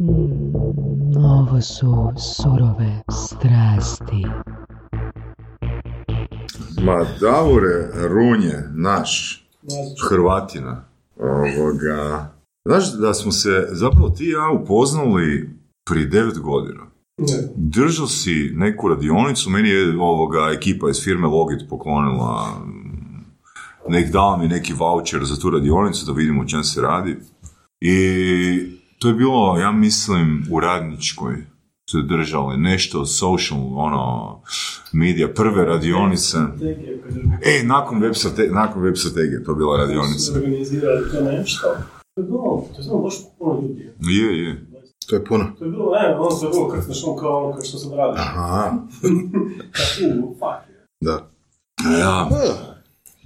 Mm, ovo su surove strasti. Ma Davore Runje, naš, Hrvatina, ovoga, znaš da smo se, zapravo ti i ja upoznali prije devet godina. Držao si neku radionicu, meni je ovoga ekipa iz firme Logit poklonila, nek dala mi neki voucher za tu radionicu da vidimo o čem se radi. I to je bilo, ja mislim, u radničkoj su držali nešto social, ono, medija, prve radionice. E, nakon web, strate, nakon web strategije, to je bila radionica. To nešto. To je bilo, to je samo baš puno ljudi. Je, je. To je puno. To je bilo, ne, ono to je bilo kad znaš, ono kao ono kao što sam radio. Aha, Kao, u, fuck. da. Ja,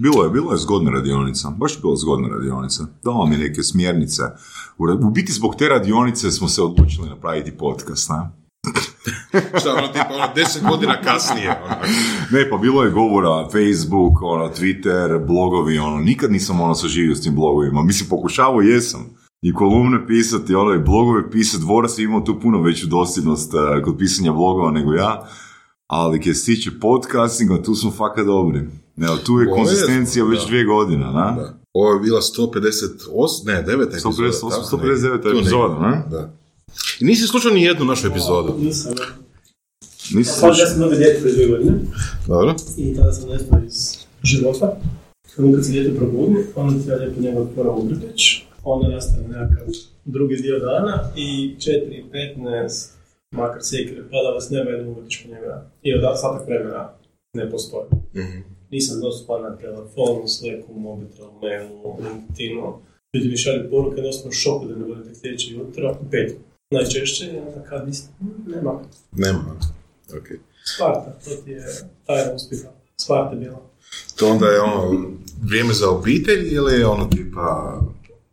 bilo je, bilo je zgodna radionica, baš je bila zgodna radionica. Dala mi neke smjernice. U, biti zbog te radionice smo se odlučili napraviti podcast, ne? Šta, ono, tipa, ono, deset godina kasnije, ono. Ne, pa bilo je govora, Facebook, ono, Twitter, blogovi, ono, nikad nisam ono saživio s tim blogovima. Mislim, pokušavao jesam. I kolumne pisati, ono, i blogove pisati, dvorac je imao tu puno veću dosljednost eh, kod pisanja blogova nego ja. Ali kad se tiče podcastinga, tu smo fakat dobri. Evo, tu je Ovo je- konzistencija već da. dvije godine, na? Da. Ovo je bila 158, ne, 9 epizoda. 158, tako 159 negdje. Tu epizoda, ne? Da. I nisi slušao ni jednu našu epizodu. Nisam, ne. Nisi Sad ja slušao? sam dobio djete prije dvije godine Dobro. i tada sam nestao iz života. Onda kad se djete probudi, onda ti ja lijepo njega moram ugrteć. Onda nastane nekakav drugi dio dana i 4.15 makar sekire pada vas nema jednu ugrtić po njega. I od sata vremena ne postoji. Mhm. Nisam dostupan na telefonu, Slacku, mobitelu, mailu, LinkedInu. Ljudi mi šalju poruke, jednostavno u šoku da ne bude tek sljedeće jutro, u petak. Najčešće, onda kad nisam, nema. Nema. Ok. Sparta, to ti je tajna uspjeha. Sparta je bila. To onda je ono, vrijeme za obitelj ili je ono tipa...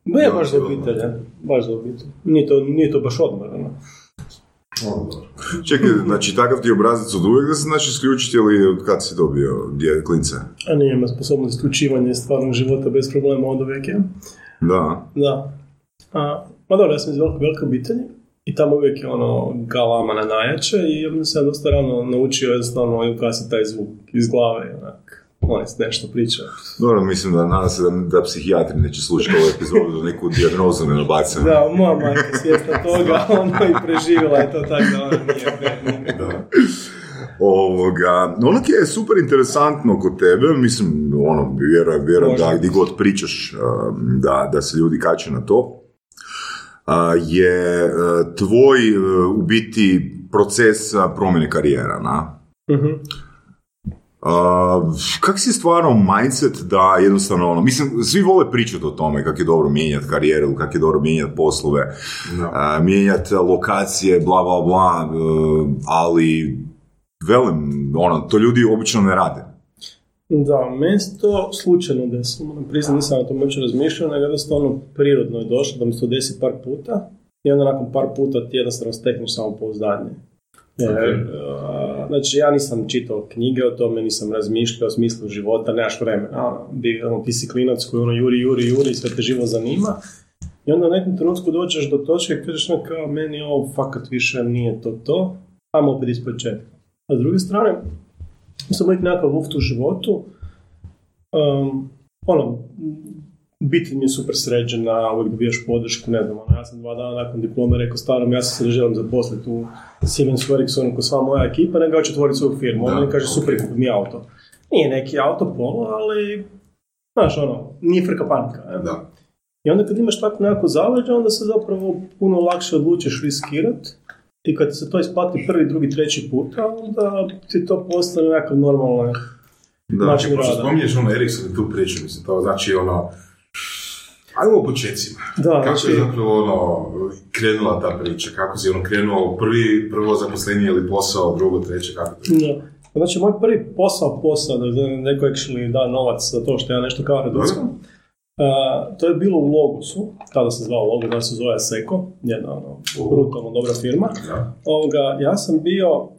Ne, baš za obitelj, ne. Baš za obitelj. Nije to, nije to baš odmor, ono. Čekaj, znači takav ti obrazac od uvijek da se znaš isključiti ili od kad si dobio dje, klince? A nije ima sposobnost isključivanja stvarnog života bez problema od uvijek je. Da. Da. A, ma dobro, ja sam iz velike, velike obitelji i tamo uvijek je ono galama na najjače i onda sam dosta rano naučio jednostavno ugasiti taj zvuk iz glave, onak, oni nešto priča. Dobro, mislim da nadam se da, da psihijatri neće slušati ovu epizodu da neku dijagnozu ne nabace. Da, moja majka je svjesna toga, ono i preživjela je to tako da ona nije. Ovoga, ono je super interesantno kod tebe, mislim, ono, vjerujem, vjerujem da gdje god pričaš um, da, da se ljudi kače na to, je uh, tvoj uh, u biti proces promjene karijera, na? Mhm. Uh, kak si stvarno mindset da jednostavno ono, mislim, svi vole pričati o tome kako je dobro mijenjati karijeru, kako je dobro mijenjati poslove, uh, mijenjati lokacije, bla, bla, bla, uh, ali velim, ono, to ljudi obično ne rade. Da, meni se to slučajno desilo, moram priznati, nisam na to uopće razmišljao, nego jednostavno prirodno je došlo da mi se to desi par puta i onda nakon par puta ti jednostavno stekneš samopouzdanje. Jer, a, znači, ja nisam čitao knjige o tome, nisam razmišljao o smislu života, nemaš vremena. Ono, ono, ti si klinac koji ono juri, juri, juri, sve te živo zanima. I onda u nekom trenutku dođeš do točke i kažeš kao, meni ovo fakat više nije to to, ajmo opet iz početka. A s druge strane, sam uvijek nekakav luft u životu. Um, ono, biti mi je super sređena, uvijek dobijaš podršku, ne znam, ono, ja sam dva dana nakon diplome rekao starom, ja sam se ne želim zaposliti u Siemens Ericssonu ko sva moja ekipa, nego ja ću otvoriti svoju firmu. Da, Onda mi kaže, ok. super, kupi mi auto. Nije neki auto polo, ali, znaš, ono, nije frka panika. ne? Da. I onda kad imaš tako nekako zaleđe, onda se zapravo puno lakše odlučiš riskirat. I kad se to isplati prvi, drugi, treći puta, onda ti to postane nekakav normalan Da. način rada. spominješ ono Ericsson tu priču, mislim, to znači ono... Ajmo u početcima. Da, Kako znači, je zapravo ono, krenula ta priča? Kako si ono krenuo prvi, prvo zaposlenje ili posao, drugo, treće, kako to? da. Znači, moj prvi posao, posao, da neko actually da novac za to što ja nešto kao reduckam, Uh, to je bilo u Logusu, tada se zvao Logus, danas se zove Seko, jedna ono, brutalno dobra firma. Da. Ovoga, ja sam bio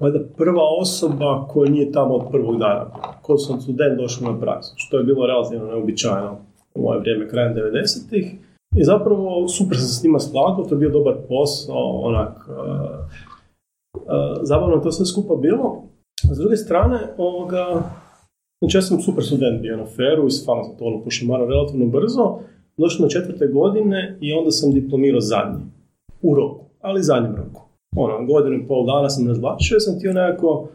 valjda prva osoba koja nije tamo od prvog dana. Ko sam student došao na praksu, što je bilo relativno neobičajeno u moje vrijeme, krajem 90-ih. I zapravo super sam se s njima slagao, to je bio dobar posao, onak, uh, uh, zabavno to sve skupa bilo. S druge strane, ovoga, znači ja sam super student bio na feru i stvarno sam to ono pošamarao relativno brzo, došao na četvrte godine i onda sam diplomirao zadnji, u roku, ali zadnjem roku. Ono, godinu i pol dana sam razvlačio, sam htio nekako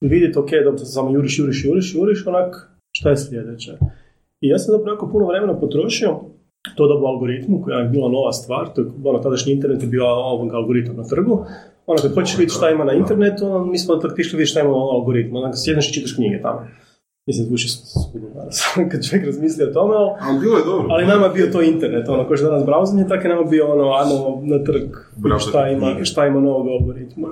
vidjeti, ok, dobro, sam samo juriš, juriš, juriš, juriš, onak, šta je sljedeće? I ja sam zapravo jako puno vremena potrošio to dobu algoritmu, koja je bila nova stvar, to je, ono, tadašnji internet je bio ovog algoritam na trgu, ono, kad hoćeš vidjeti šta ima na internetu, ono, mi smo tako vidjeti šta ima na algoritmu, ono, sjedneš i čitaš knjige tamo. Mislim, zvuči skudo danas, kad čovjek razmisli o tome, ali, Ali bilo je dobro. ali nama je bio to internet, ono, ko što je danas brauzanje, tako je nama bio ono, ajmo na trg, šta ima, šta ima novog algoritma.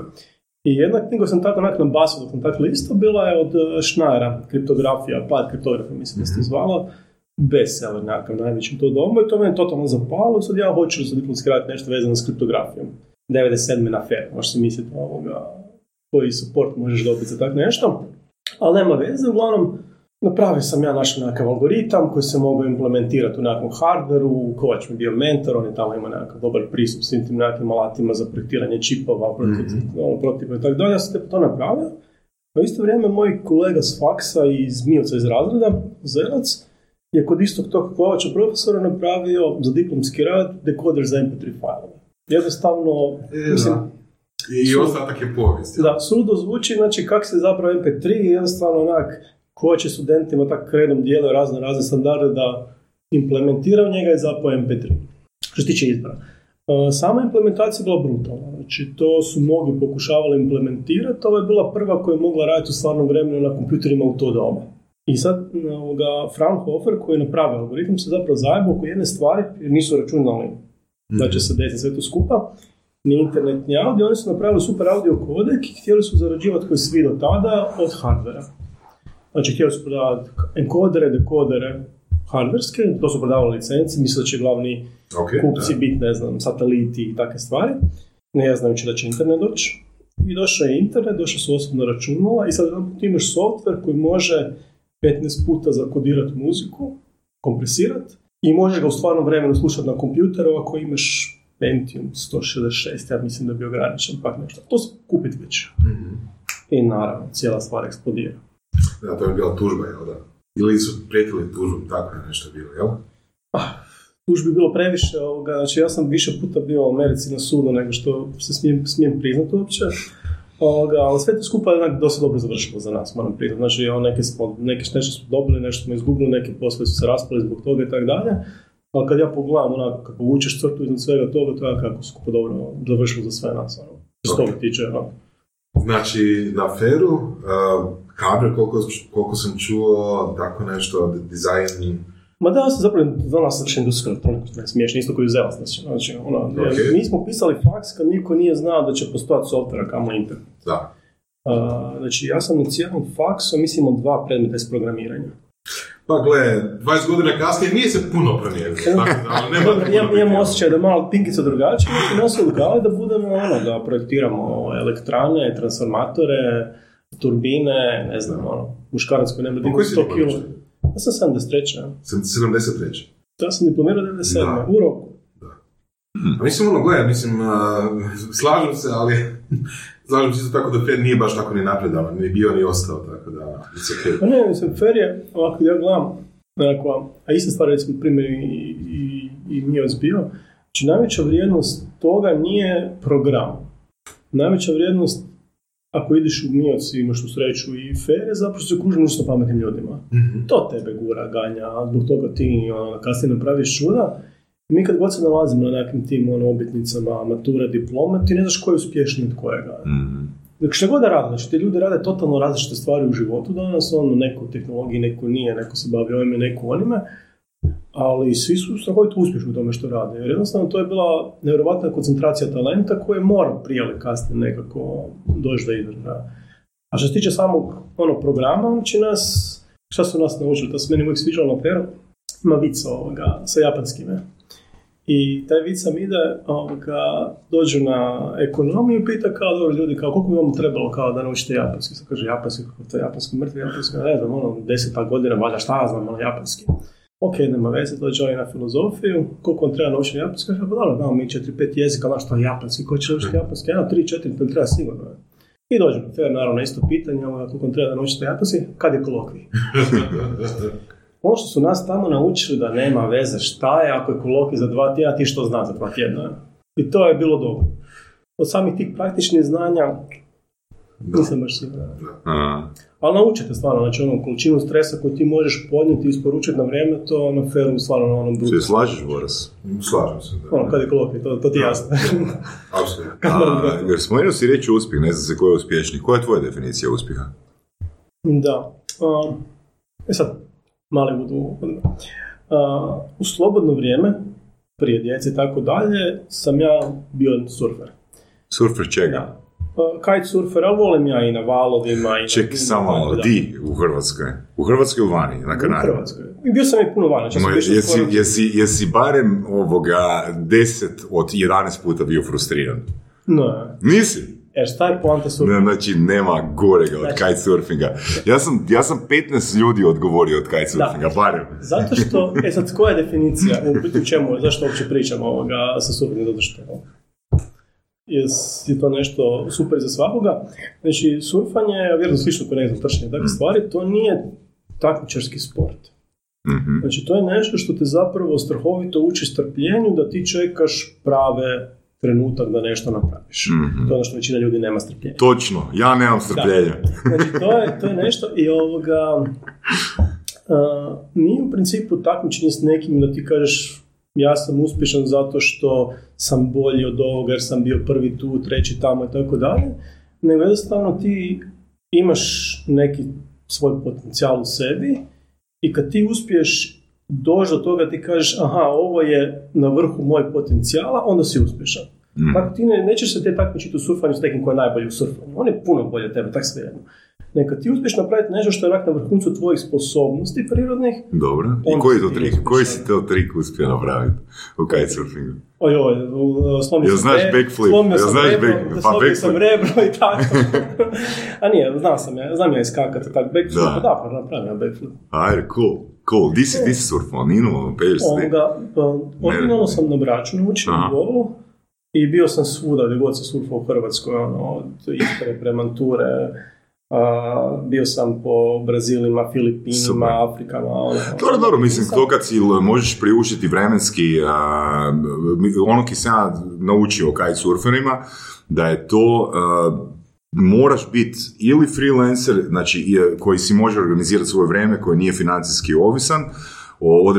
I jedna knjiga sam tako onak na basu dok sam tako listao, bila je od eh, Schneiera, kriptografija, pad kriptografija, mislim da se zvala, bestseller nekakav najveći u to dobu i to me totalno zapalo, sad ja hoću za diplomski raditi nešto vezano s kriptografijom. 97. na fer, možeš si misliti ovoga, koji support možeš dobiti za tak nešto. Ali nema veze, uglavnom, napravio sam ja našao nekakav algoritam koji se mogao implementirati u nekakvom hardveru, Kovač mi bio mentor, on je tamo ima nekakav dobar pristup svim tim nekakvim alatima za projektiranje čipova, mm protipa i tako dalje, ja sam to napravio. A u isto vrijeme moj kolega s faksa iz Mioca iz razreda, Zelac, je kod istog tog Kovača profesora napravio za diplomski rad dekoder za MP3 failove. Jednostavno, E, mislim. I, ostatak je povijest. da, suludo zvuči, znači kak se zapravo MP3 je jednostavno onak, ko će studentima tako redom dijele razne razne standarde da implementira u njega je zapravo MP3. Što se tiče izbora. E, Sama implementacija je bila brutalna, znači to su mnogi pokušavali implementirati, ovo je bila prva koja je mogla raditi u stvarnom vremenu na kompjuterima u to doba. I sad ovoga, Fraunhofer koji je napravio algoritam se zapravo zajebao oko jedne stvari jer nisu računali da će se desiti sve to skupa, ni internet, ni audio, oni su napravili super audio kodek i htjeli su zarađivati koji svi do tada od hardvera. Znači, htjeli su prodavati enkodere, dekodere, hardverske, to su prodavali licenci, misle da će glavni Ok, kupci biti, ne znam, sateliti i takve stvari, ne znajući da će internet doći. I došao je internet, došla su osobna računala i sad ti imaš software koji može 15 puta zakodirati muziku, kompresirati i možeš ga u stvarnom vremenu slušati na kompjuteru ako imaš Pentium 166, ja mislim da bi ograničen, pak nešto. To se kupiti već. Mhm. I naravno, cijela stvar eksplodira. Da, to je bila tužba, jel da? Ili su prijetili tužbom, tako je nešto bilo, jel? tužbi bi bilo previše, ovoga, znači ja sam više puta bio u Americi na sudu nego što se smijem, smijem priznati uopće. Ovoga, ali sve to skupa je onak dosta dobro završilo za nas, moram priznati. Znači, ono, neke, smo, neke nešto smo dobili, nešto smo izgubili, neke poslovi su se raspali zbog toga i tako dalje. Ali kad ja pogledam, onako, kako vučeš crtu iznad svega toga, to je kako skupo dobro završilo za sve nas. Ono. Što se Ok. toga tiče, ono. Znači, na feru, uh, kadre, koliko, koliko sam čuo, tako nešto, dizajn, Ma da, ja sam zapravo danas savršen industrijsku elektroniku, ne smiješ, isto koji uzela znači, znači, ono, Ok. mi smo pisali faks kad niko nije znao da će postojati softvera kamo internet. da. Uh, znači, ja sam na cijelom faksu, mislim, od dva predmeta iz programiranja. Pa gle, 20 godina kasnije nije se puno promijenilo, tako da nema Dobro, puno imam, imam biti. osjećaj da je malo pinkica drugačije, znači nas odgale da budemo ono, da projektiramo elektrane, transformatore, turbine, ne znam, ono, muškarac koji Pa koji si 100 diplomičar? kilo. Ja sam 73. ja. Sam 73. Ja sam diplomirao 97. Da. u roku. A mislim, ono, gledaj, mislim, uh, slažem se, ali slažem se tako da Fed nije baš tako ni napredavan, ni bio ni ostao, tako da. Pa ne, mislim, fair je, ovako ja gledam, nekakva, a ista stvar recimo primjer i, i, i Mioz bio, znači najveća vrijednost toga nije program. Najveća vrijednost ako ideš u Mioc i imaš tu sreću i fair je zapravo se kružiš sa pametnim ljudima. Mhm. To tebe gura, ganja, a zbog toga ti ono, kasnije napraviš čuda. Mi kad god se nalazimo na nekim tim ono, obljetnicama, matura, diploma, ti ne znaš ko je uspješniji od kojega. Mhm. Dakle, šta god da rade, znači ti ljudi rade totalno različite stvari u životu danas, ono, neko u tehnologiji, neko nije, neko se bavi ovime, neko onime, ali svi su strahovito uspješni u tome što rade, jer jednostavno to je bila nevjerojatna koncentracija talenta koje mora prije ili kasnije nekako doći do izražaja. A što se tiče samog ono, programa, znači nas, šta su nas naučili, to se meni uvijek sviđalo na peru, ima vic ovoga, sa japanskime. I taj vic sam ide, ovoga, dođu na ekonomiju i pita kao, dobro ljudi, kao, koliko bi vam trebalo kao da naučite japanski? Sad kaže, japanski, kako to je japanski, mrtvi japanski, ne znam, ono, deseta godina, valjda šta znam, ono, japanski. Ok, nema veze, dođe ovaj na filozofiju, koliko on treba naučiti japanski, kaže, pa dobro, znamo mi 4-5 jezika, znaš što je japanski, ko će naučiti japanski, ja 3-4, to treba sigurno. I dođemo, fair, naravno, isto pitanje, ono, koliko on treba da naučiti japanski, kad je kolokvij? Ono što su nas tamo naučili da nema veze šta je, ako je kolokvij za dva tjedna, ti što zna za dva tjedna. I to je bilo dobro. Od samih tih praktičnih znanja, nisam baš siguran. Ali naučite stvarno, znači ono, količinu stresa koju ti možeš podnijeti i isporučiti na vrijeme, to je ono fair, stvarno na onom se brutu. slažeš, Boras? Slažem se, da. Ono, kad je kolokvij, to, to ti je jasno. Apsolutno. A, jer spomenuo si reći uspjeh, ne znam se ko je uspješni. Koja je tvoja definicija uspjeha? da. Um, e sad, mali budu uh, U slobodno vrijeme, prije djece i tako dalje, sam ja bio surfer. Surfer čega? Da. Uh, kitesurfer, ali volim ja i na valovima. I Ček, na, samo malo, da. di u Hrvatskoj? U Hrvatskoj ili vani, na U Kanari? Hrvatskoj. I bio sam i puno vani. Išao jesi, skoro- jesi, jesi barem ovoga 10 od 11 puta bio frustriran? Ne. Nisi? Jer šta je poanta surfa? Ne, znači, nema gorega od Znači- kitesurfinga. Ja sam, ja sam 15 ljudi odgovorio od kitesurfinga, barem. Zato što, e sad, koja je definicija, u u čemu, zašto uopće pričamo ovoga sa surfingom, zato što je, je to nešto super za svakoga. Znači, surfanje, a vjerojatno slično kao ne znam, trčanje, takve stvari, to nije takmičarski sport. Mhm. Znači, to je nešto što te zapravo strahovito uči strpljenju da ti čekaš prave trenutak da nešto napraviš. Mhm. To je ono što većina ljudi nema strpljenja. Točno, ja nemam strpljenja. Znači, to je, to je nešto i ovoga... a, nije u principu takmičenje s nekim da ti kažeš ja sam uspješan zato što sam bolji od ovoga jer sam bio prvi tu, treći tamo i tako dalje, nego jednostavno ti imaš neki svoj potencijal u sebi i kad ti uspiješ doći do toga ti kažeš aha, ovo je na vrhu moj potencijala, onda si uspješan. Mhm. Tako ti ne, nećeš se te takmičiti u surfanju s nekim ko je najbolji u surfanju. On je puno bolji od tebe, tak sve jedno. Neka ti uspješ napraviti nešto što je onak na vrhuncu tvojih sposobnosti prirodnih, Dobro. I koji je to ti trik? Koji si to trik uspio napraviti u kitesurfingu? oj, oj, slomio Jel sam znaš backflip? slomio Jel sam znaš rebro, back- pa slomio sam backflip. rebro i tako. A nije, znam sam ja, znam ja iskakati tak backflip, Da. pa da, pa napravim ja backflip. Ajde, cool. Cool. Di si, di si surfao? Ninu, Pers, di? Ovoga, pa, originalno sam na braču naučio Aha. u Bolu i bio sam svuda gdje god se surfao u Hrvatskoj, ono, od Istre prema A, bio sam po Brazilima, Filipinima, Super. Afrikama, ono. Dobro, dobro, mislim, to kad si možeš priuštiti vremenski, ono ki sam ja naučio o kitesurferima, da je to, moraš biti ili freelancer, znači koji si može organizirati svoje vrijeme, koji nije financijski ovisan, o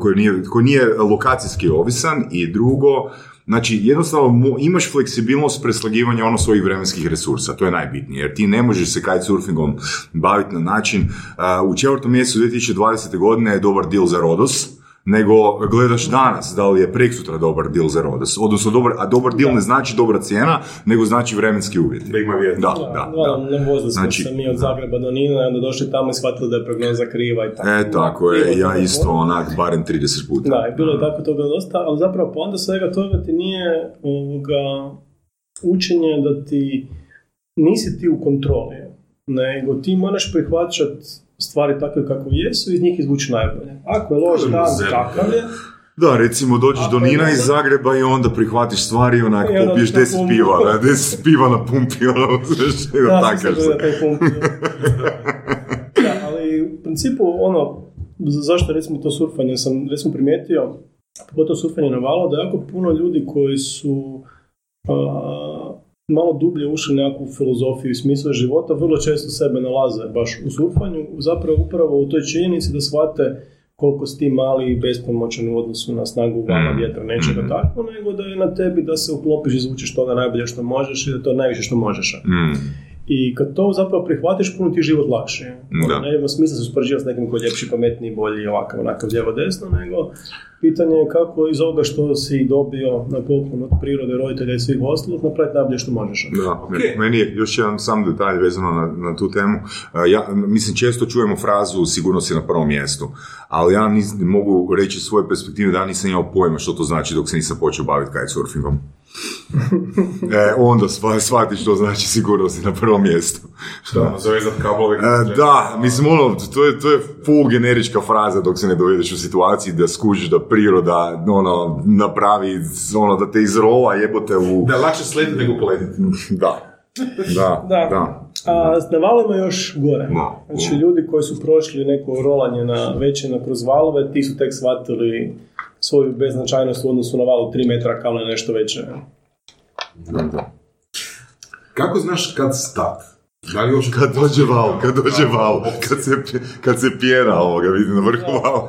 koji nije, koji nije lokacijski ovisan i drugo, Znači, jednostavno imaš fleksibilnost preslagivanja ono svojih vremenskih resursa, to je najbitnije, jer ti ne možeš se kitesurfingom baviti na način, a, u četvrtom mjesecu 2020. godine je dobar deal za Rodos, nego gledaš danas da li je preksutra dobar deal za Rodos. Odnosno, dobar, a dobar deal ne znači dobra cijena, nego znači vremenski uvjeti. Da. Da, Da, da, da, da. vozili smo Znači, se mi od Zagreba do Nina onda došli tamo i shvatili da je prognoza kriva i tako. E, tako je, ja isto puno. onak, barem 30 puta. Da, i bilo je tako toga dosta, ali zapravo onda svega toga ti nije ovoga, učenje da ti nisi ti u kontroli, nego ti moraš prihvaćati stvari takve kakve jesu i iz njih izvući najbolje. Ako je loš je dan, takav je, Da, recimo dođeš do je Nina iz Zagreba i onda prihvatiš stvari i onak I onda popiješ na 10 pumpu. piva, da, 10 piva na pumpi, ono, i Ja sam takaš se da, ali u principu ono, za- zašto recimo to surfanje sam recimo primijetio, pogotovo surfanje na valu, da jako puno ljudi koji su a, malo dublje ušli nekakvu filozofiju i smisao života, vrlo često sebe nalaze baš u surfanju, zapravo upravo u toj činjenici da shvate koliko si ti mali i bespomoćan u odnosu na snagu vala, Mm. vjetra, nečega Mhm. tako, nego da je na tebi da se uklopiš i izvučeš toga najbolje što možeš i da je to najviše što možeš. Mm, I kad to zapravo prihvatiš, puno ti život lakše. Da. Ono, Ne ima smisla se uspoređivati s nekim koji je ljepši, pametniji, bolji, ovakav, onakav, lijevo, desno, nego pitanje je kako iz ovoga što si dobio na poklon od prirode, roditelja i svih ostalih, napraviti najbolje što možeš. Da, Ok. me- meni je još jedan sam detalj vezano na, na tu temu. A, Ja, mislim, često čujemo frazu sigurnost je na prvom mjestu, ali ja nis, mogu reći iz svoje perspektive da nisam imao pojma što to znači dok se nisam počeo baviti kitesurfingom. e, onda shva- shvatiš što znači sigurnost na prvom mjestu. Šta, ono, zavezat kablove. E, da, mislim, ono, to je, to je full generička fraza dok se ne dovedeš u situaciji da skužiš da priroda, ono, napravi, ono, da te izrola jebote u... Da lakše sletiti nego poletiti. Da. Da, Da. da. A na valima još gore. Da. Znači, ljudi koji su prošli neko rolanje na većina kroz valove, ti su tek shvatili svoju beznačajnost u odnosu na valu 3 metra kao na nešto veće. da, da. Kako znaš kad stat? Da li uopće Kad dođe val, kad dođe val, kad se, kad se pjera ovoga, vidim na vrhu vala.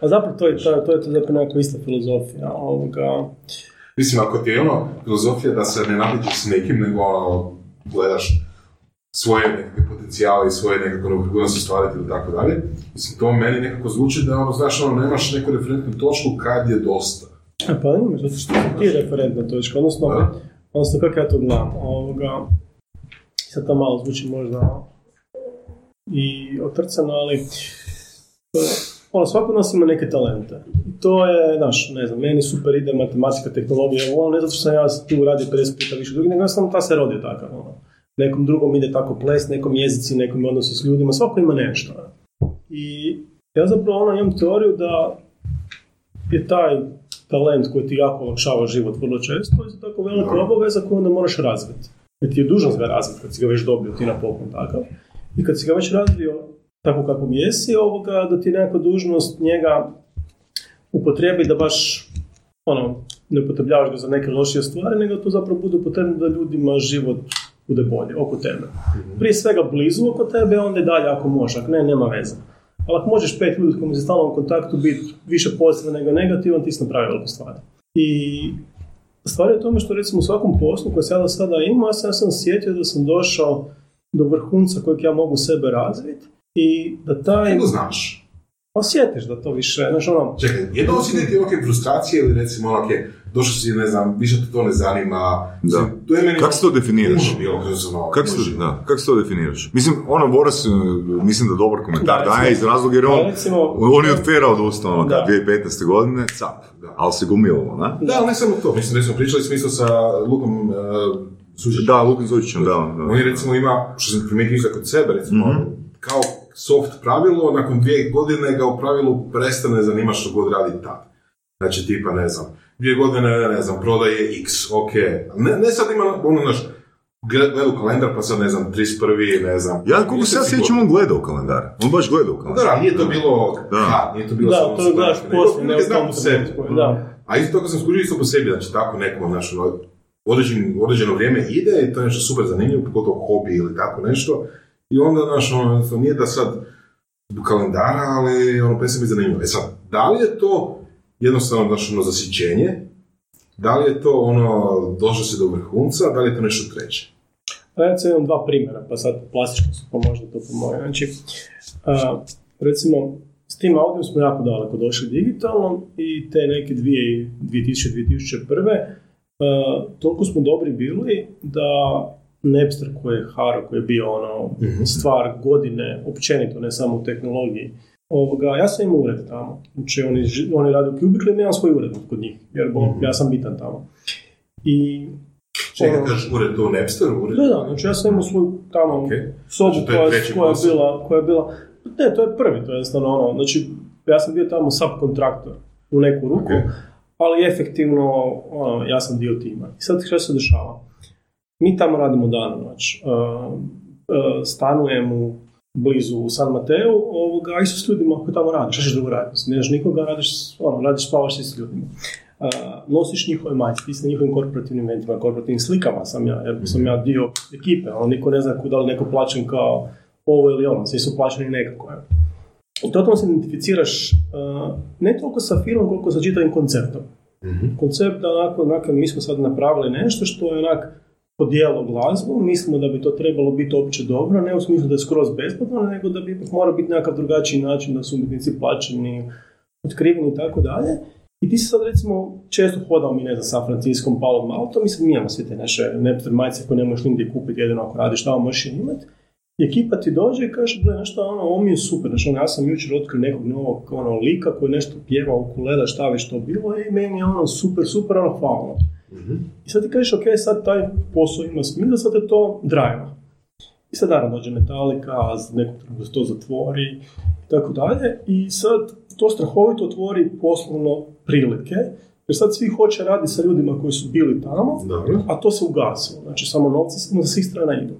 A zapravo to je, to, to je to zapravo nekakva ista filozofija. Ovoga, Mislim, ako ti je ono filozofija da se ne natječeš s nekim, nego ono, gledaš svoje nekakve potencijale i svoje nekakve neophodnosti stvariti ili tako dalje, mislim, to meni nekako zvuči da, ono, znaš, ono, nemaš neku referentnu točku kad je dosta. A pa imaš, zato što ti referentna točka, odnosno, Da. odnosno kako ja to gledam, ovoga, sad to malo zvuči možda i otrcano, ali e, ono, svako nas ima neke talente. I to je, znaš, ne znam, meni super ide matematika, tehnologija, ono, ne zato što sam ja tu radio 50 puta više drugi, nego jednostavno ta se rodio takav, ono. Nekom drugom ide tako ples, nekom jezici, nekom odnosi s ljudima, svako ima nešto. I ja zapravo ono, imam teoriju da je taj talent koji ti jako olakšava život vrlo često, je tako velika obaveza koju onda moraš razviti. Jer ti je dužnost ga razviti kad si ga već dobio ti na poklon takav. I kad si ga već razvio tako kako jesi, ovoga, da ti je nekakva dužnost njega upotrebi da baš ono, ne upotrebljavaš ga za neke lošije stvari, nego to zapravo bude potrebno da ljudima život bude bolje oko tebe. Prije svega blizu oko tebe, onda i dalje ako možeš, ako ne, nema veze. Ali ako možeš pet ljudi s kojima si stalno u kontaktu biti više pozitivan nego negativan, ti si napravio veliku stvar. I stvar je u tome što recimo u svakom poslu koji sada ja sam, ja sam sjetio da sam došao do vrhunca kojeg ja mogu sebe razviti i da taj... Kako znaš? Osjetiš da to više, znaš ono, Čekaj, jedno osjetiti ok frustracije ili recimo ono, ok, došao si, ne znam, više te to ne zanima. Da. Mislim, To je meni Kako se to definiraš? Bilo ono, Kako se, da, kako se to definiraš? Mislim, ono, Boras, e, mislim da dobar komentar Da, daje iz razloga jer on, da, recimo- on je od Fera odustao, ono, Da. 2015. godine, cap, Da. ali se gomililo, na? Da, ali ne samo to. Mislim, recimo, pričali smo isto sa Lukom uh. Da, Lukin Zočićem, da. da. On je recimo ima, što sam primijetio isto kod sebe, recimo, Mhm. kao soft pravilo, nakon dvije godine ga u pravilu prestane zanimati što god radi tad. Znači, tipa, ne znam, dvije godine, ne znam, prodaje x, ok. Ne, ne sad ima, ono, znaš, gled- gledao kalendar, pa sad, ne znam, 31. ne znam. Ja, koliko se ja sjećam, on gleda u kalendar. On baš gleda u Da, kalendar. da, nije to bilo, Da. ha, nije to bilo da, samo to gledaš nego- poslije, ne nego u znam po sebi. Da. A isto tako sam skužio isto po sebi, znači tako nekom, znaš, ono, određen, određeno vrijeme ide i to je nešto super zanimljivo, pogotovo hobi ili tako nešto. I onda, znaš, ono, nije da sad do kalendara, ali ono, prestaje biti zanimljivo. E sad, da li je to jednostavno, znaš, ono, zasićenje? Da li je to ono, došlo se do vrhunca, da li je to nešto treće? Recimo imam dva primjera, pa sad plastično su pa to pomoje. Znači, a, recimo, s tim audiom smo jako daleko došli digitalno i te neke dvije, 2000-2001. a, toliko smo dobri bili da Napster koji je Haro, koji je bio ono stvar godine, općenito, ne samo u tehnologiji. Ovoga, ja sam imao ured tamo. Znači, oni, oni rade u Cubicle, ja imam svoj ured kod njih, jer bo, ja sam bitan tamo. I Čekaj, ono- kažeš ured to u Napsteru? Ured? da, da, znači ja sam imao svoju tamo Ok. sobu Znači, koja, koja, je bila, koja je bila, ne, to je prvi, to je jednostavno ono, znači ja sam bio tamo subkontraktor u neku ruku, Ok. ali efektivno ono, ja sam dio tima. I sad što se dešava? Mi tamo radimo dan noć. Uh, uh, stanujem u blizu u San Mateu, ovoga, i su s ljudima koji tamo rade. Šta ćeš drugo raditi? Mislim, Nemaš nikoga, radiš, ono, radiš, spavaš s ljudima. Uh, nosiš njihove majice, ti si na njihovim korporativnim eventima, korporativnim slikama sam ja, jer sam ja dio ekipe, ono, niko ne zna da li neko plaćen kao ovo ili ono, svi su plaćeni nekako. je. I totalno se identificiraš uh, ne toliko sa filmom, koliko sa čitavim konceptom. Koncept da onako, onako, mi smo sad napravili nešto što je onak podijelo glazbu, mislimo da bi to trebalo biti opće dobro, ne u smislu da je skroz besplatno, nego da bi mora biti nekakav drugačiji način da su umjetnici plaćeni, otkriveni i tako dalje. I ti si sad recimo često hodao mi, ne znam, San Franciskom, Palom Maltom, mi sad mi imamo sve te naše Napster majice koje ne možeš nigdje kupiti, jedino ako radiš tamo možeš je imati. I ekipa ti dođe i kaže, gle, nešto, ono, ovo mi je super, znači, ono, ja sam jučer otkrio nekog novog, ono, lika koji nešto pjeva, ukulele, šta već to bilo, i meni je ono super, super, ono, hvala. I sad ti kažeš, ok, sad taj posao ima smisla, sad je to drive. I sad naravno dođe metalika, nekog trenutka se to zatvori i tako dalje. I sad to strahovito otvori poslovno prilike, jer sad svi hoće raditi sa ljudima koji su bili tamo, Dobro. a to se ugasilo. Znači, samo novci samo sa svih strana idu.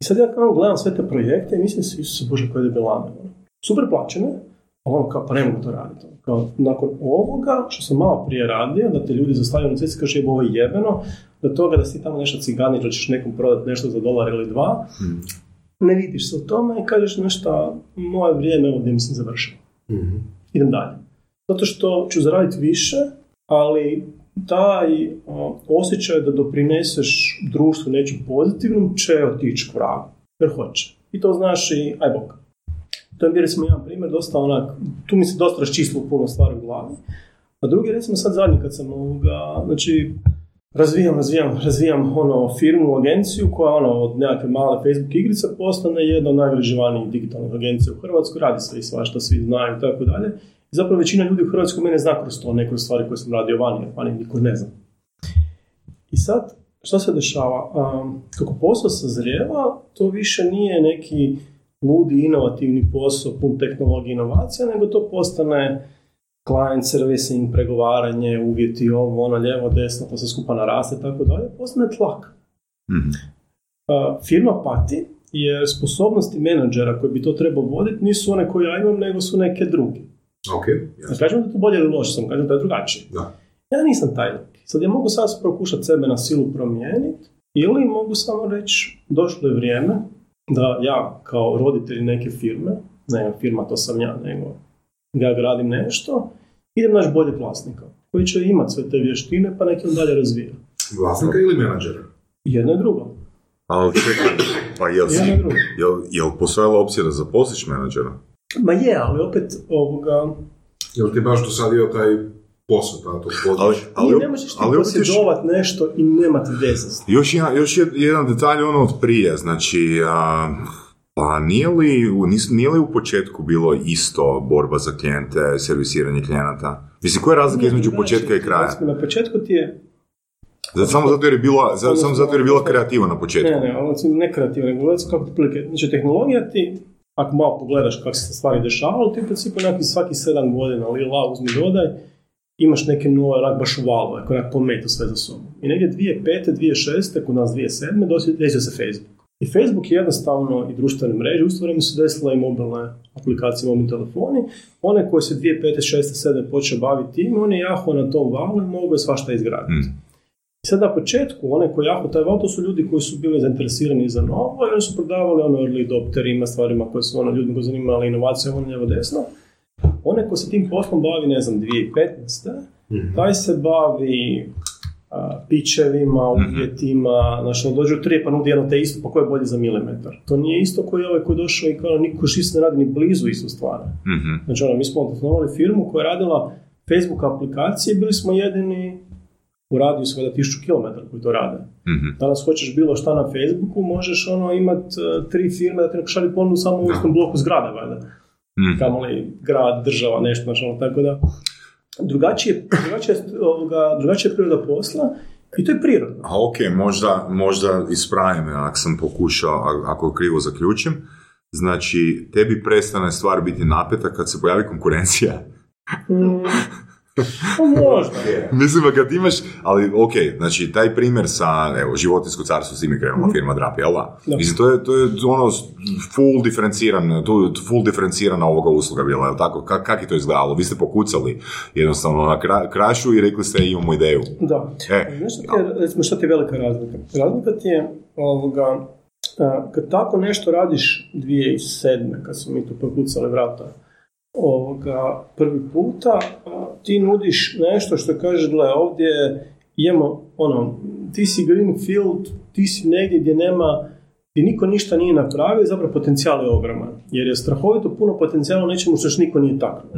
I sad ja kao gledam sve te projekte i mislim se, Isuse Bože, koje ono. Super plaćene, a ono kao, pa ne mogu to raditi. Kao, nakon ovoga, što sam malo prije radio, da te ljudi zastavljaju na cesti, kaže, jebo, ovo je jebeno, do toga da si tamo nešto ciganiš, da ćeš nekom prodati nešto za dolar ili dva, ne vidiš se u tome i kažeš nešto, moje vrijeme ovdje mislim završilo. Idem dalje. Zato što ću zaraditi više, ali taj o, osjećaj da doprineseš društvu nečem pozitivnom će otići k vragu. Jer hoće. I to znaš i, aj bog. To je recimo jedan primjer, dosta onak, tu mi se dosta raščistilo puno stvari u glavi. A drugi, recimo sad zadnji kad sam ovoga, znači, razvijam, razvijam, razvijam ono firmu, agenciju koja ono od nekakve male Facebook igrice postane jedna od najvreživanijih digitalnih agencija u Hrvatskoj, radi sve i svašta, svi znaju i tako dalje. Zapravo većina ljudi u Hrvatskoj mene zna kroz to, ne stvari koje sam radio vani, jer vani niko ne zna. I sad, što se dešava? Um, kako posao sazrijeva, to više nije neki ludi inovativni posao, pun tehnologije inovacija, nego to postane client servicing, pregovaranje, uvjeti ovo, ono, lijevo, desno, to se skupa naraste tako dalje, postane tlak. Mhm. Uh, firma pati jer sposobnosti menadžera koji bi to trebao voditi nisu one koje ja imam, nego su neke druge. Ok, Ne jasno. kažem da to bolje ili loše, sam kažem da je drugačije. Da. Ja nisam taj lik. Sad ja mogu sad pokušati sebe na silu promijeniti ili mogu samo reći došlo je vrijeme da ja kao roditelj neke firme, ne firma to sam ja, nego ja gradim nešto, idem naš bolje vlasnika koji će imati sve te vještine pa neki on dalje razvija. Vlasnika ili menadžera? Jedno i drugo. Ali čekaj, pa jel, si, jel, jel postojala opcija da zaposliš menadžera? Ma je, ali opet ovoga, Jel ti baš dosadio taj posao, ta, to Ali, područje? ali, ali, ne možeš ti ali opet još, posjedovat nešto i nemati veze s još, jedan, još jed- jedan detalj ono od prije, znači, a, pa nije li, nis- nije li u početku bilo isto borba za klijente, servisiranje klijenata? Mislim, koja je razlika između početka i kraja? Recimo, Na početku ti je Zato, samo zato jer je bila, za- samo zato jer je bila kreativa na početku. Ne, ne, ono recimo ne kreativno, nego kako ti prilike. Znači, tehnologija ti, ako malo pogledaš kako se stvari dešavalo, ti u principu nekakvih svaki sedam godina, ali la, uzmi dodaj, imaš neke nove, onak baš valove, koje onak pometu sve za sobom. I negdje 2005. 2006. kod nas 2007. dosi- desio se Facebook. I Facebook je jednostavno i društvene mreže, u vrijeme su desile i mobilne aplikacije, mobilni telefoni. One koje se 2005. 6. 7. počeo baviti tim, on je jaho na tom valu i mogu je svašta izgraditi. Mm. I sad na početku, one koji jako taj val, to su ljudi koji su bili zainteresirani za novo i oni su prodavali ono early adopterima, stvarima koje su ono ljudima koji zanimali inovacije, ono lijevo desno. One koji se tim poslom bavi, ne znam, 2015. Taj se bavi a, pičevima, uvjetima, znači ono, dođu tri pa nudi jedno te isto, pa ko je bolje za milimetar. To nije isto koji je ovaj koji je došao i kao niko šist ne radi ni blizu istu stvar. Mhm. Znači ono, mi smo osnovali firmu koja je radila Facebook aplikacije, bili smo jedini u radiju svega 1000 km koji to rade. Mhm. Danas hoćeš bilo šta na Facebooku, možeš ono imat e, tri firme da ti neko ponudu samo u istom bloku zgrada, valjda. Mhm. Kamoli grad, država, nešto, znači ono, tako da drugačije, drugačije, ovoga, drugačija je priroda posla i to je prirodno. A ok, možda, možda ispravim me ako sam pokušao, a- ako krivo zaključim. Znači, tebi prestane stvar biti napeta kad se pojavi konkurencija. Mm, pa možda. Mislim da kad imaš, ali ok, znači taj primjer sa, evo, životinsko carstvo s je krenula firma Drap, jel da? Mislim, to je, to je ono full diferenciran, tu, full diferencirana ovoga usluga bila, jel tako? Ka, kak je to izgledalo? Vi ste pokucali jednostavno na kra- krašu i rekli ste imamo ideju. Da. E, Znaš šta ti je, recimo, ti je velika razlika? Razlika ti je, ovoga, kad tako nešto radiš 2007. kad smo mi tu pokucali vrata, ovoga, prvi puta, ti nudiš nešto što kažeš, gle, ovdje imamo, ono, ti si greenfield, ti si negdje gdje nema, gdje niko ništa nije napravio, zapravo potencijal je ogroman. Jer je strahovito puno potencijala nečemu što još niko nije taknuo.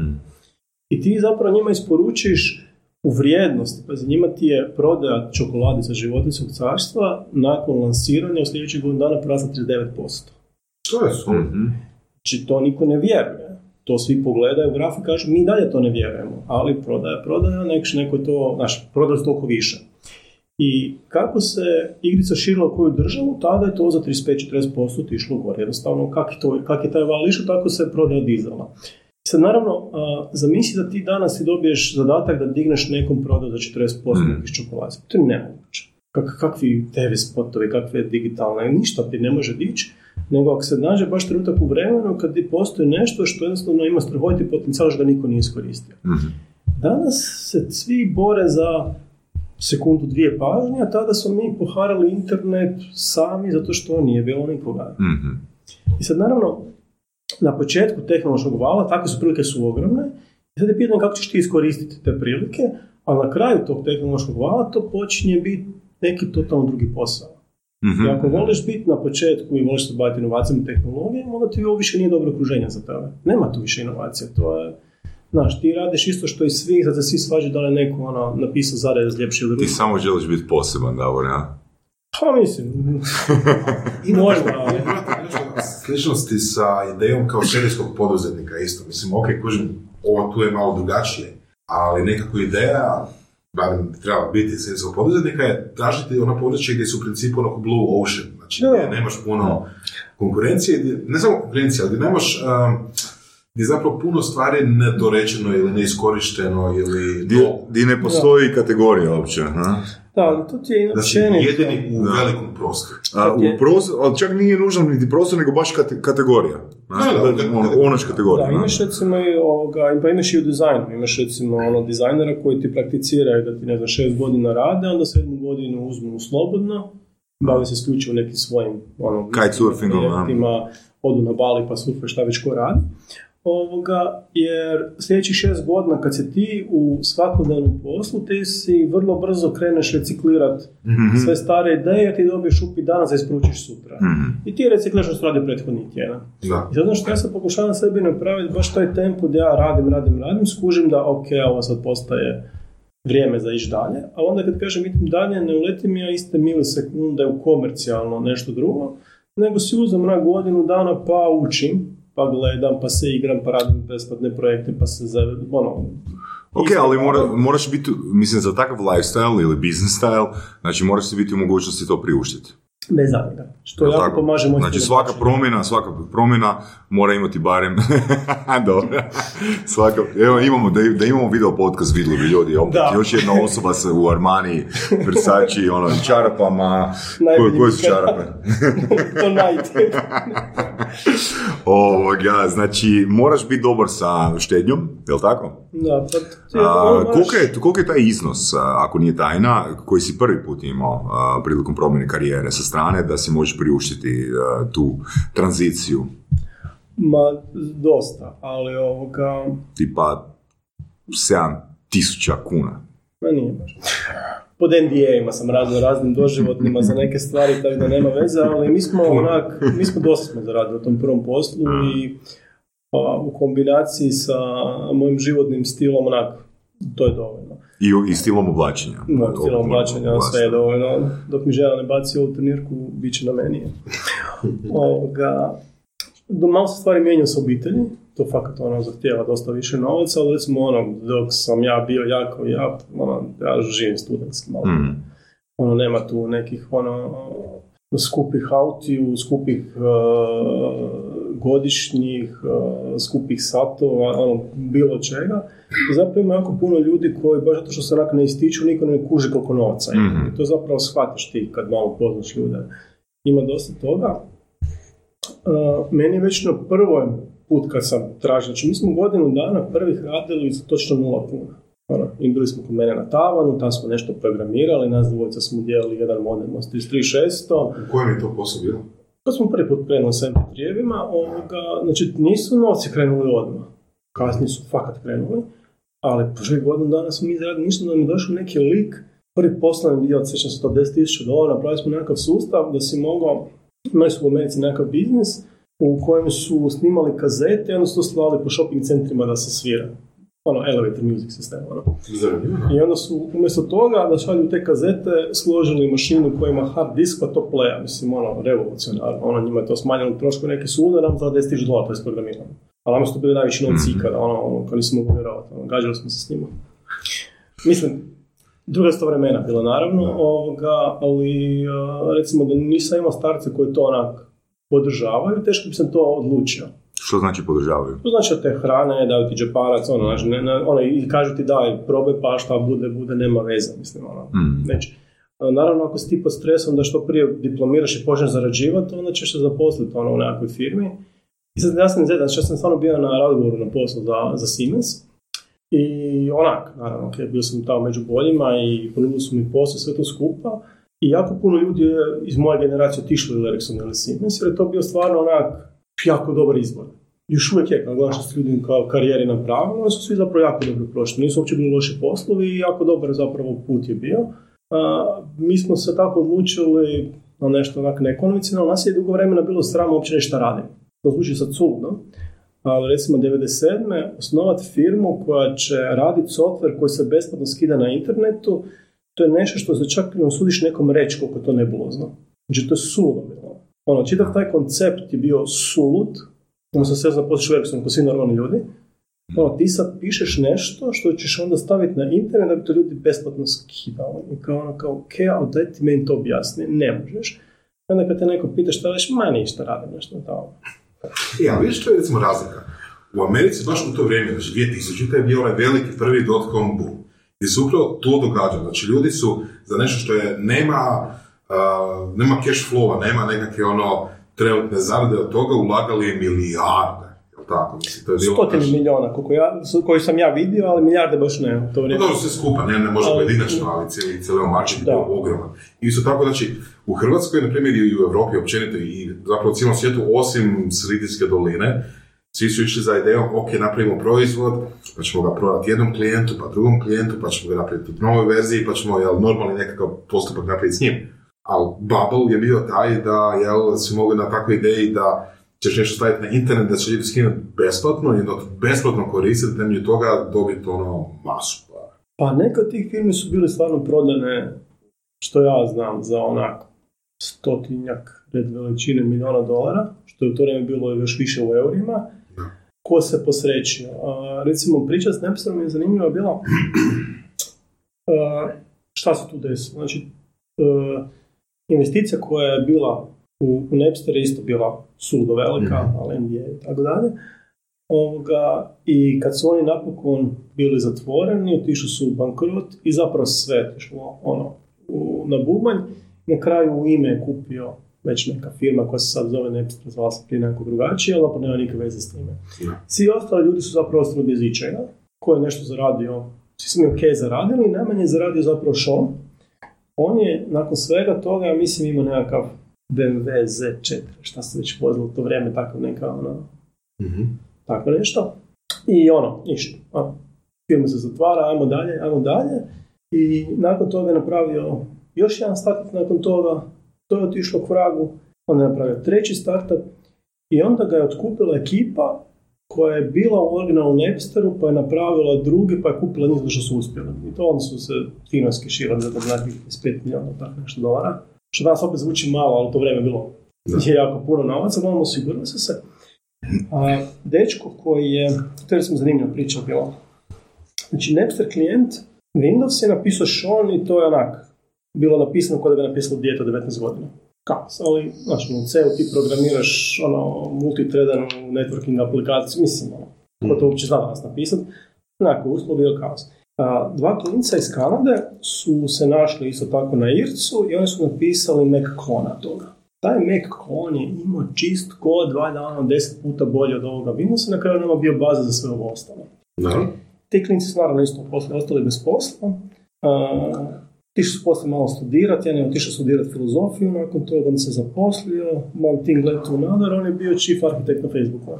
I ti zapravo njima isporučiš u vrijednosti, pazi, njima ti je prodaja čokolade za životinskog carstva nakon lansiranja u sljedećih godinu dana porasla 39%. To je su. Znači to niko ne vjeruje. To svi pogledaju graf i kažu mi dalje to ne vjerujemo, ali prodaja, prodaja, nek, neko je to, znaš, prodaja su toliko više. I kako se igrica širila u koju državu, tada je to za 35-40% otišlo gore. Jednostavno, kak je, to, kak je taj val išao, tako se prodaja dizala. Sad, naravno, zamisli da ti danas ti dobiješ zadatak da digneš nekom prodaju za 40% mm. iz čokolade. To je nemoguće. Kak, kakvi TV spotovi, kakve digitalne, ništa ti ne može dići, nego ako se nađe baš trenutak u vremenu kad postoji nešto što jednostavno ima strahoviti potencijal što ga niko nije iskoristio. Mhm. Danas se svi bore za sekundu, dvije pažnje, a tada smo mi poharali internet sami zato što nije bilo nikoga. Mhm. I sad naravno, na početku tehnološkog vala, takve su prilike su ogromne, i sad je pitanje kako ćeš ti iskoristiti te prilike, a na kraju tog tehnološkog vala to počinje biti neki totalno drugi posao. Mhm. I ako voliš biti na početku i voliš se baviti inovacijama i tehnologijama, onda ti ovo više nije dobro okruženje za tebe. Nema tu više inovacija, to je... Znaš, ti radiš isto što i svi, sad se svi svađaju da li je neko ono, napisao zare ljepši ili Ti samo želiš biti poseban, Davor, ja? Pa mislim, možda, ali... Sličnosti sa idejom kao serijskog poduzetnika isto. Mislim, ok, kužim, ovo tu je malo drugačije, ali nekako ideja, barem treba biti serijskog poduzetnika, je tražiti ono područje gdje su u principu onako blue ocean, znači Da. gdje nemaš puno konkurencije, gdje- ne samo konkurencije, ali gdje nemaš, um, gdje je zapravo puno stvari nedorečeno ili neiskorišteno ili di ne postoji kategorija uopće, ha? Da, ali to ti je općenito. jedini u velikom prostoru. A, u prostor, ali čak nije nužno niti prostor, nego baš kate- kategorija. Znaš, Da, da, da, da, ono, onač kategorija. Da, imaš recimo i ovoga, pa imaš i u dizajnu, imaš recimo ono dizajnera koji ti prakticiraju da ti ne znam šest godina rade, onda sedmu godinu uzmu slobodno, bave se isključivo nekim svojim ono, Kitesurfingom, odu na Bali pa surfaju šta već ko radi. Ovoga, jer sljedećih šest godina kad si ti u svakodnevnom poslu, ti si vrlo brzo kreneš reciklirati Mhm. sve stare ideje, ti dobiješ upi danas da isporučiš sutra. Mhm. I ti recikliraš što radio prethodni tjedan. Da. I sad ono što ja sad pokušavam sebi napraviti, baš taj tempo gdje ja radim, radim, radim, skužim da ok, ovo sad postaje vrijeme za ići dalje, ali onda kad kažem idem dalje, ne uletim ja iste milisekunde u komercijalno nešto drugo, nego si uzem na godinu dana pa učim, pa gledam, pa se igram, pa radim besplatne projekte, pa se za, ono... Ok, ali mora, moraš biti, mislim, za takav lifestyle ili business style, znači moraš si biti u mogućnosti to priuštiti. Bez zavrga. Što Jel jako tako? pomaže moj Znači svaka promjena, svaka promjena mora imati barem, dobro, svaka, evo imamo, da, da imamo video podcast vidjeli bi ljudi, opet Da. još jedna osoba se u Armani, Versace, ono, čarapama, koje, koje su čarape? to najte. Ovoga, znači, moraš biti dobar sa štednjom, jel tako? Da, pa ono, koliko, je, koliko je taj iznos, ako nije tajna, koji si prvi put imao a, prilikom promjene karijere sa strane, da si možeš priuštiti a, tu tranziciju, Ma, dosta, ali ovoga, tipa 7000 kuna? ma nije baš. Pod NDA-ima sam razno raznim doživotnima za neke stvari, tako da nema veze, ali mi smo onak, mi smo dosta smo zaradili u tom prvom poslu i a, u kombinaciji sa mojim životnim stilom, onak, to je dovoljno. I, i stilom oblačenja. No, stilom oblačenja, sve je dovoljno. Dok mi žena ne baci ovu trenirku, bit će na meni. Ovoga, do malo se stvari mijenjaju s obitelji, to fakat ono zahtjeva dosta više novaca, ali recimo ono, dok sam ja bio jako ja, ono, ja živim studentski malo. Mm. Ono, nema tu nekih, ono, skupih autiju, skupih uh, godišnjih, uh, skupih satova, ono, bilo čega. I zapravo ima jako puno ljudi koji, baš zato što se onako ne ističu, niko ne kuži koliko novaca ima. Mhm. I to zapravo shvatiš ti kad malo poznaš ljude. Ima dosta toga. Uh, meni je već na prvoj put kad sam tražio, znači mi smo godinu dana prvih radili za točno nula kuna. Ono, I bili smo kod mene na tavanu, tam smo nešto programirali, nas dvojica smo dijelili jedan modem od 33600. U kojem je to posao bilo? Kad smo prvi put krenuli s MP3-evima, ovoga, znači nisu novci krenuli odmah. Kasnije su fakat krenuli, ali prvih godinu dana smo mi izradili ništa da je došao neki lik, prvi poslovni dio, sjećam se to 10.000 dolara, napravili smo nekakav sustav da si mogao, imali su u Americi nekakav biznis u kojem su snimali kazete i onda to slali po shopping centrima da se svira. Ono, elevator music sistem, ono. I onda su umjesto toga da šalju te kazete složili mašinu koja ima hard disk pa to playa, mislim ono revolucionarno, ono njima je to smanjilo trošku neki su nam za 10.000 dolara to je isprogramirano. Ali nama su to bili najveći novci ikada, ono, ono, kao nisam mogu vjerovati, ono, gađali smo se s njima. Mislim, druga sto vremena bilo naravno, ovoga, ali recimo da nisam imao starce koji to onak podržavaju, teško bi sam to odlučio. Što znači podržavaju? To znači da te hrane, daju ti džeparac, ono, znači, ne, ne, ono, i kažu ti daj, probaj pa šta bude, bude, nema veze, mislim, ono, Mm. Naravno, ako si ti pod stresom da što prije diplomiraš i počneš zarađivati, onda ćeš se zaposliti ono, u nekakvoj firmi. I sad ja sam zedan, što sam stvarno bio na razgovoru na poslu za, za Siemens. I onak, naravno, ok, bio sam tamo među boljima i ponudili su mi posao, sve to skupa. I jako puno ljudi je iz moje generacije otišlo u Ericsson ili Siemens, jer je to bio stvarno onak jako dobar izbor. Još uvijek je, kad gledaš što su ljudi kao karijeri napravili, oni su svi zapravo jako dobro prošli. Nisu uopće bili loši poslovi i jako dobar zapravo put je bio. A, mi smo se tako odlučili na nešto onak nekonvencionalno. Nas je dugo vremena bilo sramo uopće nešto radim. To zvuči sad suludo, ali recimo 97. osnovati firmu koja će raditi software koji se besplatno skida na internetu, to je nešto što se čak ne usudiš nekom reći koliko to nebulozno. Znači to je bilo. Ono, čitav taj koncept je bio sulud, ono sam se zaposliš u Ericssonu kao svi normalni ljudi, ono, ti sad pišeš nešto što ćeš onda staviti na internet da bi to ljudi besplatno skidali. I kao ono, kao, ok, ali daj ti meni to objasni. Ne možeš. I onda kad te neko pita šta radiš, ma ništa radim nešto tamo. E, ali vidiš što je recimo razlika? U Americi baš u to vrijeme, znači 2000. je bio onaj veliki prvi dot-com boom. Gdje se upravo to događa. Znači ljudi su za nešto što je, nema, uh, nema cash flowa, nema nekakve ono trenutne zarade od toga, ulagali milijarde. Jel tako? Mislim, to je bilo Stotine baš- miliona, koliko ja, su- koji sam ja vidio, ali milijarde baš ne to Pa vrijeme. dobro, sve skupa, ne, ne Ali- pojedinačno, ali cijeli, cijeli market je ogroman. I isto tako, znači, u Hrvatskoj, na primjer, i u Europi općenito, i zapravo u cijelom svijetu, osim Sridijske doline, svi su išli za idejom, ok, napravimo proizvod, pa ćemo ga prodati jednom klijentu, pa drugom klijentu, pa ćemo ga napraviti u novoj verziji, pa ćemo jel, normalni nekakav postupak napraviti s njim. Ali Bubble je bio taj da jel, su mogli na takvoj ideji da ćeš nešto staviti na internet, da će ljudi skinuti besplatno i to besplatno koristiti, temelju toga dobiti ono masu para. Pa neke od tih firmi su bile stvarno prodane, što ja znam, za onak stotinjak red veličine miliona dolara, što je u to vrijeme bilo još više u eurima. Da. Ko se posrećio? A, recimo, priča s Napsterom je zanimljiva bila a, šta se tu desilo. Znači, a, investicija koja je bila u, u Napster je isto bila sudo velika, Mhm. ali NBA i tako dalje. Ovoga, I kad su oni napokon bili zatvoreni, otišli su u bankrot i zapravo sve je otišlo ono, u, na bubanj. Na kraju u ime je kupio već neka firma koja se sad zove Napster, zvala se prije nekako drugačije, ali nema nikakve veze s time. Da. Svi ostali ljudi su zapravo ostali bez ičega, ko je nešto zaradio, svi su mi ok zaradili, najmanje je zaradio zapravo Sean. On je nakon svega toga, mislim, imao nekakav BMW Z4, šta se već vozilo u to vrijeme, tako neka ono, Mhm. tako nešto. I ono, ništa. Firma se zatvara, ajmo dalje, ajmo dalje. I nakon toga je napravio još jedan startup nakon toga, to je otišlo k vragu, onda je napravio treći startup i onda ga je otkupila ekipa koja je bila u originalnom Napsteru, pa je napravila drugi, pa je kupila njih što su uspjeli. I to oni su se fino skeširali za nekih 5 milijuna, tako nešto dolara. Što danas opet zvuči malo, ali to vrijeme je bilo je jako puno novaca, uglavnom osigurali su se. A, dečko koji je, to je smo zanimljiva priča bila. Znači, Napster klijent, Windows je napisao Sean i to je onak, bilo napisano kao da ga je napisalo dijete od 19 godina. Kako? Ali, znači, u C-u ti programiraš ono, multithreadanu networking aplikaciju, mislim, ono, ko to uopće zna danas napisati, onako, uspio bio kaos. A, dva klinca iz Kanade su se našli isto tako na Ircu i oni su napisali Mac klona toga. Taj Mac klon je imao čist kod, dva dana, deset puta bolje od ovoga Windowsa, na kraju nama bio baza za sve ovo ostalo. Da. Ti klinci su naravno isto poslije ostali bez posla. A, ti su poslije malo studirati, jedan je otišao studirati filozofiju, nakon toga on se zaposlio, thing led to another, on je bio chief architect na Facebooku.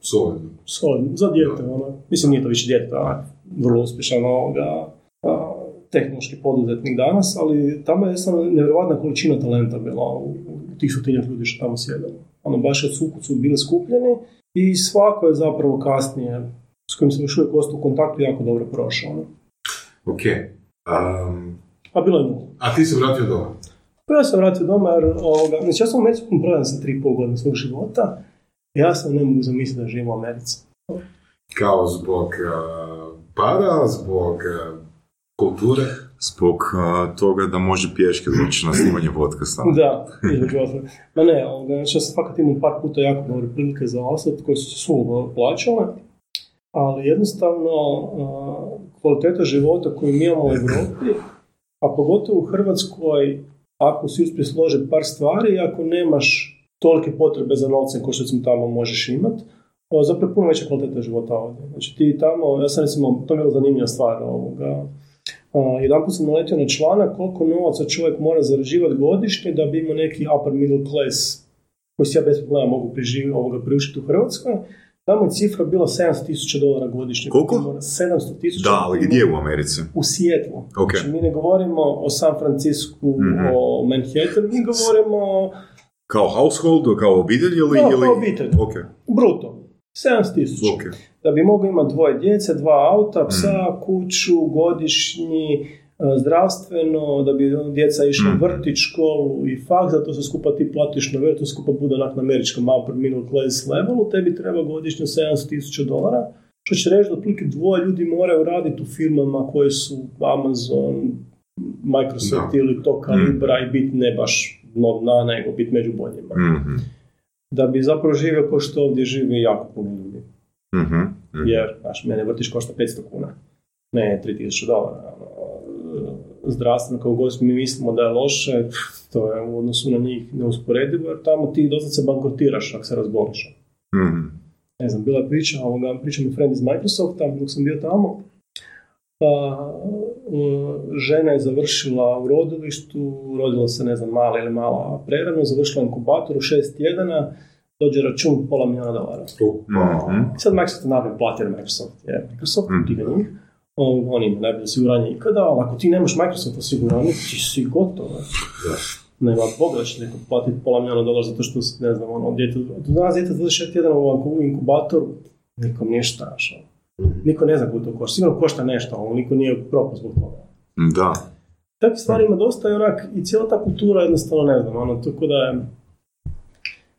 Solidno. Solidno, za dijete, ono, mislim nije to više dijete, onak, vrlo uspješan ovoga, a, tehnološki poduzetnik danas, ali tamo je samo nevjerojatna količina talenta bila u, u tih stotinjak ljudi što tamo sjedalo. Ono, baš od suku su bili skupljeni i svako je zapravo kasnije, s kojim sam još uvijek ostao u kontaktu, jako dobro prošao. Ono. Ok. Um, A bilo je nula. a ti se vratio doma? Pa ja sam vratio doma jer, ovoga, znači ja sam u Mexiku prodan sa tri i pol godine svog života Ja sam ne mogu zamisliti da živim u Americi. Kao zbog uh, para, zbog uh, kulture. Zbog a, toga da može pješke doći na snimanje podcasta. Da, između ostalog. Ma ne, ovoga, znači ja sam fakat imao par puta jako dobre prilike za ostat koje su se suludo plaćale, ali jednostavno kvaliteta života koju mi imamo u Europi, a pogotovo u Hrvatskoj, ako si uspije složiti par stvari, ako nemaš tolike potrebe za novcem kao što recimo tamo možeš imat, o, zapravo puno veća kvaliteta života ovdje. Znači ti tamo, ja sam recimo, to je bila zanimljiva stvar, ovoga, a, jedan put sam naletio na članak koliko novaca čovjek mora zarađivati godišnje da bi imao neki upper middle class koji si ja bez problema mogu priuštiti u Hrvatskoj. Tamo je cifra bila 700.000 dolara godišnje. Koliko? 700.000. Da, ali gdje u Americi? U Sijetlu. Ok. Znači, mi ne govorimo o San Francisku, Mhm. o Manhattanu, mi govorimo Kao household, kao obitelj ili... Da, ili... kao obitelj. Ok, bruto. 700.000. ok. Da bi mogao imati dvoje djece, dva auta, psa, Mhm. kuću, godišnji, zdravstveno, da bi djeca išla u Mhm. vrtić, školu i faks, da to se skupa ti platiš na vrtu, to skupa bude onak na američkom upper middle class levelu, tebi treba godišnje 700.000 dolara, što će reći da otprilike dvoje ljudi moraju raditi u firmama koje su Amazon, Microsoft Da. ili to kalibra i biti ne baš no dna, nego biti među boljima. Mhm, Da bi zapravo živio kao što ovdje živi jako puno ljudi. mhm, mhm. Jer, znaš, mene vrtić košta 500 kuna, ne 3000 dolara. Zdravstveno, kao god mi mislimo da je loše, to je u odnosu na njih neusporedivo, jer tamo ti dosad se bankrotiraš ako se razboliš. Mhm. Ne znam, bila je priča, ovoga, priča mi friend iz Microsofta, dok sam bio tamo, pa, uh, žena je završila u rodilištu, rodila se, ne znam, mala ili mala prerano, završila inkubator u šest tjedana, dođe račun pola milijuna dolara. Mhm. I sad Microsoft naravno platio Microsoft, jer Microsoft Mhm. njih, on, on ima najbolje osiguranje ikada, ali ako ti nemaš Microsoft osiguranje, ti si gotovo. Nema Boga da će neko platiti pola milijuna dolara zato što si, ne znam, ono, djete, do danas djete 26 tjedana u inkubatoru, nikom ništa, znaš, ono. Niko ne zna koliko to košta, sigurno košta nešto, ali niko nije propao zbog toga. Da. Takvih stvari ima dosta i onak, i cijela ta kultura jednostavno ne znam, ono, tako da je,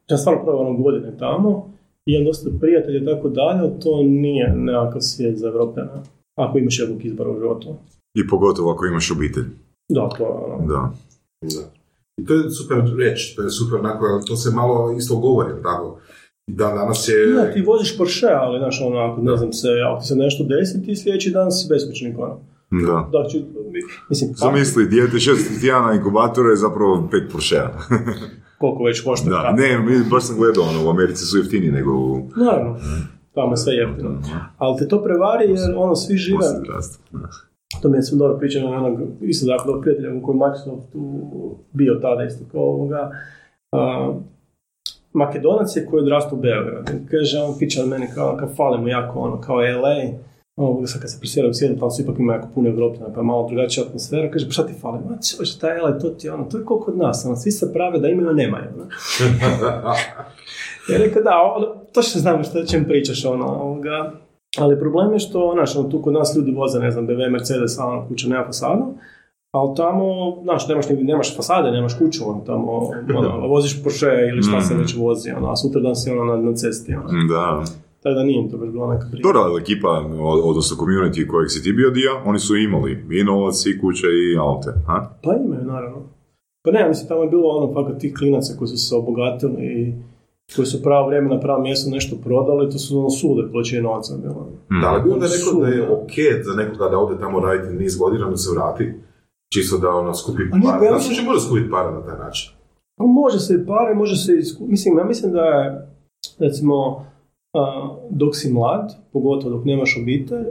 ja stvarno prvo ono godine tamo, i imam dosta prijatelja i tako dalje, to nije nekakav svijet za Evropljana, ako imaš jednog izbora u životu. I pogotovo ako imaš obitelj. Da, to je ono, Da. Da. I to je super reč, to je super onako, to se malo isto govori, tako? I dan danas je... Da, ti voziš Porsche, ali znaš, ono, ako ne znam se, ako ti se nešto desi, ti sljedeći dan si beskućnik, ono. Da. Da, ću, mislim, pa, Zamisli, dijete šest tjedana inkubatora je zapravo pet Porschea. koliko već košta. Da, kako. ne, mi baš sam gledao, ono, u Americi su jeftiniji nego u... Naravno, tamo je sve jeftino. Ali te to prevari jer ono, svi žive, to mi je sam dobro pričao na onog, isto dakle, dobro prijatelja u kojem Microsoft bio tada isto kao ovoga, Makedonac je koji je odrastao u Beogradu. Kaže, on pića od mene kao, kao fali mu jako ono, kao LA, Ovoga, sad kad se presjelio u svijet, tamo su ipak ima jako puno Evropljana, pa je malo drugačija atmosfera, kaže, pa šta ti fali? Ma, čoveče, taj LA, to ti je ono, to je koliko kod nas, ono, svi se prave da imaju, a nemaju, ono. Ja rekao, da, ono, točno znam što čem pričaš, ono, ovoga, ali problem je što, znaš, ono, tu kod nas ljudi voze, ne znam, BMW, Mercedes, ono, kuća nema fasadu, ali tamo, znaš, nemaš, nemaš fasade, nemaš kuću, ono, tamo, ono, voziš Porsche ili šta se Mhm. već vozi, ono, a sutra dan si ono na, na cesti, ono. Da. Tako da nije to baš bila neka priča. Dobro, ali ekipa, od- odnosno community kojeg si ti bio dio, oni su imali i novac, i kuće, i aute. Ha? Pa imaju, naravno. Pa ne, mislim, tamo je bilo ono, fakat tih klinaca koji su se obogatili i koji su pravo vrijeme na pravom mjestu nešto prodali, to su ono sude količine novaca bilo. Da li bi onda rekao da je ok za nekoga da ode tamo raditi niz godina, da se vrati, čisto da ono skupi para. pa ja Da mislim- se može skupiti para na taj način. Pa može se i pare, može se isku... Mislim, ja mislim da je, recimo, dok si mlad, pogotovo dok nemaš obitelj,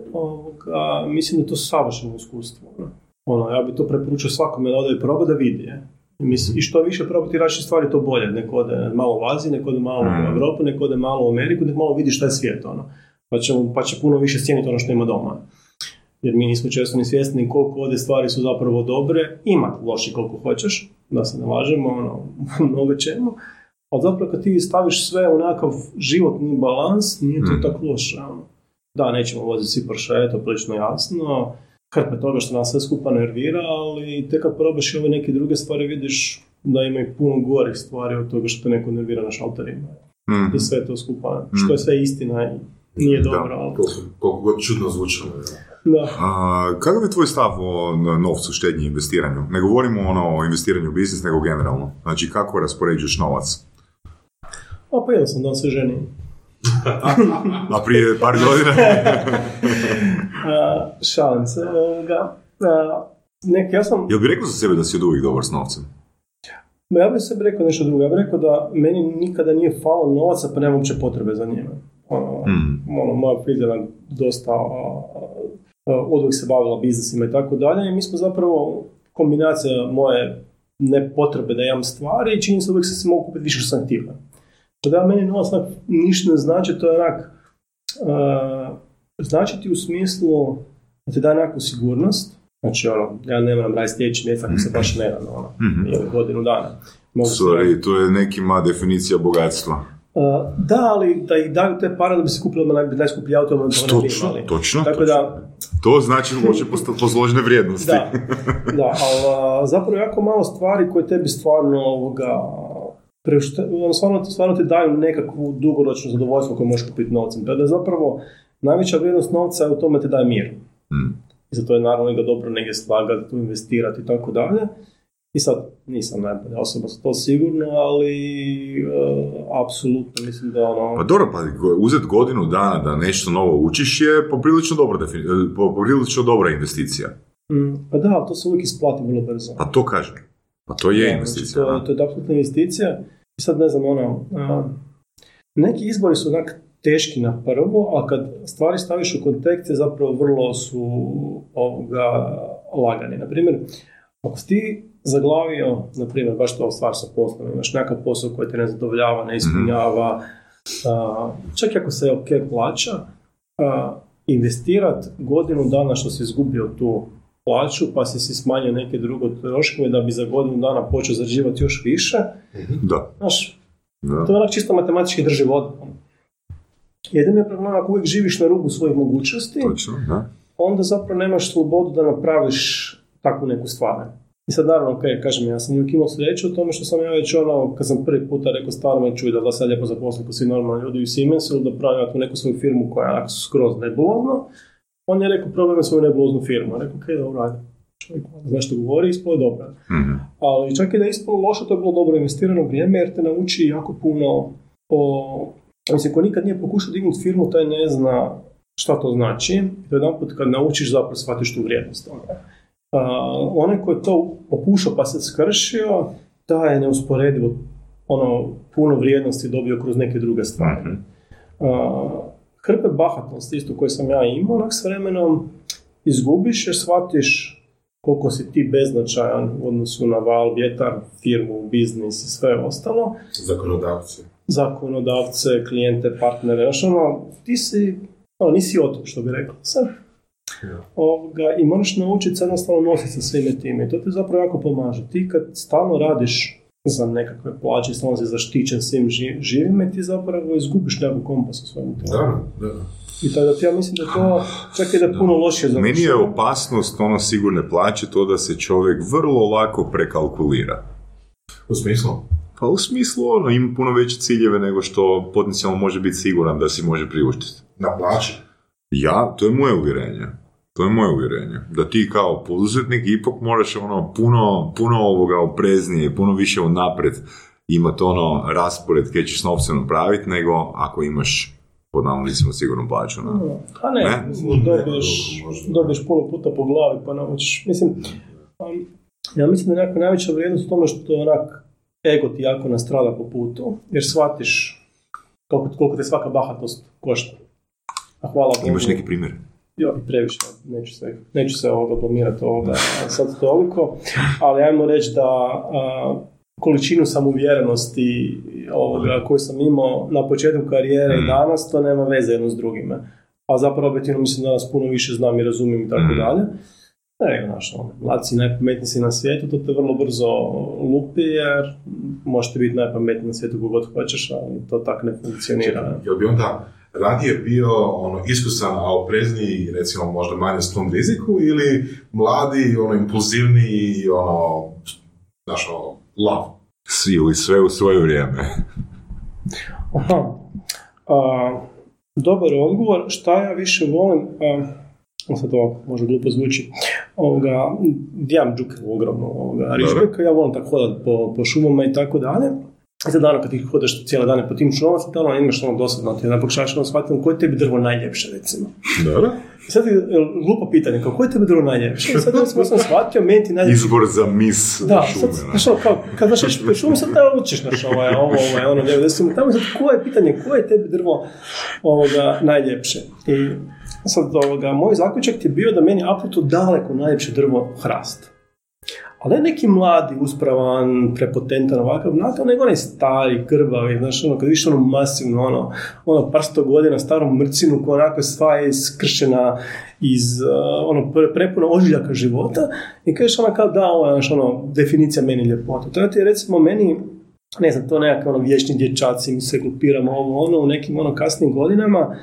mislim da je to savršeno iskustvo. ono. Ono, ja bi to preporučio svakome da ode i proba da vidi. je. I, mislim, I što više probati različite stvari, to bolje. Neko ode malo u Aziji, neko ode malo Mm. u Europu, neko ode malo u Ameriku, neko malo vidi šta je svijet. Ono. Pa, će, pa će puno više cijeniti ono što ima doma. Jer mi nismo često ni svjesni koliko ovdje stvari su zapravo dobre. Ima loši koliko hoćeš, da se ne lažemo, ono, mnogo čemu. Ali zapravo kad ti staviš sve u nekakav životni balans, nije to Mhm. tako loše. Ono. Da, nećemo voziti svi Porsche, to je prilično jasno. Hrpe toga što nas sve skupa nervira, ali tek kad probaš i ove neke druge stvari vidiš da ima i puno gorih stvari od toga što te neko nervira na šalterima. Mhm. i sve to skupa, što je sve istina i nije Da. dobro, ali... Koliko, koliko god čudno zvučalo. da. Da. A, kakav je tvoj stav o novcu, štednji investiranju? Ne govorimo ono o investiranju u biznis, nego generalno. Znači, kako raspoređuješ novac? A pa jedan sam da se ženi. A prije par godina? Šalim se. Ovoga. A, nek, ja sam, Jel bi rekao za sebe da si od uvijek dobar s novcem? ma ja bih sebi rekao nešto drugo. Ja bih rekao da meni nikada nije falo novaca, pa nemam uopće potrebe za njime. Ono, Mm. ono, moja frizdana dosta od se bavila biznisima i tako dalje i mi smo zapravo kombinacija moje nepotrebe da imam stvari i čini se uvijek si mogu kupiti više što sam htio. Tako da meni novac ništa ne znači, to je onak, a, znači ti u smislu da ti daje nekakvu sigurnost, znači ono, ja ne moram raditi sljedeći mjesec ako se baš ne da, ono, Mhm. ili godinu dana. Mogu Sorry, to je nekima definicija bogatstva. Uh, da, ali da ih daju te pare da bi se kupili odmah naj, najskuplji auto, onda to ne imali. točno, Tako točno. da, To znači loše posto- posložene vrijednosti. da, da, ali zapravo jako malo stvari koje tebi stvarno ovoga, ono, stvarno, stvarno ti daju nekakvu dugoročnu zadovoljstvo koju možeš kupiti novcem. Da zapravo najveća vrijednost novca je u tome ti daje mir. Mm. I zato je naravno ga dobro negdje slagati, tu investirati i tako dalje. I sad, nisam najbolja osoba za to sigurno, ali e, apsolutno mislim da ono... Pa dobro, pa go- uzet godinu dana da nešto novo učiš je poprilično dobra, defini- e, poprilično dobra investicija. Mm, pa da, to se uvijek isplati vrlo brzo. Pa to kažem. Pa to je investicija. Znači, to, to je apsolutna investicija. I sad ne znam, ono, a, neki izbori su onak teški na prvo, a kad stvari staviš u kontekste zapravo vrlo su ovoga lagani. Na primjer, ako si ti zaglavio, na primjer, baš to stvar sa poslom, imaš nekakav posao koji te ne zadovoljava, ne ispunjava, a, čak i ako se ok plaća, investirat godinu dana što si izgubio tu plaću, pa si si smanjio neke druge troškove da bi za godinu dana počeo zarađivati još više, Da, znaš, da. to je onak čisto matematički drži vodu. Jedini je problem ako uvijek živiš na rubu svojih mogućnosti, Točno, da. onda zapravo nemaš slobodu da napraviš takvu neku stvar. I sad naravno, ok, kažem, ja sam uvijek imao sreću u tome što sam ja već ono, kad sam prvi puta rekao stvarno me čuj da da sad lijepo zaposlim ko svi normalni ljudi u Siemensu da pravim ja tu neku svoju firmu koja je skroz nebulozna, on je rekao problem je svoju nebuloznu firmu. Rekao, ok, dobro, ajde. Čovjek zna što govori, ispalo je dobro. Mhm. Ali čak i da je ispalo loše, to je bilo dobro investirano vrijeme jer te nauči jako puno o... Mislim, ko nikad nije pokušao dignuti firmu, taj ne zna šta to znači. I to jedan put kad naučiš zapravo shvatiš tu vrijednost. Ono. A, onaj ko je to pokušao pa se skršio, taj je neusporedivo ono, puno vrijednosti dobio kroz neke druge stvari. Mhm. A, hrpe bahatosti isto koje sam ja imao, onak s vremenom izgubiš jer shvatiš koliko si ti beznačajan u odnosu na val, vjetar, firmu, biznis i sve ostalo, Zakonodavci. zakonodavce, klijente, partnere, znaš ono, ti si, ono, nisi otok, što bi rekao sad. Ovoga, I moraš naučiti se jednostavno nositi sa svime time. I to ti zapravo jako pomaže. Ti kad stalno radiš za nekakve plaće, stalno si zaštićen svim ži- živime, ti zapravo izgubiš nekakvu kompas u svojom tijelu. Da, da. I tako da ti ja mislim da to čak i da je puno lošije za Meni je opasnost ono sigurne plaće to da se čovjek vrlo lako prekalkulira. U smislu? Pa u smislu ono, ima puno veće ciljeve nego što potencijalno može biti siguran da si može priuštiti. Na plaći? Ja, to je moje uvjerenje. To je moje uvjerenje. Da ti kao poduzetnik ipak moraš ono puno, puno ovoga opreznije, puno više unaprijed imati ono raspored gdje ćeš s novcem napraviti nego ako imaš pod navodnicima sigurnu plaću. Na. A ne, Ne? mislim, dobiješ, Ne, možda. dobiješ puno puta po glavi pa naučiš. Mislim, um, ja mislim da je najveća vrijednost u tome što onak ego ti jako nastrada po putu, jer shvatiš koliko, koliko te svaka bahatost košta. A hvala. Imaš neki primjer? Jo, i previše, neću se, neću se ovoga blamirati ovoga sad toliko, ali ajmo reći da a, količinu samouvjerenosti ovoga koju sam imao na početku karijere i danas, to nema veze jedno s drugime. A zapravo objektivno mislim da danas puno više znam i razumijem i tako Mm. dalje. Ne, znaš, ono, mlad si najpametniji si na svijetu, to te vrlo brzo lupi jer možete biti najpametniji na svijetu kogod hoćeš, ali to tak ne funkcionira. Jel bi onda radije bio ono, iskusan, a oprezniji, recimo možda manje s tom riziku, ili mladi, ono, impulzivniji i ono, znaš, ono, lav. Svi ili sve u svoje vrijeme. Aha. A, dobar odgovor. Šta ja više volim? A, sad to može glupo zvuči. Ovoga, dijam džuke ogromno ovoga, rižbeka. Ja volim tako hodati po, po šumama i tako dalje. I sad dana kad ti hodaš cijele dane po tim šumama, sad ono imaš ono dosadno, ti jedan pokušavaš ono shvatiti koje je tebi drvo najljepše, recimo. Dobro. I sad je glupo pitanje, kao koje je tebi drvo najljepše? I sad ja sam, shvatio, meni ti najljepše... Izbor za mis Da, šume. sad, ono. znaš, ono, kao, kad znaš išći po šumu, sad tamo učiš, znaš, ovaj, ovo, ovaj, ono, ne, recimo, tamo sad, koje je pitanje, koje je tebi drvo ovoga najljepše? I sad, ovoga, moj zaključak ti je bio da meni apsolutno daleko najljepše drvo hrast. Ali ne neki mladi, uspravan, prepotentan ovakav nakav, nego onaj stari, krvavi, znaš, ono, kad vidiš ono masivno, ono, ono, par sto godina starom mrcinu koja onako sva je iskršena iz, uh, ono, pre- prepuna ožiljaka života i kažeš ona kao da, ovo je, znaš, ono, definicija meni ljepote. To je ti, recimo, meni, ne znam, to nekakve ono vječni dječaci, mi se glupiramo ovo, ono, u nekim ono kasnim godinama,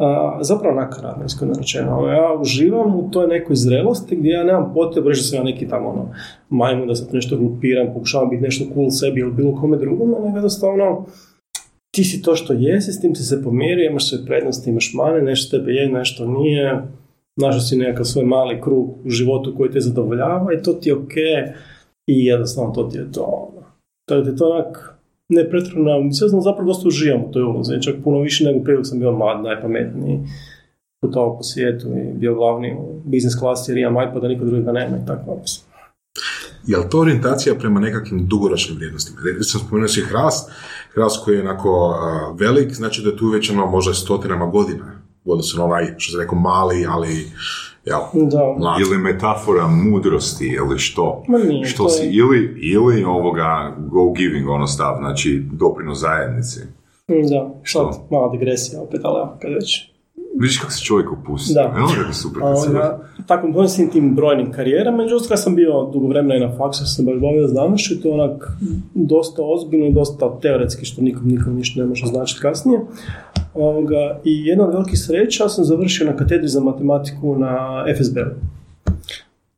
a, zapravo nakaradno, iskreno rečeno. Ono, Ja uživam u toj nekoj zrelosti gdje ja nemam potrebu reći da sam ja neki tamo ono, majmun, da sad nešto glupiram, pokušavam biti nešto cool sebi ili bilo kome drugome, nego jednostavno ti si to što jesi, s tim si se pomirio, imaš sve prednosti, imaš mane, nešto tebe je, nešto nije, našao si nekakav svoj mali krug u životu koji te zadovoljava i to ti je ok i jednostavno to ti je to. Ono. Je to onak ne mislim da zapravo dosta uživam u toj ulozi, čak puno više nego prije sam bio mlad, najpametniji, putovao po svijetu i bio glavni u biznis klasi jer imam iPad, a niko drugi ga nema i tako mislim. Je li to orijentacija prema nekakvim dugoročnim vrijednostima? Recimo spomenuo si hrast, hrast koji je onako velik, znači da je tu već ono možda stotinama godina u odnosu na ovaj, što se rekao, mali, ali jel, Da, mlad. Ili metafora mudrosti, ili što? Ma nije, što to si, je- ili, ili ovoga go giving, ono stav, znači doprinos zajednici. da, Što? mala digresija opet, ali kad već. Vidiš kako se čovjek opustio. Da. Evo kako je super. Se- tako, u svim tim brojnim karijerama, međutim, kad sam bio dugo vremena i na faksu, sam baš bavio znanošću, i to onak dosta ozbiljno i dosta teoretski, što nikom, nikom ništa ne može značiti kasnije. Ovoga, I jedna od velikih sreća sam završio na katedri za matematiku na FSB-u.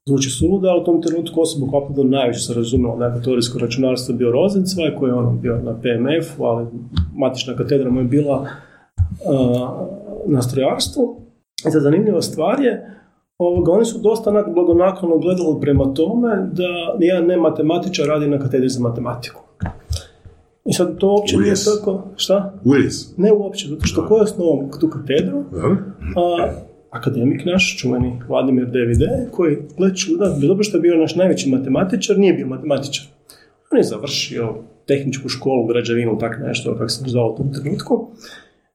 Zvuči suludo, ali u tom trenutku osoba koja do najviše se razumjela da je teorijsko računarstvo bio Rozencvaj, koji je ono bio na PMF-u, ali matična katedra mu je bila na strojarstvu. I sad zanimljiva stvar je, ovoga, oni su dosta onak blagonaklono gledali prema tome da jedan ne matematičar radi na katedri za matematiku. I sad to uopće nije tako, šta? Uvijez. Ne uopće, zato što ko je osnovao tu katedru? A, akademik naš, čuveni Vladimir Davide, koji, gle čuda, bilo bi što je bio naš najveći matematičar, nije bio matematičar. On je završio tehničku školu, građevinu, tak nešto, kako se zvao u tom trenutku,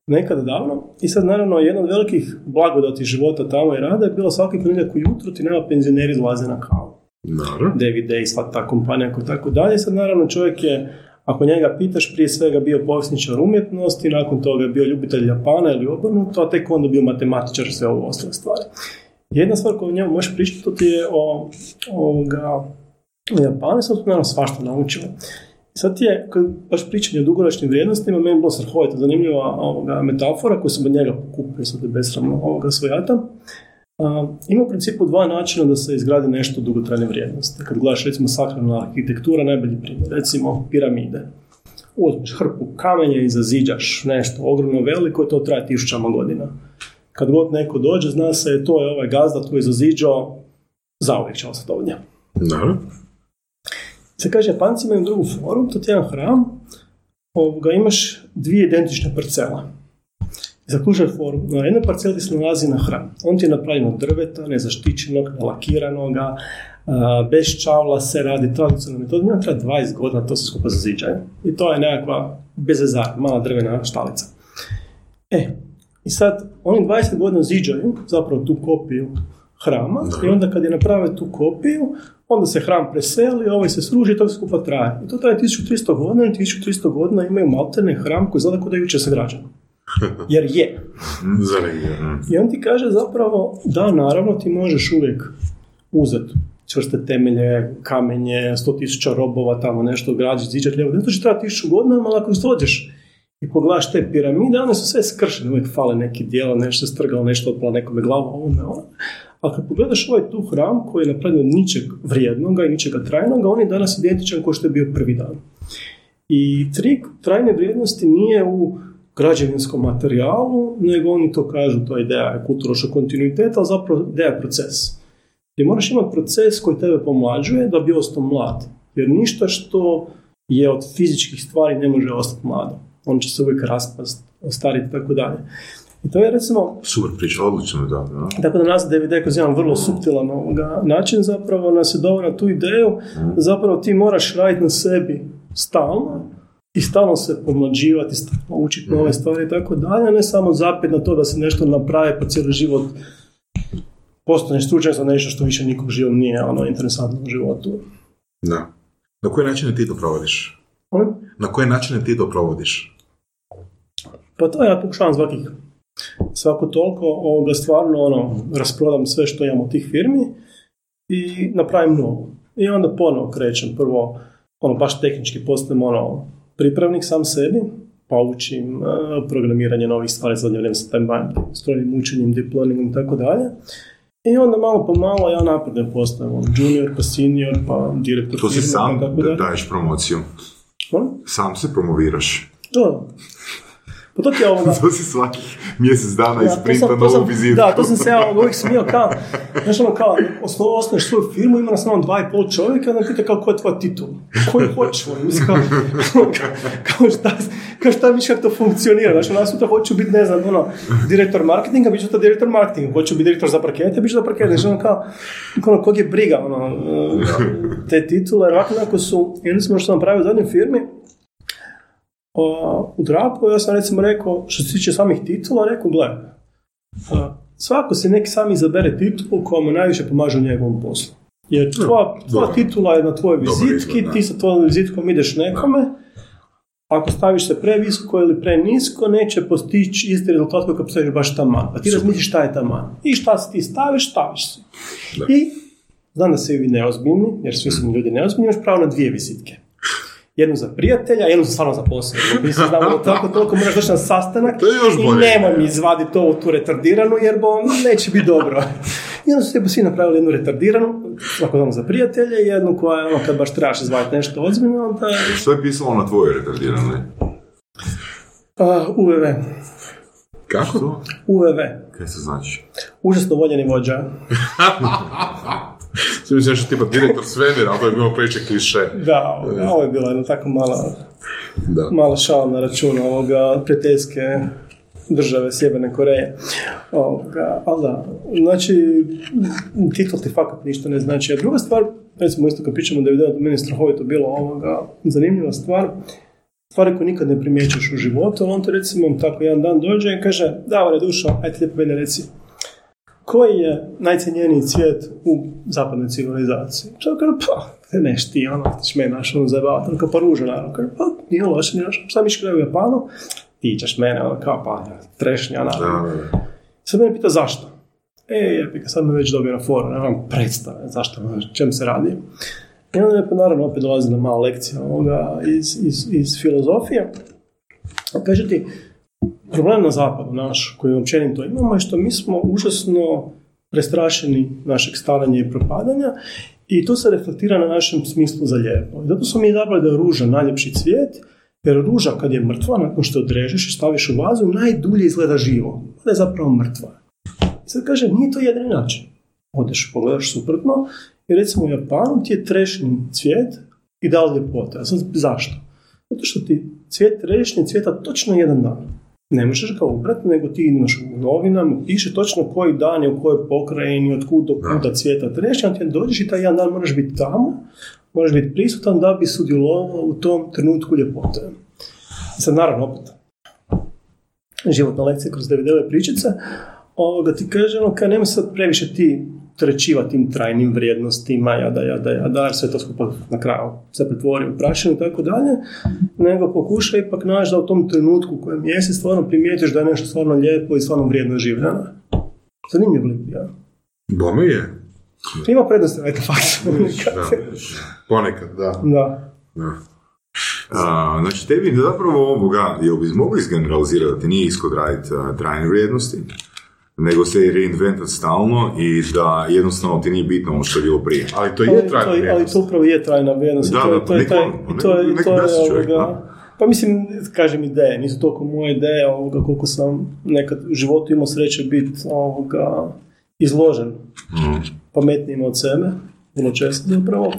nekada davno. I sad, naravno, jedna od velikih blagodati života tamo i rada je bilo svaki ponedjeljak ujutro ti nema penzioneri izlaze na kavu. Dobro. David Day, sva ta kompanija i tako dalje. Sad naravno čovjek je, ako njega pitaš, prije svega bio povjesničar umjetnosti, nakon toga je bio ljubitelj Japana ili obrnuto, a tek onda bio matematičar sve ove ostale stvari. Jedna stvar koju njemu možeš pričati, to ti je o, ovoga, o Japanu, tu naravno svašta naučio. Sad je, kad baš pričanje o dugoročnim vrijednostima, meni je bilo strahovito zanimljiva ovoga, metafora koju sam od njega pokupio, sad je besramno ovoga svojata. A, ima u principu dva načina da se izgradi nešto dugotrajne vrijednosti. Kad gledaš recimo sakralna arhitektura, najbolji primjer, recimo piramide. Uzmeš hrpu kamenja i zaziđaš nešto ogromno veliko i to traje tisućama godina. Kad god neko dođe, zna se to je ovaj gazda tu je zaziđao, zauvijek će ostati ovdje. Dobro. Se kaže, Japanci imaju drugu foru, to ti je jedan hram, ovoga, imaš dvije identične parcele. Zakušaj foru, na jednoj parceli se nalazi na hram. On ti je napravljen od drveta, nezaštićenog, nelakiranoga, a, bez čavla se radi tradicionalnom metodom, ima treba 20 godina, to se skupa zaziđaju. I to je nekakva bezezar, mala drvena štalica. E, i sad, oni 20 godina ziđaju zapravo tu kopiju hrama i onda kad je naprave tu kopiju, onda se hram preseli, ovaj se sruži i to skupa traje. I to traje 1300 godina i 1300 godina imaju malterne hram koji izgleda kao da je jučer sagrađen. Jer je. I on ti kaže zapravo, da, naravno, ti možeš uvijek uzeti čvrste temelje, kamenje, 100.000 robova, tamo nešto građi, ziđat lijevo, ne to će trati tisuću godina, ali ako dođeš i pogledaš te piramide, one su sve skršene, uvijek fale neki dijela, nešto se strgalo, nešto otpala nekome glava, ovome, ono. Ali kad pogledaš ovaj tu hram koji je napravljen od ničeg vrijednoga i ničega trajnoga, on je danas identičan kao što je bio prvi dan. I trik trajne vrijednosti nije u građevinskom materijalu, nego oni to kažu, to je ideja kulturološkog kontinuiteta, ali zapravo ideja je proces. Ti moraš imati proces koji tebe pomlađuje da bi ostao mlad. Jer ništa što je od fizičkih stvari ne može ostati mlado. On će se uvijek raspast, ostariti i tako dalje. I to je recimo... Super priča, odlično je da. da. Tako da nas DVD kroz jedan vrlo suptilan ovoga način zapravo nas je doveo na tu ideju da zapravo ti moraš raditi na sebi stalno i stalno se pomlađivati, stalno učiti nove stvari i tako dalje, ne samo zapet na to da se nešto napravi pa cijeli život postaneš stručan za nešto što više nikog živog nije ono interesantno u životu. Da. Na koji način ti to provodiš? Molim? Na koji način ti to provodiš? Pa to ja pokušavam svakih svako toliko ovoga stvarno ono, rasprodam sve što imam od tih firmi i napravim novo. I onda ponovo krećem. Prvo, ono, baš tehnički postajem ono, pripravnik sam sebi, pa učim uh, programiranje novih stvari, zadnje vrijeme se time bavim strojnim učenjem, deep learningom i tako dalje. I onda malo po malo ja napredujem postajem ono, junior, pa senior, pa direktor To si firme, sam tako dalje. daješ promociju. Molim? Sam se promoviraš. To. Pa to ti je ovoga. To si svakih mjesec dana Ja, isprinta novu vizitku. Da, to sam se ja uvijek smio kao, znaš ono kao, osno, osnuješ svoju firmu, ima nas samo dva i pol čovjeka, onda pita kao, ko je tvoj titul? Koji hoću? ono, Mislim, kao, kao, šta, kao šta misliš kako to funkcionira? Znaš, ono, ja sutra hoću biti, ne znam, ono, direktor marketinga, bit ću to direktor marketinga, hoću biti direktor za parkete, bit ću za parkete, znaš, ono, kao, ono, kog je briga, ono, te titule, jer ovako su, jedno smo što sam napravio u zadnjoj firmi, o, u Drapu, ja sam recimo rekao, što se tiče samih titula, rekao, gle, svako se neki sam izabere titulu koja mu najviše pomaže u njegovom poslu. Jer tvoja, tvoja dobro. titula je na tvojoj vizitki, ti sa tvojom vizitkom ideš nekome, ako staviš se previsoko ili prenisko, neće postići isti rezultat koji kad postaviš baš taman. Pa ti razmisliš šta je taman. I šta si ti staviš, staviš se. Da. I znam da se vi neozbiljni, jer svi su mi ljudi neozbiljni, imaš pravo na dvije vizitke. Jednu za prijatelja, jednu za stvarno za posao. Mi se znamo da tako toliko moraš doći na sastanak To je još i nemoj mi izvaditi ovu tu retardiranu jer bo neće biti dobro. I onda su svi napravili jednu retardiranu, svako dano za prijatelje, i jednu koja je ono kad baš trebaš izvaditi nešto ozbiljno, onda Što je pisalo na tvojoj retardiranoj? uh, UVV. Kako? UVV. Kaj se znači? Užasno voljeni vođa. Sve mislim nešto tipa direktor svemira, ali to je bilo preče kliše. Da, ovo je bila jedna tako mala, Da. mala šala na račun ovoga prijateljske države Sjeverne Koreje. Ovoga, ali da, znači, titul ti fakat ništa ne znači. A druga stvar, recimo isto kad pričamo da je meni strahovito bilo ovoga, zanimljiva stvar, stvari koje nikad ne primjećuješ u životu, ali on te recimo tako jedan dan dođe i kaže, Davore dušo, ajde lijepo meni reci, koji je najcijenjeniji cvijet u zapadnoj civilizaciji? Čovjek kaže, pa, neš ti, ono, ti ćeš mene naš, ono, zajebavati, ono, kao pa ruža, naravno, kaže, pa, nije loše, nije loše, šta miš u Japanu? Ti ćeš mene, ono, kao, pa, trešnja, naravno. Sad mene pita zašto? E, jepika, sad me već dobio na foru, nemam predstave, zašto, o čem se radi. I onda je, pa, naravno, opet dolazi na mala lekcija ovoga iz, iz, iz filozofije. Kaže ti, problem na zapadu naš, koji općenito imamo, je što mi smo užasno prestrašeni našeg staranja i propadanja i to se reflektira na našem smislu za lijepo. Zato smo mi izabrali da je ruža najljepši cvijet, jer ruža kad je mrtva, nakon što odrežeš i staviš u vazu, najdulje izgleda živo. Da je zapravo mrtva. Sad kaže, nije to jedini način. Odeš, pogledaš suprotno i recimo u Japanu ti je trešnji cvijet i da li ljepote. A sad zašto? Zato što ti cvijet trešnje cvijeta točno jedan dan. Ne možeš ga ubrati, nego ti imaš u novinama, piše točno koji dan je u kojoj pokrajini, od kud do kuda cvijeta trešnja, ti dođeš i taj jedan dan moraš biti tamo, moraš biti prisutan da bi sudjelovao u tom trenutku ljepote. Sad naravno opet, životna lekcija kroz 99 pričice, ovoga ti kaže, ono, kaj nemoj sad previše ti trećivati tim trajnim vrijednostima, jada, jada, jada, jer sve to skupa na kraju se pretvori u prašinu i tako dalje, nego pokušaj ipak naći da u tom trenutku u kojem jesi stvarno primijetiš da je nešto stvarno lijepo i stvarno vrijedno življeno. Zanimljiv lik, ja. Bome je. Ima prednosti, ajte fakt. Da, ponekad, da. da. da. A, znači, tebi zapravo ovoga, jel bi mogli izgeneralizirati da ti nije iskod raditi trajne vrijednosti, nego se reinventat stalno i da jednostavno ti nije bitno ono što je bilo prije. Ali to Ali je trajna ali vrijednost. to upravo je trajna vrijednost. Da, to, je- da, to je taj- i to je- to je, čovjek, da. Pa mislim, kažem ideje, nisu toliko moje ideje, ovoga, koliko sam nekad u životu imao sreće biti ovoga, izložen Mhm. pametnijima od sebe, vrlo često zapravo.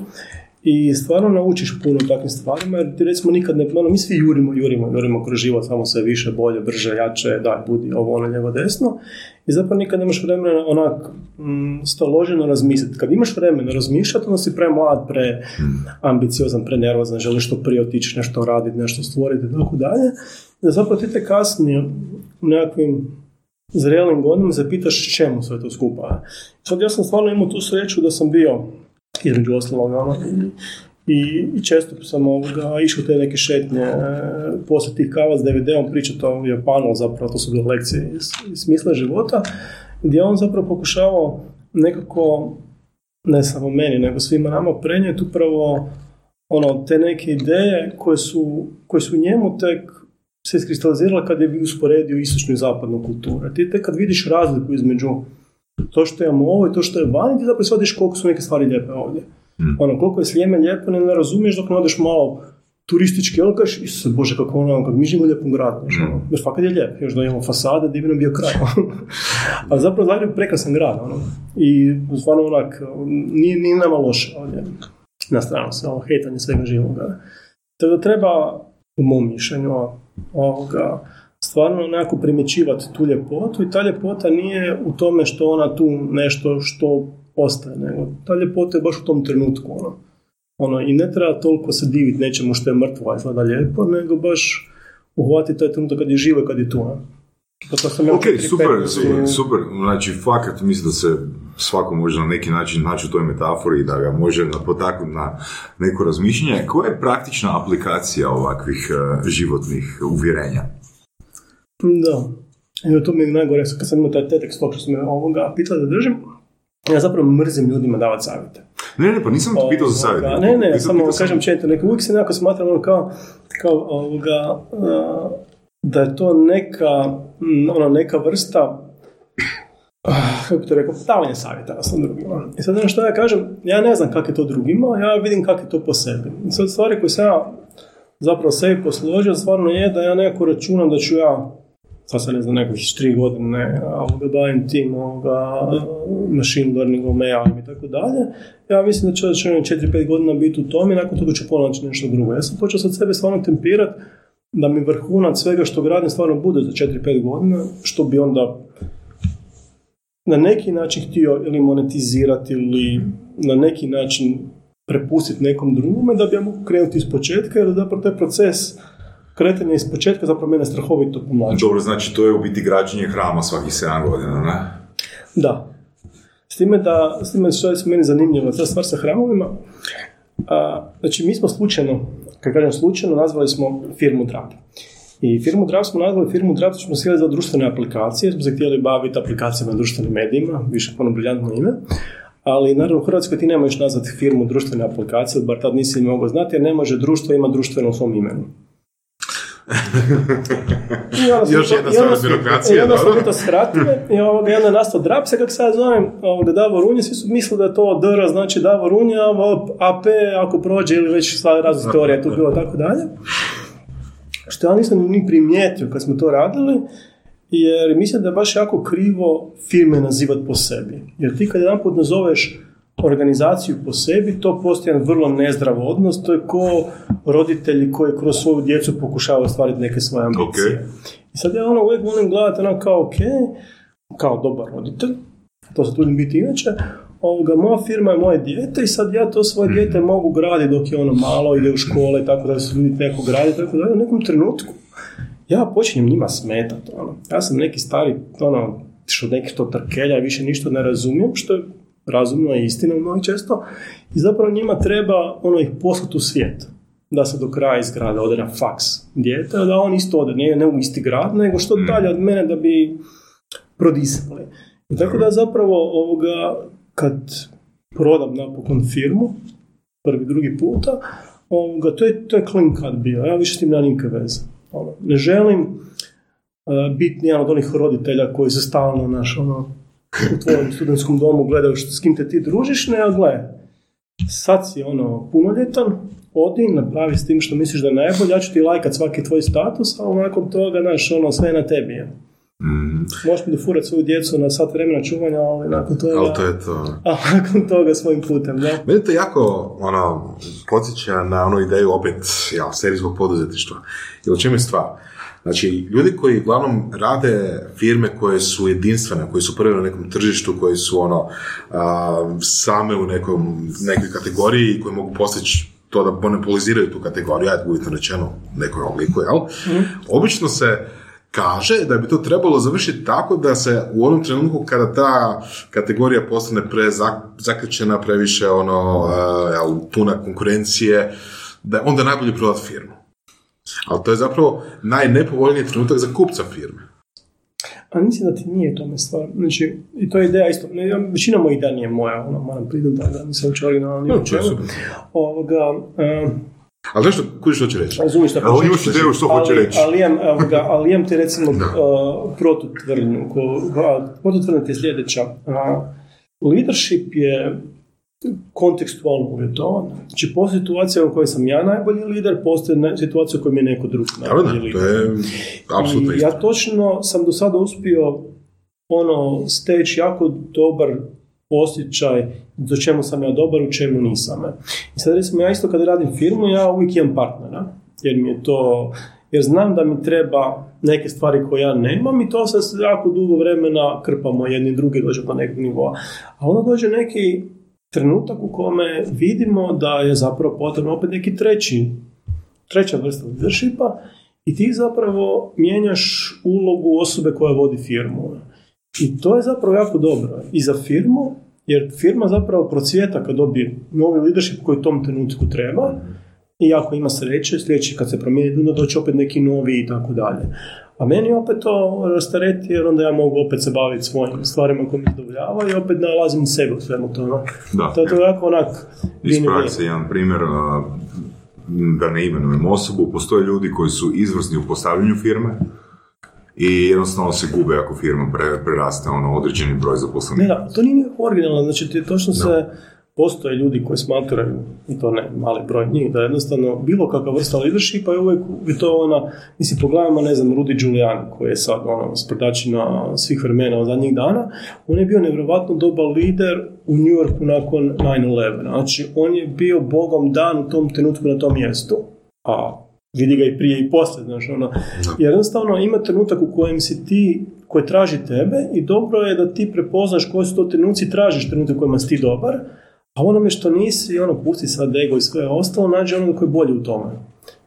I stvarno naučiš puno takvim stvarima, jer ti recimo nikad ne, ono, mi svi jurimo, jurimo, jurimo kroz život, samo sve više, bolje, brže, jače, daj, budi, ovo, ono, lijevo, desno. I zapravo nikad nemaš vremena onak mm, staloženo razmisliti. Kad imaš vremena razmišljati, onda si pre mlad, pre ambiciozan, pre nervozan, želiš što prije otići nešto raditi, nešto stvoriti tako dalje. Da zapravo ti te kasnije u nekakvim zrelim godinama se pitaš čemu sve to skupa. Sad ja sam stvarno imao tu sreću da sam bio između ostalog ono, i, i, često sam ovoga, išao te neke šetnje e, poslije tih kava s DVD-om pričati o Japanu, zapravo to su bile lekcije iz smisla života, gdje on zapravo pokušavao nekako, ne samo meni, nego svima nama prenijeti upravo ono, te neke ideje koje su, koje su njemu tek se iskristalizirala kad je bi usporedio istočnu i zapadnu kulturu. Ti tek kad vidiš razliku između to što imamo ovo i to što je vani, ti zapravo shvatiš koliko su neke stvari lijepe ovdje. Ono, koliko je Sljeme lijepo, ne, ne razumiješ dok ne odeš malo turistički, ono kažeš, Isuse Bože, kako ono, kako mi živimo u lijepom gradu, znaš, ono, jer fakat je lijep, još da imamo fasade, divno bio kraj. Ali zapravo Zagreb je prekrasan grad, ono, i stvarno onak, nije, nije nama loše ovdje, na stranu se, ovo, hejtanje svega živoga. Tako da treba, u mom mišljenju, ovoga, stvarno nekako primjećivati tu ljepotu i ta ljepota nije u tome što ona tu nešto što ostaje, nego ta ljepota je baš u tom trenutku. Ono. Ono, I ne treba toliko se diviti nečemu što je mrtvo, a izgleda lijepo, nego baš uhvatiti taj trenutak kad je živo i kad je tu. ono. Sam Ok, super, 15 super, super. Znači, fakat mislim da se svako može na neki način naći u toj metafori i da ga može potaknuti na neko razmišljanje. Koja je praktična aplikacija ovakvih eh, životnih uvjerenja? Da. Evo, to mi je najgore, kad sam imao taj TEDx talk što sam me ovoga pitali da držim, ja zapravo mrzim ljudima davati savjete. Ne, ne, pa nisam te pitao za savjet. Ne, ne, Pitao- samo kažem četiri, neko uvijek se nekako smatram ono kao, kao ovoga, a, da je to neka, mm, ono, neka vrsta ah, kako to rekao, davanje savjeta sam drugima. I sad ono što ja kažem, ja ne znam kako je to drugima, ja vidim kako je to po sebi. I sad stvari koje sam ja zapravo sebi posložio, stvarno je da ja nekako računam da ću ja sad se ne znam, nekih tri godine ovoga, bavim tim ovoga, machine learningom, AI i tako dalje. Ja mislim da će da će 4-5 godina biti u tome i nakon toga ću ponaći nešto drugo. Ja sam počeo sad sebe stvarno tempirati da mi vrhunac svega što gradim stvarno bude za 4-5 godina, što bi onda na neki način htio ili monetizirati ili na neki način prepustiti nekom drugome da bi ja mogu krenuti iz početka jer zapravo taj proces kretanja iz početka zapravo mene strahovito pomlađuje. Dobro, znači to je u biti građenje hrama svakih 7 godina, ne? Da. S time da, s time što je meni zanimljivo, ta stvar sa hramovima, a, znači mi smo slučajno, kad kažem slučajno, nazvali smo firmu Drag. I firmu Drag smo nazvali firmu što smo se htjeli za društvene aplikacije, smo se htjeli baviti aplikacijama na društvenim medijima, više puno briljantno ime. Ali naravno u Hrvatskoj ti ne možeš nazvati firmu društvene aplikacije, bar tad nisi ni mogao znati, jer ne može društvo ima društveno u svom imenu. I onda Još jedna stvar od birokracije, I onda smo to skratili i ovoga, onda je nastao Drapse, kako ja zovem, ovoga, Davor Runje, svi su mislili da je to DR, znači Davor a ovo AP ako prođe ili već sva različita teorija tu bilo tako dalje. Što ja nisam ni primijetio kad smo to radili, jer mislim da je baš jako krivo firme nazivati po sebi. Jer ti kad jedan put nazoveš organizaciju po sebi, to postoji jedan vrlo nezdrav odnos, to je ko roditelji koji kroz svoju djecu pokušavaju ostvariti neke svoje ambicije. I sad ja ono uvijek volim gledati ono kao ok, kao dobar roditelj, to se trudim biti inače, ovoga, moja firma je moje dijete i sad ja to svoje dijete mogu graditi dok je ono malo, ide u škole i tako da se ljudi neko gradi, tako da u nekom trenutku ja počinjem njima smetati. Ono. Ja sam neki stari, ono, što neki to trkelja, više ništa ne razumijem, što je razumno i istina mnogo često. I zapravo njima treba ono ih poslati u svijet. Da se do kraja izgrada ode na faks dijete, da on isto ode, ne, ne u isti grad, nego što dalje od mene da bi prodisali. I tako da zapravo ovoga, kad prodam napokon firmu, prvi, drugi puta, ovoga, to je, to je clean cut bio, ja više s tim nemam nikakve veze. Ono, ne želim biti jedan od onih roditelja koji se stalno naš, ono, u tvojem studentskom domu gledaju što, s kim te ti družiš, ne, gle, sad si ono punoljetan, odi, napravi s tim što misliš da je najbolje, ja ću ti lajkat svaki tvoj status, a nakon toga, znaš, ono, sve je na tebi je. Mhm. Možeš mi dofurati svoju djecu na sat vremena čuvanja, ali nakon toga... Ali to je to. A nakon toga svojim putem, da. Meni to jako, ono, podsjeća na onu ideju opet, ja, serijskog poduzetništva. Jer u čemu je stvar? Znači, ljudi koji uglavnom rade firme koje su jedinstvene, koji su prve na nekom tržištu, koji su ono, a, same u nekom, nekoj kategoriji i koji mogu postići to da monopoliziraju tu kategoriju, ajde uvjetno rečeno, nekoj obliku, jel? Obično se kaže da bi to trebalo završiti tako da se u onom trenutku kada ta kategorija postane prezaključena, previše ono, uh, jel, puna konkurencije, da je onda najbolje prodati firmu. Ali to je zapravo najnepovoljniji trenutak za kupca firme. A mislim da ti nije tome stvar. Znači, i to je ideja isto. Ne, ja- većina mojih ideja nije moja, ono, moram priznati da nisam uopće originalan ni No, čemu. Ovoga, e, Ali znaš što, kužiš što će reći? razumiješ Ali hoćeš imaš ideju što hoće ali, reći. Ali imam, ali imam ti recimo uh, protutvrdnju. Ko, a, protutvrdnja ti je sljedeća. A, leadership je kontekstualno uvjetovan. Znači, postoji situacija u kojoj sam ja najbolji lider, postoji situacija u kojoj mi je neko drugi najbolji to lider. je apsolutno I ja točno sam do sada uspio ono steći jako dobar osjećaj do čemu sam ja dobar, u čemu nisam. I sad recimo ja isto kad radim firmu, ja uvijek imam partnera, jer mi je to, jer znam da mi treba neke stvari koje ja nemam i to se jako dugo vremena krpamo jedni drugi, dođe do nekog nivoa. A onda dođe neki trenutak u kome vidimo da je zapravo potrebno opet neki treći, treća vrsta leadershipa i ti zapravo mijenjaš ulogu osobe koja vodi firmu. I to je zapravo jako dobro i za firmu, jer firma zapravo procvjeta kad dobije novi leadership koji tom trenutku treba i ako ima sreće, sljedeći kad se promijeni, onda doći opet neki novi i tako dalje. A meni opet to rastareti jer onda ja mogu opet se baviti svojim stvarima koje mi zadovoljavaju i opet nalazim sebe u svemu tome. Da. To je to jako onak Iz prakse jedan primjer, da ne imenujem osobu, postoje ljudi koji su izvrsni u postavljanju firme i jednostavno se gube ako firma pre, preraste ono određeni broj Ne, zaposlenika. da, to nije nikako originalno, znači ti točno se postoje ljudi koji smatraju, i to ne mali broj njih, da jednostavno bilo kakva vrsta leadershipa je uvijek je to ona, mislim, pogledajmo, ne znam, Rudy Giuliani, koji je sad ono, sprdačina svih vremena od zadnjih dana, on je bio nevjerojatno dobar lider u New Yorku nakon 9-11. Znači, on je bio bogom dan u tom trenutku na tom mjestu, a vidi ga i prije i poslije, znaš, ono, jednostavno ima trenutak u kojem si ti, koji traži tebe i dobro je da ti prepoznaš koji su to trenuci tražiš trenutak u kojima si ti dobar, a onome što nisi, ono, pusti sad ego i sve ostalo, nađe onoga koji je bolji u tome.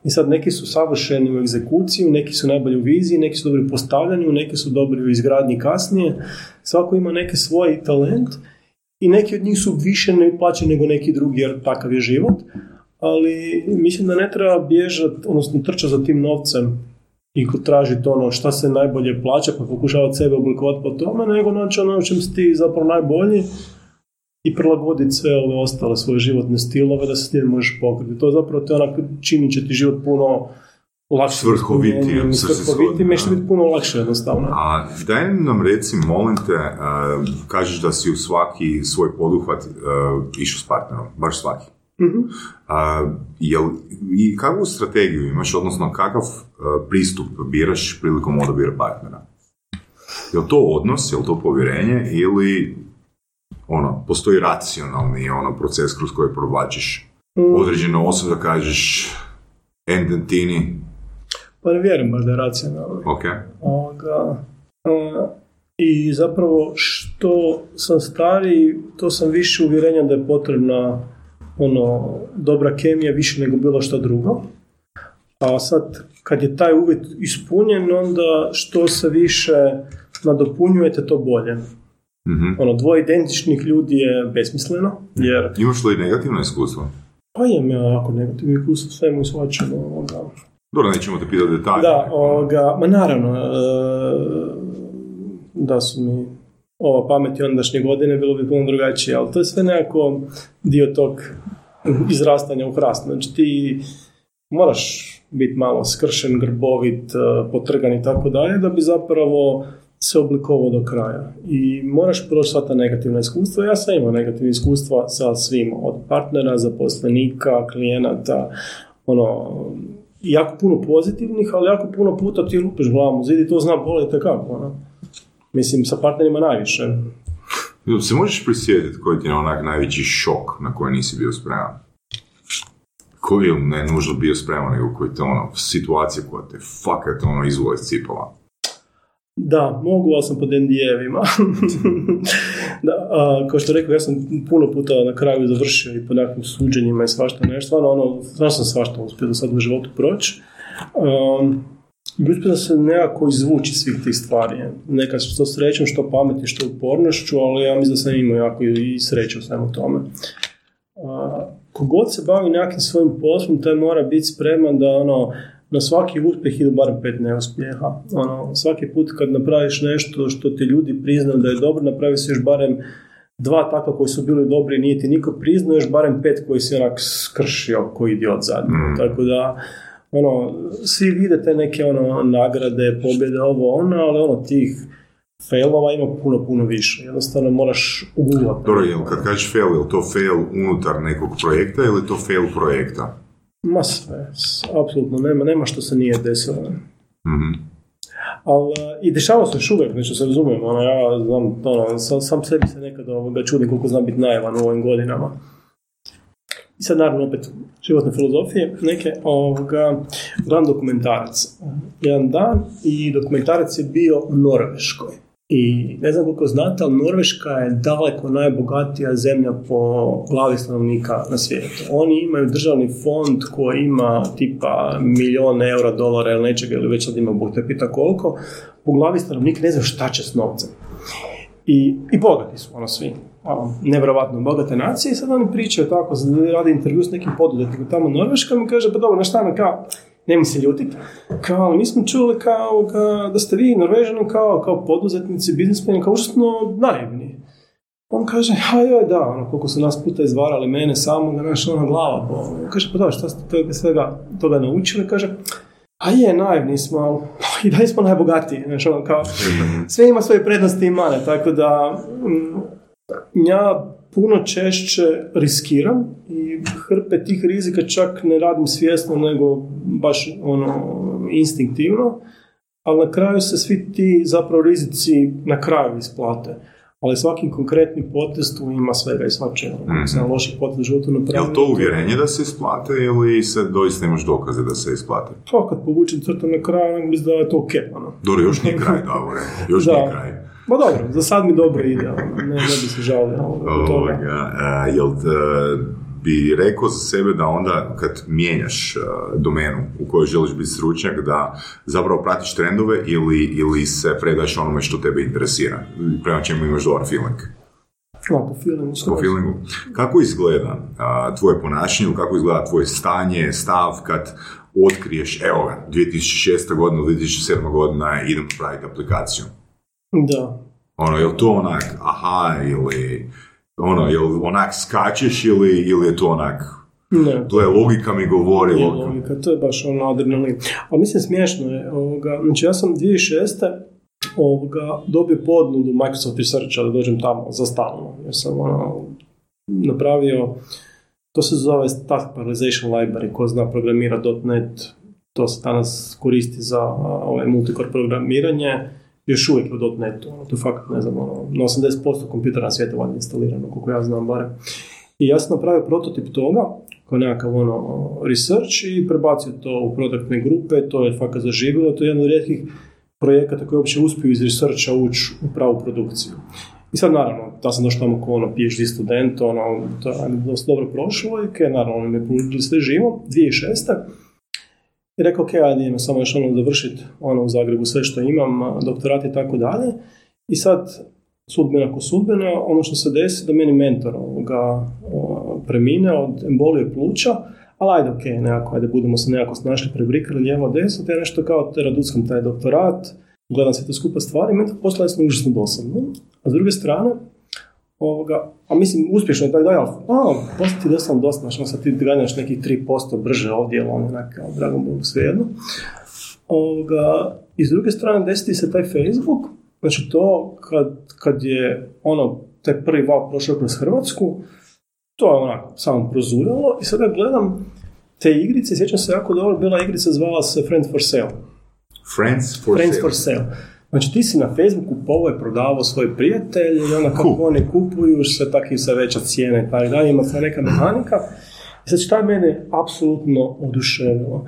I sad neki su savršeni u egzekuciju, neki su najbolji u viziji, neki su dobri u postavljanju, neki su dobri u izgradnji kasnije. Svako ima neki svoj talent i neki od njih su više ne plaćeni nego neki drugi jer takav je život. Ali mislim da ne treba bježati, odnosno trčati za tim novcem i ko tražiti ono šta se najbolje plaća pa pokušavati sebe oblikovati po tome, nego naći ono u čem si ti zapravo najbolji i prilagoditi sve ove ostale svoje životne stilove da se s tim možeš pokriti. To zapravo te onak čini će ti život puno lakše. Svrhovitije, Svrhovitije, će da. biti puno lakše jednostavno. A daj nam reci, molim te, a, kažeš da si u svaki svoj poduhvat a, išao s partnerom, baš svaki. A, jel, I kakvu strategiju imaš, odnosno kakav pristup biraš prilikom odabira partnera? Je to odnos, je to povjerenje ili ono, postoji racionalni ono, proces kroz koji provlačiš Mm. određenu osobu da kažeš endentini, Pa ne vjerujem baš da je racionalno. ok, Ovoga, a, I zapravo što sam stariji, to sam više uvjerenja da je potrebna ono, dobra kemija više nego bilo što drugo. A sad, kad je taj uvjet ispunjen, onda što se više nadopunjujete, to bolje. Mhm. Ono, dvoje identičnih ljudi je besmisleno, jer Imaš li negativno iskustvo? pa imam ja jako negativno iskustvo svemu i svačemu. Ovoga. Dobro, nećemo te pitati detalje. Da, ovoga, ma naravno, e, da su mi ova pameti ondašnje godine bilo bi puno drugačije, ali to je sve nekako dio tog izrastanja u hrast. Znači ti moraš biti malo skršen, grbovit, e, potrgan i tako dalje, da bi zapravo se oblikovao do kraja. I moraš proći sva ta negativna iskustva. Ja sam imao negativna iskustva sa svim, od partnera, zaposlenika, klijenata, ono, jako puno pozitivnih, ali jako puno puta ti lupiš glavom u zid i to znam bolje kako, ono. Mislim, sa partnerima najviše. Se možeš prisjetiti koji ti je onak najveći šok na koji nisi bio spreman? Koji je ne nužno bio spreman, nego koji te ono, situacija koja te fakat ono izvoj cipala? Da, mogu, ali sam pod NDA-evima. da, a, kao što rekao, ja sam puno puta na kraju završio i po nekakvim suđenjima i svašta nešto, ono, ono, stvarno sam svašta uspio do sad u životu proći. Um, uspio se nekako izvući svih tih stvari. Nekad što srećom, što pameti, što upornošću, ali ja mislim da sam imao jako i sreću u svemu tome. Uh, kogod se bavi nekim svojim poslom, taj mora biti spreman da ono, na svaki uspjeh ide barem pet neuspjeha. Ono, svaki put kad napraviš nešto što ti ljudi priznaju da je dobro, napravi se još barem dva takva koji su bili dobri nije ti niko priznao, još barem pet koji si onak skršio koji idiot zadnji. Mm. Tako da, ono, svi vide te neke ono, nagrade, pobjede, ovo, ono, ali ono, tih failova ima puno, puno više. Jednostavno moraš ugulati. Dobro, jel kad kažeš fail, je to fail unutar nekog projekta ili to fail projekta? Ma sve, apsolutno nema, nema što se nije desilo. mm Ali i dešava se još uvijek, nešto se razumijem, ono, ja znam, ono, sam, sam sebi se nekad ovoga čudim koliko znam biti najavan u ovim godinama. I sad naravno opet životne filozofije, neke ovoga, gledam dokumentarac. Jedan dan i dokumentarac je bio u Norveškoj. I ne znam koliko znate, ali Norveška je daleko najbogatija zemlja po glavi stanovnika na svijetu. Oni imaju državni fond koji ima tipa milijon eura, dolara ili nečega ili već sad ima Bog te pita koliko. Po glavi stanovnika ne znam šta će s novcem. I, i bogati su ono svi. Ono, nevjerovatno bogate nacije i sad oni pričaju tako, radi intervju s nekim poduzetnikom tamo u Norveškom i kaže, pa dobro, na šta me kao, nemoj se ljutiti, kao, mi smo čuli kao, da ste vi Norvežani kao, kao poduzetnici, biznismeni, kao užasno naivni. On kaže, a joj da, ono, koliko su nas puta izvarali mene samoga, naša ona glava bo. Kaže, pa da, šta ste toga, svega toga naučili? Kaže, a je, naivni smo, ali i dalje smo najbogatiji. Znači, ono, kao, sve ima svoje prednosti i mane, tako da mm, ja puno češće riskiram i hrpe tih rizika čak ne radim svjesno, nego baš ono, instinktivno, ali na kraju se svi ti zapravo rizici na kraju isplate. Ali svaki konkretni potez tu ima svega i svačega. Mm-hmm. Potez životu napravio. Je li to uvjerenje da se isplate ili se doista imaš dokaze da se isplate? Pa kad povučem crtu na kraju, mislim da je to ok. Ono. Dobro, još nije kraj, dobro. Još nije kraj. Ma dobro, za sad mi dobro ide, ne, ne bi se žalio. Ono, jel bi rekao za sebe da onda kad mijenjaš domenu u kojoj želiš biti stručnjak, da zapravo pratiš trendove ili, ili se predaš onome što tebe interesira, prema čemu imaš dobar feeling? po feelingu. Po feelingu. Kako izgleda a, tvoje ponašanje, kako izgleda tvoje stanje, stav kad otkriješ, evo ga, 2006. godina, 2007. godina idem praviti aplikaciju? Da. Ono, je li to onak, aha, ili ono, jel onak skačeš ili, ili je to onak ne. To je logika mi govori. Je logika, to je baš ono adrenalin. Ali mislim smiješno je, ovoga, znači ja sam 2006. Ovoga, dobio podnudu Microsoft Researcha da dođem tamo za stalno. Ja sam ono, napravio, to se zove Task Parallelization Library, ko zna programira.net, to se danas koristi za ovaj, multicore programiranje još uvijek u .NET-u, ono, to je fakat, ne znam, ono, na 80% kompjutera na svijetu van instalirano, koliko ja znam barem. I ja sam napravio prototip toga, kao nekakav ono, research i prebacio to u produktne grupe, to je fakat zaživjelo, to je jedan od rijetkih projekata koji uopće uspiju iz researcha ući u pravu produkciju. I sad naravno, da sam došao tamo kao ono PhD student, ono, to je dosta dobro prošlo i kaj, naravno, me ponudili sve živo, 2006. I rekao, ok, ajde idem samo još ono završiti ono u Zagrebu sve što imam, doktorat i tako dalje. I sad, sudbena ko sudbena, ono što se desi da meni mentor ga premine od embolije pluća, ali ajde, ok, nekako, ajde, budemo se nekako snašli, prebrikali lijevo desno, te nešto kao te raduckam taj doktorat, gledam se to skupa stvari, meni to poslali smo užasno dosadno. A s druge strane, Ovoga, a mislim, uspješno je tako dalje, ali a, poslije ti da sam dosta, znači sad ti ganjaš nekih 3% brže ovdje, ili ono, neka, dragom Bogu, svejedno. Ovoga, I s druge strane, desiti se taj Facebook, znači to kad, kad je ono, taj prvi val prošao kroz Hrvatsku, to je onako samo prozuralo i sada gledam te igrice, sjećam se jako dobro, bila igrica zvala se Friends for Sale. Friends for Friends sale. for Sale. Znači ti si na Facebooku je prodavao svoje prijatelje i onda kako Cool. oni kupuju sve takvi sa veća cijena i tako dalje, ima sve neka mehanika. I sad šta je mene apsolutno oduševilo?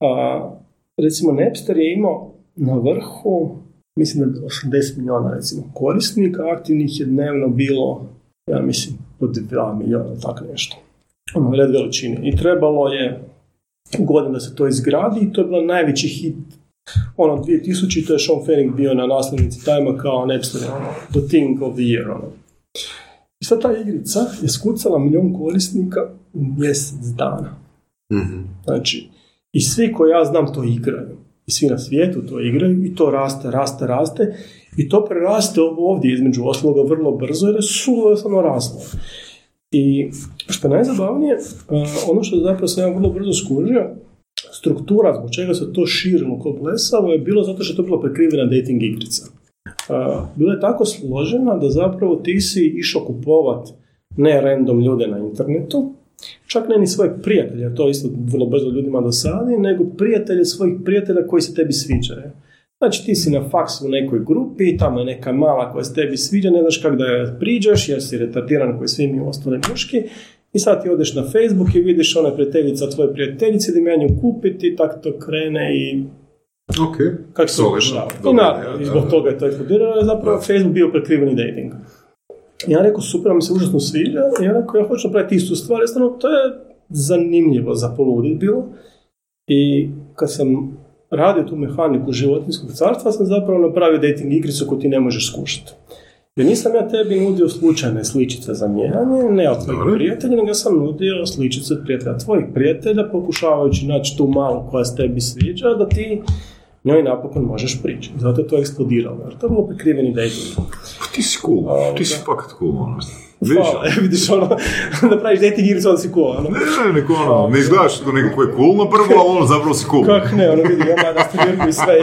A, recimo Napster je imao na vrhu, mislim da je bilo 80 milijuna recimo korisnika, aktivnih je dnevno bilo, ja mislim, po 2 milijuna, tako nešto. Ono, red veličine. I trebalo je godin da se to izgradi i to je bilo najveći hit ono 2000 to je Sean Fanning bio na naslovnici Time kao Napster, ono, the thing of the year, ono. I sad ta igrica je skucala milion korisnika u mjesec dana. Mhm. Znači, i svi koji ja znam to igraju. I svi na svijetu to igraju i to raste, raste, raste. I to preraste ovdje između ostaloga vrlo brzo jer je suvrstano raslo. I što je najzabavnije, eh, ono što zapravo sam ja vrlo brzo skužio, struktura zbog čega se to širilo ko blesavo je bilo zato što je to bila prekrivena dating igrica. Bila je tako složena da zapravo ti si išao kupovat ne random ljude na internetu, čak ne ni svoje prijatelje, to isto vrlo brzo ljudima dosadi, nego prijatelje svojih prijatelja koji se tebi sviđaju. Znači ti si na faksu u nekoj grupi, tamo je neka mala koja se tebi sviđa, ne znaš kako da je priđeš jer si retardiran koji svi mi ostali muški i sad ti odeš na Facebook i vidiš ona prijateljica tvoje prijateljice da ja nju kupiti i tako to krene i Ok. kako se. I naravno, da. zbog toga je to eksplodiralo, je zapravo Facebook bio prekriveni dating. Ja rekao, super, mi se užasno sviđa, i ja rekao, ja hoću napraviti istu stvar, jednostavno, to je zanimljivo za poludit bilo. I kad sam radio tu mehaniku životinskog carstva, sam zapravo napravio dating igricu koju ti ne možeš skušati. Jer nisam ja tebi nudio slučajne sličice za mijenjanje, ne od tvojih prijatelja, nego sam nudio sličice od prijatelja tvojih prijatelja, pokušavajući naći tu malu koja se tebi sviđa, da ti njoj napokon možeš pričati. Zato je to eksplodiralo, jer to je bilo prekriveni dating. Pa Ti si cool, ti si fakat cool, ono. Vidiš, Hvala, vidiš ono, da praviš dating igricu, onda si cool, ono. ne, ne, neko ono, ne izgledaš to neko ko je cool na prvo, ali ono zapravo si cool. Kak ne, ono vidi, ima na studijurku i sve.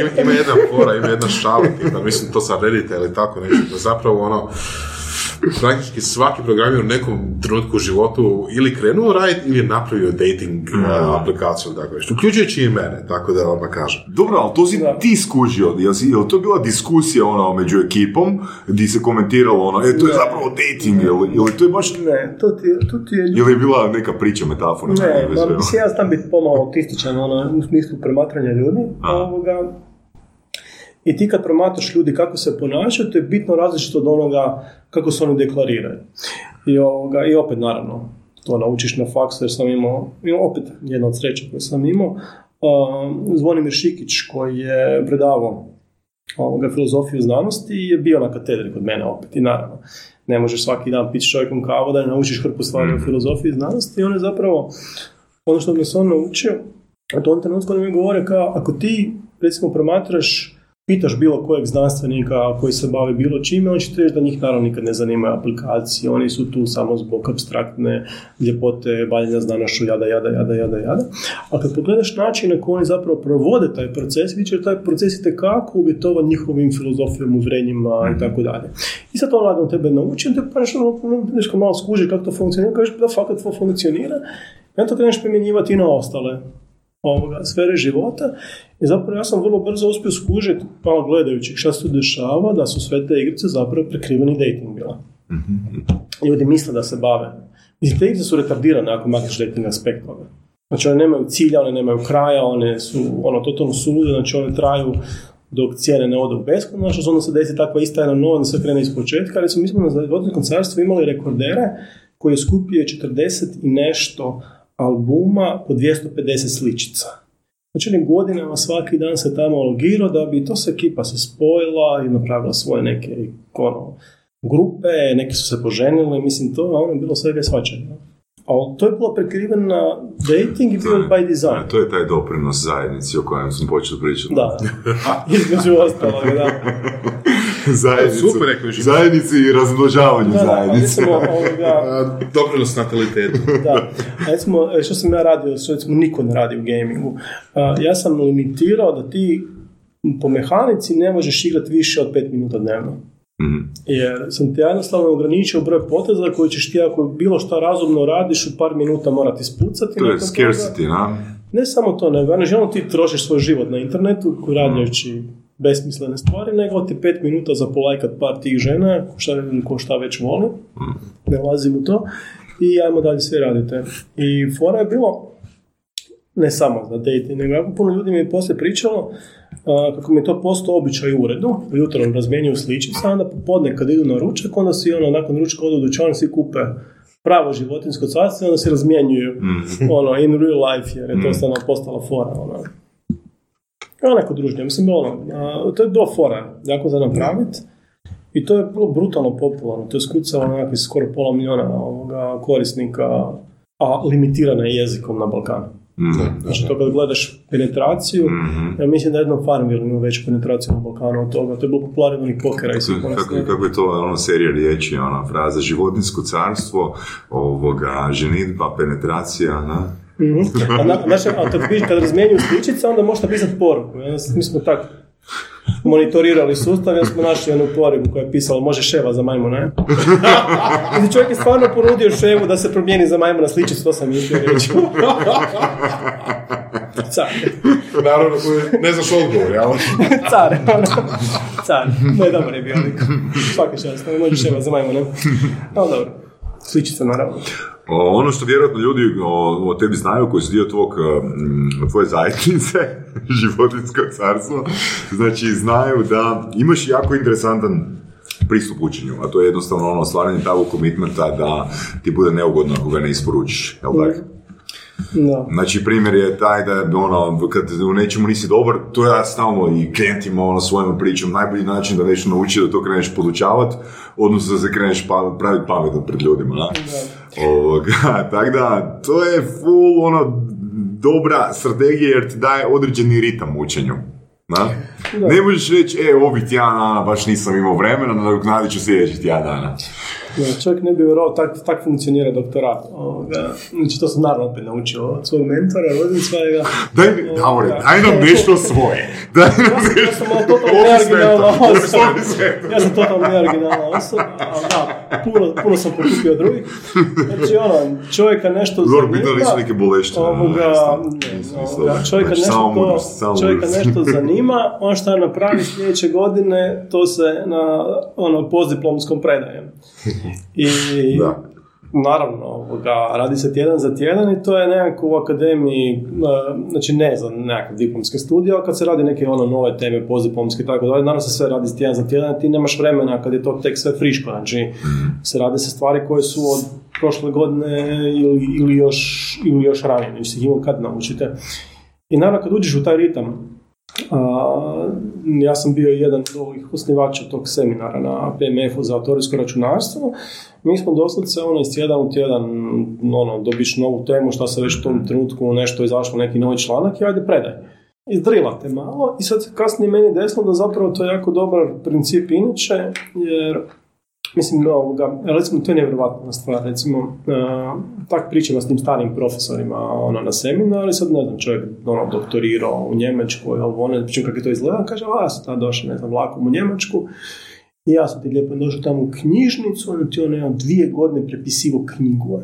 ima, ima jedna fora, ima jedna šala, mislim to sa Reddita ili tako nešto, da zapravo ono, praktički svaki programer u nekom trenutku u životu ili krenuo raditi ili je napravio dating uh, aplikaciju, tako nešto, uključujući i mene, tako da odmah kažem. Dobro, ali to si Da. ti skužio, jel, si, jel to bila diskusija ono među ekipom, gdje se komentiralo ono, e, to je Ne. zapravo dating, ili, ili to je baš, ne, to ti, to ti je ili je bila neka priča, metafora? Ne, mislim, ja znam biti pomalo autističan ono, u smislu promatranja ljudi. A. Ovoga. I ti kad promatraš ljudi kako se ponašaju, to je bitno različito od onoga kako se oni deklariraju. I, ovoga, i opet, naravno, to naučiš na faksu jer sam imao, imao opet jedna od sreća koju sam imao, um, Zvonimir Šikić koji je predavao ovoga, filozofiju znanosti je bio na katedri kod mene opet i naravno ne možeš svaki dan piti čovjekom kavu da ne naučiš hrpu stvari o filozofiji znanosti i on je zapravo ono što me se on naučio u tom trenutku on mi govore kao ako ti recimo promatraš pitaš bilo kojeg znanstvenika koji se bavi bilo čime, on će ti reći da njih naravno nikad ne zanimaju aplikacije, oni su tu samo zbog abstraktne ljepote, bavljenja znanošću, jada, jada, jada, jada, jada. A kad pogledaš način na koji oni zapravo provode taj proces, vidjet će taj proces je tekako uvjetovan njihovim filozofijom, uvrenjima i tako dalje. I sad on lagano tebe nauči, on te pa nešto, nešto malo skuži kako to funkcionira, kažeš da fakat to funkcionira, i onda to kreneš primjenjivati i na ostale ovoga, sfere života i zapravo ja sam vrlo brzo uspio skužiti, malo gledajući šta se tu dešava, da su sve te igrice zapravo prekriveni dating bila. Ljudi misle da se bave. Mislim, te igrice su retardirane ako makneš dating aspekt toga. Znači one nemaju cilja, one nemaju kraja, one su ono totalno sulude, znači one traju dok cijene ne odu u beskonačnost, onda se desi takva ista jedna nova, da sve krene iz početka, recimo mi smo na životinskom carstvu imali rekordere koji je skupio 40 i nešto albuma po 250 sličica. Znači on godinama svaki dan se tamo logirao da bi to se ekipa se spojila i napravila svoje neke ono, grupe, neki su se poženili, mislim to, a ono je bilo svega svačega. Ali to je bilo prekriveno dating i bio je by design. To je taj doprinos zajednici o kojem smo počeli pričati. Da, da. Između ostalog, da. Zajednicu, Super, rekao zajednici i razmnožavanju Da, da, zajednice. recimo, ovoga, A, Doprinos natalitetu. da. A Recimo, e, što sam ja radio, što recimo niko ne radi u gamingu. Ja sam limitirao da ti po mehanici ne možeš igrati više od 5 minuta dnevno. Mhm. Jer sam te jednostavno ograničio broj poteza koji ćeš ti ako bilo šta razumno radiš u par minuta morati ispucati. To je scarcity, na? Ne samo to, nego ne želim ti trošiš svoj život na internetu rađajući besmislene stvari, nego ti pet minuta za polajkat par tih žena, ko šta, ko šta već voli, ne ulazim u to, i ajmo dalje sve radite. I fora je bilo, ne samo za dating, nego jako puno ljudi mi je poslije pričalo kako mi je to postao običaj u uredu, ujutro razmjenjuju sličice, onda popodne kad idu na ručak, onda svi ono, nakon ručka odu u dućan, svi kupe pravo životinsko carstvo onda se razmjenjuju ono, in real life, jer je to stvarno postala fora, ono. Kao neko druženje, mislim, ono, a, to je do fora, jako za napraviti. I to je bilo brutalno popularno, to je skucalo nekakvih skoro pola milijuna ovoga korisnika, a limitirana je jezikom na Balkanu. Mhm. Znači, to kad gledaš penetraciju, ja mislim da jedno Farmville ima veću penetraciju na Balkanu od toga. To je bilo popularno onih pokera i onih Kako, kako je to ono serija riječi, ona fraza životinsko carstvo, ovoga, ženitba, penetracija, na? Mhm. A, na, znaš, a kad, kad razmjenjuju sličice, onda možeš napisati poruku. Ja, mi smo tak monitorirali sustav, jer smo našli jednu poruku koja je pisala može ševa za majmuna. I čovjek je stvarno ponudio ševu da se promijeni za majmuna sličicu, to sam mislio reći. Car. Naravno, ne znaš odgovor, jel? Car. ono. Car. Ne, dobar je bio lik. Svaka čast, ne može ševa za majmuna. Ali dobro. Sličica, naravno. Ono što vjerojatno ljudi o, o tebi znaju koji su dio tvog, mm, tvoje zajednice, životinsko carstvo, znači znaju da imaš jako interesantan pristup učenju, a to je jednostavno ono stvaranje takvog komitmenta da ti bude neugodno ako ga ne isporučiš, jel tako? Da. Znači, primjer je taj da ono, kad u nečemu nisi dobar, to ja stalno i klijentima ono svojima pričam, najbolji način da nešto nauči da to kreneš podučavati, odnosno da se kreneš pa, praviti pametno pred ljudima, da? Ovoga, tako da, to je full ono dobra strategija jer ti daje određeni ritam učenju. Da? Ne možeš reći, e, ovih tjedan dana baš nisam imao vremena, nadoknadit ću sljedećih tjedan dana. Da, čovjek ne bi vjerovao, tak, tak funkcionira doktorat. Ovoga, znači, to sam naravno opet naučio od svog mentora, rodim svojega. Daj mi, Davore, daj nam nešto svoje. Daj nam Ja nešto sam malo totalno neoriginalna osoba. Ja sam totalno neoriginalna osoba, ali da, puno, puno sam pokupio od drugih. Znači, ono, čovjeka nešto Dobro, zanima. pitali su neke boleštine, Ovoga, ne, ne, ne, ovoga, čovjeka znači, nešto, to, samo čovjeka nešto zanima, on šta napravi sljedeće godine, to se na ono, postdiplomskom predajem. I Da. Naravno, ovoga, radi se tjedan za tjedan i to je nekako u akademiji, e, znači ne za nekakav diplomski studij, ali kad se radi neke ono nove teme, postdiplomske i tako dalje, naravno se sve radi s tjedan za tjedan, ti nemaš vremena kad je to tek sve friško, znači se rade se stvari koje su od prošle godine ili, ili, još, ili još ranije, znači se kad naučite. I naravno kad uđeš u taj ritam, ja sam bio jedan od ovih osnivača tog seminara na PMF-u za autorijsko računarstvo. Mi smo doslovce ono iz tjedan u tjedan ono, dobiš novu temu, šta se već u tom trenutku nešto izašlo, neki novi članak i ajde predaj. Izdrilate malo i sad kasnije meni desno da zapravo to je jako dobar princip inače, jer Mislim, ovoga, recimo, to je nevjerovatna stvar, recimo, uh, tak pričamo s tim starim profesorima ono, na seminaru i sad, ne znam, čovjek ono, doktorirao u Njemačkoj, ovo ono, pričam kako je to izgleda, kaže, a ja sam tad došao, ne znam, vlakom u Njemačku i ja sam ti lijepo došao tamo u knjižnicu, ono ti ono, jedno dvije godine prepisivo knjigu,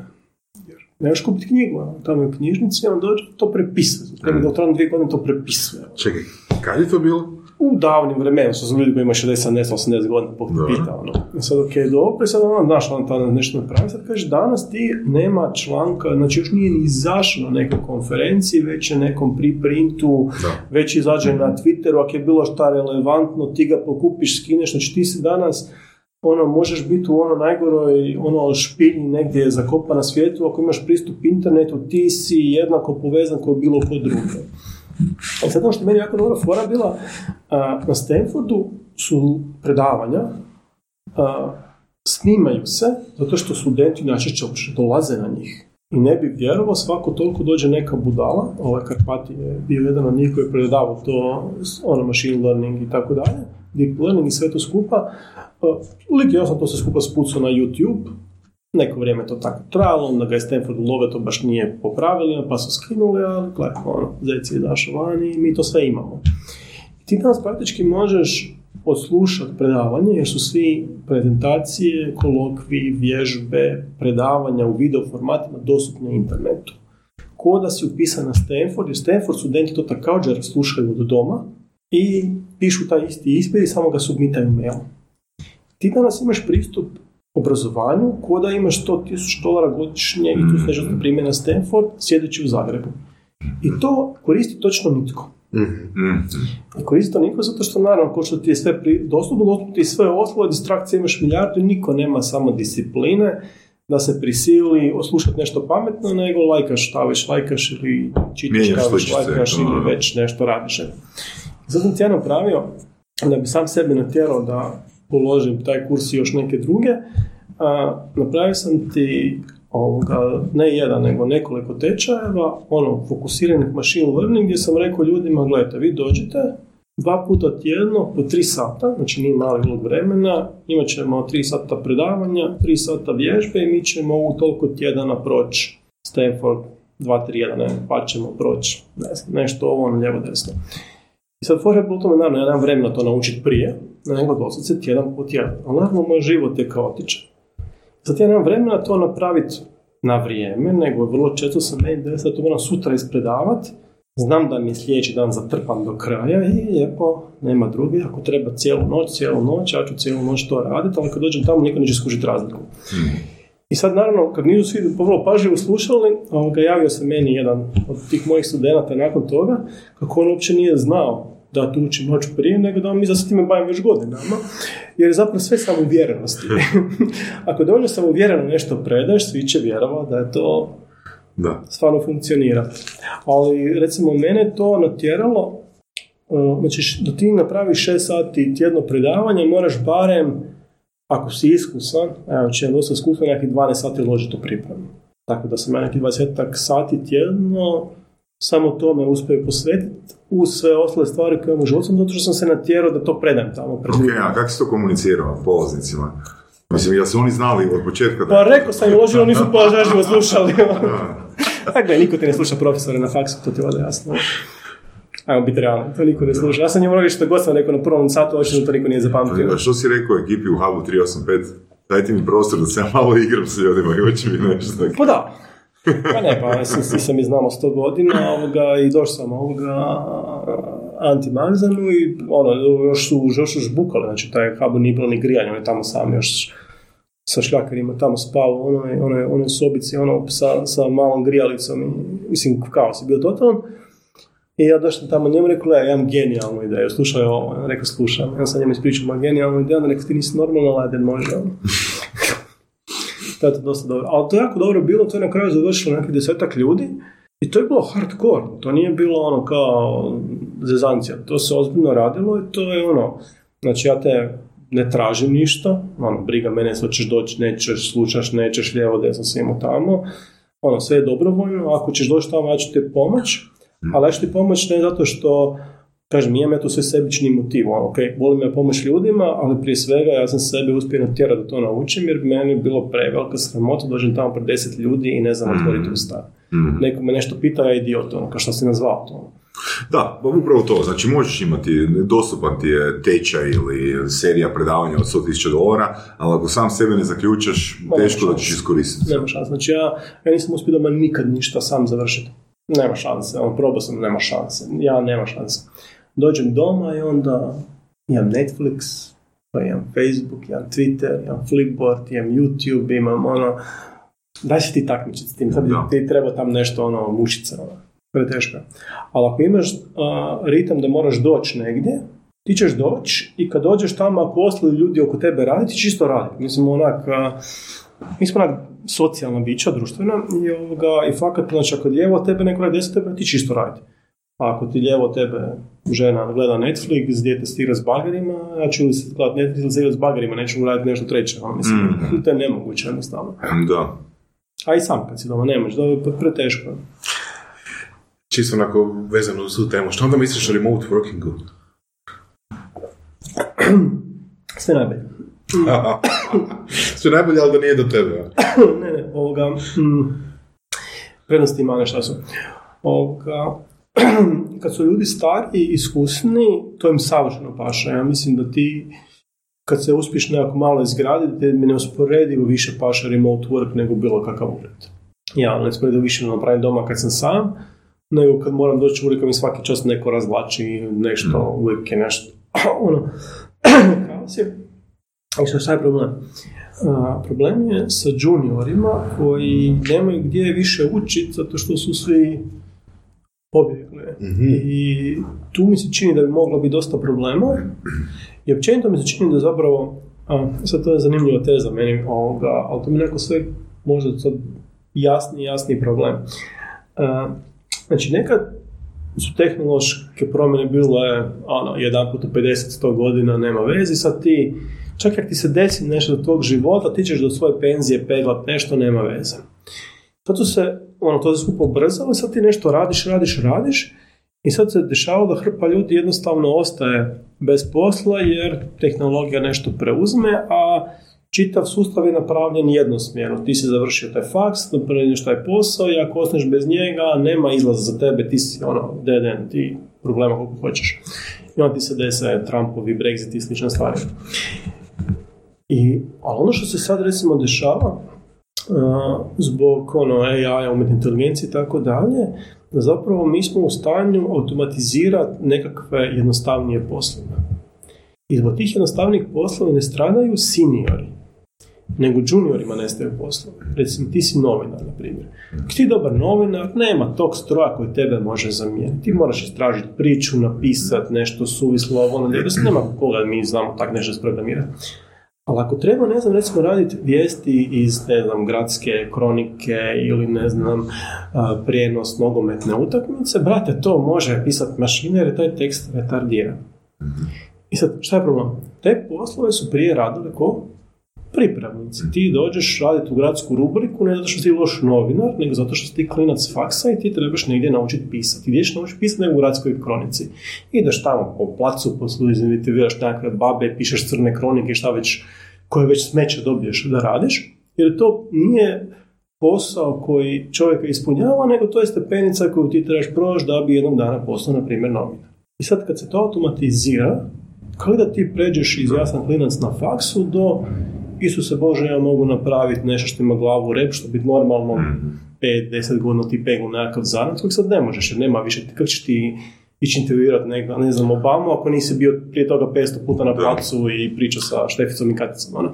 jer ne možeš kupiti knjigu, ono, tamo je u knjižnici, on dođe, to prepisuje, doktoran dvije godine to prepisuje. Čekaj, kad je to bilo? U davnim vremenima, što su ljudi koji imaju 60, 70, 80 godina, Bog te pita, ono. I sad, ok, dobro, i sad ono, znaš, ono, tada nešto napravi, sad kaže, danas ti nema članka, znači još nije ni izašao na nekoj konferenciji, već je nekom preprintu, već izađe na Twitteru, ako je bilo šta relevantno, ti ga pokupiš, skineš, znači ti si danas, ono, možeš biti u ono najgoroj ono špilji negdje zakopa na svijetu, ako imaš pristup internetu, ti si jednako povezan kao bilo ko drugo. I sad ono što je meni jako dobra fora bila, na Stanfordu su predavanja, snimaju se, zato što studenti najčešće uopće dolaze na njih. I ne bi vjerovao, svako toliko dođe neka budala, ovaj Karpati je bio jedan od njih koji je predavao to, ono machine learning i tako dalje, deep learning i sve to skupa. Lik ja sam to sve skupa spucao na YouTube, neko vrijeme to tako trajalo, onda ga je Stanford love, to baš nije po pravilima, pa su skinuli, ali gle, ono, zec je izašao vani i mi to sve imamo. Ti danas praktički možeš odslušati predavanje, jer su svi prezentacije, kolokvi, vježbe, predavanja u video formatima dostupni na internetu. Ko da si upisan na Stanford, jer Stanford studenti to također slušaju od doma i pišu taj isti ispit i samo ga submitaju mailom. Ti danas imaš pristup obrazovanju, ko da imaš 100.000 dolara godišnje i tu se nešto primje na Stanford, sjedeći u Zagrebu. I to koristi točno nitko. I koristi to niko zato što naravno ko što ti je sve pri, dostupno, dostupno ti je sve ostalo, distrakcije imaš milijardu niko nema samo discipline da se prisili oslušati nešto pametno, nego lajkaš šta već lajkaš ili čitaš šta već lajkaš ili već nešto radiš. Zato sam ti ja napravio da bi sam sebi natjerao da položim taj kurs i još neke druge, a, napravio sam ti ovoga, ne jedan, nego nekoliko tečajeva, ono, fokusiranih machine learning, gdje sam rekao ljudima, gledajte, vi dođete, dva puta tjedno po tri sata, znači nije mali ulog vremena, imat ćemo tri sata predavanja, tri sata vježbe i mi ćemo u toliko tjedana proći Stanford 2-3-1, ne, pa ćemo proći ne nešto ovo, ono, lijevo desno. I sad fora je tome, naravno, ja vremena to naučiti prije, nego doslovce tjedan po tjedan. Ali naravno, moj život je kaotičan. Sad ja nemam vremena to napraviti na vrijeme, nego vrlo često sam meni da to moram sutra ispredavati, znam da mi je sljedeći dan zatrpan do kraja i lijepo, nema druge, ako treba cijelu noć, cijelu noć, ja ću cijelu noć to raditi, ali kad dođem tamo niko neće skužiti razliku. I sad naravno, kad nisu svi vrlo pažljivo slušali, ovoga, javio se meni jedan od tih mojih studenata nakon toga, kako on uopće nije znao da tu učim noć prije, nego da mi za time bavim već godinama, jer je zapravo sve samo uvjerenosti. Ako dovoljno samo uvjereno nešto predaješ, svi će vjerovati da je to da. stvarno funkcionira. Ali recimo mene to natjeralo, uh, znači da ti napraviš 6 sati tjedno predavanje, moraš barem, ako si iskusan, evo će dosta iskusan, nekih 12 sati ložiti u pripremu. Tako da sam ja nekih 20 sati tjedno samo tome uspio posvetiti uz sve ostale stvari koje imam u životu, zato što sam se natjerao da to predam tamo pred Ok, a kako si to komunicirao polaznicima? Mislim, jel su oni znali od početka da... Pa rekao sam im ložilo, nisu pažljivo slušali. Dakle, niko ti ne sluša profesore na faksu, to ti je jasno. Ajmo biti realni, to niko ne sluša. Ja sam njemu rekao što god sam rekao na prvom satu, očinu to niko nije zapamtio. A što si rekao ekipi u Hubu 385? Dajte mi prostor da se ja malo igram s ljudima i hoće mi nešto. Pa da, pa ne, pa svi se mi znamo sto godina ovoga, i došao sam ovoga antimanzanu i ono, još su, još su žbukali, znači taj habu nije bilo ni grijanje, on je tamo sam još sa šljakarima tamo spao, ono, ono, ono sobici, ono, sa, sa malom grijalicom, i, mislim, kaos je bio totalan. I ja došao tamo njemu rekao, ja imam genijalnu ideju, slušaj ovo, ja rekao, slušam, ja sam njemu ispričao, ma genijalnu ideju, onda rekao, ti nisi normalno laden, može, ono. to je dosta dobro. Ali to je jako dobro bilo, to je na kraju završilo nekih desetak ljudi i to je bilo hardcore, to nije bilo ono kao zezancija, to se ozbiljno radilo i to je ono, znači ja te ne tražim ništa, ono, briga mene, sad ćeš doći, nećeš, slučaš, nećeš, lijevo, desno, svimo tamo, ono, sve je dobrovoljno, ako ćeš doći tamo, ja ću ti pomoć, ali ja ću ti pomoć ne zato što Kažem, imam ja to sve sebični motiv, ono, ok, volim ja pomoć ljudima, ali prije svega ja sam sebe uspio natjerati da to naučim, jer meni je bilo prevelika sramota, dođem tamo pred deset ljudi i ne znam mm. otvoriti usta. Mm. Neko me nešto pita, ja idiot, ono, kao što si nazvao to. Da, pa upravo to, znači možeš imati, dostupan ti je tečaj ili serija predavanja od 100.000 dolara, ali ako sam sebe ne zaključaš, teško da ćeš iskoristiti. Nema šanse, znači ja, ja nisam uspio da nikad ništa sam završiti. Nema šanse, on probao sam, nema šanse, ja nema šanse dođem doma i onda imam Netflix, pa imam Facebook, imam Twitter, imam Flipboard, imam YouTube, imam ono, daj se ti takmičiti s tim, sad ti treba tam nešto ono, mušica, ono, to je teško. Ali ako imaš ritam da moraš doći negdje, ti ćeš doći i kad dođeš tamo, ako ostali ljudi oko tebe radi, ti čisto radi. Mislim, onak, mi smo onak socijalna bića, društvena, i, ovoga, i fakat, znači, ako lijevo tebe neko radi, tebe, ti čisto radi. A ako ti lijevo tebe žena gleda Netflix, dijete stira s bagerima, ja ću se gledati Netflix ili s bagerima, neću raditi nešto treće. Ono, mislim, mm. to je nemoguće jednostavno. Da. A i sam kad si doma, nemaš, da je preteško. Čisto onako vezano uz tu temu. Što onda misliš o remote workingu? Sve najbolje. Sve najbolje, ali da nije do tebe. ne, ne, ovoga, mm, prednosti ima nešto su. Ovoga, kad su ljudi stari i iskusni, to im savršeno paša. Ja mislim da ti, kad se uspiješ nekako malo izgraditi, te mi neusporedivo više paša remote work nego bilo kakav ured. Ja neusporedivo više napravim doma kad sam sam, nego kad moram doći u ured mi svaki čas neko razvlači nešto, uvijek je nešto, ono. I što šta je problem? A, problem je sa juniorima koji nemaju gdje više učiti zato što su svi pobjegli. I tu mi se čini da bi moglo biti dosta problema. I općenito mi se čini da zapravo, a, sad to je zanimljiva teza meni, ovoga, ali to mi neko sve možda sad jasni, jasni problem. A, znači, nekad su tehnološke promjene bile ono, jedan put u 50-100 godina, nema vezi, sad ti, čak ako ti se desi nešto do tog života, ti ćeš do svoje penzije peglat nešto, nema veze. Sad su se, ono, to se skupo ubrzalo i sad ti nešto radiš, radiš, radiš i sad se dešava da hrpa ljudi jednostavno ostaje bez posla jer tehnologija nešto preuzme, a čitav sustav je napravljen jednosmjerno. Ti si završio taj faks, napravljeniš taj posao i ako ostaneš bez njega, nema izlaza za tebe, ti si ono, dead end, ti problema koliko hoćeš. I onda ti se dese Trumpovi, Brexit i slične stvari. I, ali ono što se sad recimo dešava, a, zbog ono, AI, umjetne inteligencije i tako dalje, da zapravo mi smo u stanju automatizirati nekakve jednostavnije poslove. I zbog tih jednostavnih poslova ne stradaju seniori, nego juniorima nestaju poslovi. Recimo, ti si novinar, na primjer. Ako ti dobar novinar, nema tog stroja koji tebe može zamijeniti. Ti moraš istražiti priču, napisati nešto suvislo, ono, nema koga mi znamo tak nešto sprogramirati. Ali ako treba, ne znam, recimo raditi vijesti iz, ne znam, gradske kronike ili, ne znam, prijenos nogometne utakmice, brate, to može pisati mašina jer je taj tekst retardiran. I sad, šta je problem? Te poslove su prije radili ko? Pripravnici. Ti dođeš raditi u gradsku rubriku ne zato što si loš novinar, nego zato što si ti klinac faksa i ti trebaš negdje naučiti pisati. Gdje ćeš naučiti pisati nego u gradskoj kronici. Ideš tamo po placu, po viraš nekakve babe, pišeš crne kronike šta već, koje već smeće dobiješ da radiš. Jer to nije posao koji čovjeka ispunjava, nego to je stepenica koju ti trebaš proći da bi jednog dana postao, na primjer, novinar. I sad kad se to automatizira, kako da ti pređeš iz jasan klinac na faksu do Isuse Bože, ja mogu napraviti nešto što ima glavu u rep, što biti normalno 5-10 godina ti pegnu nekakav zanat, kojeg sad ne možeš, jer nema više, kako ćeš ti ići intervjuirati neka, ne znam, Obamu, ako nisi bio prije toga 500 puta na placu i pričao sa Šteficom i Katicom, ono.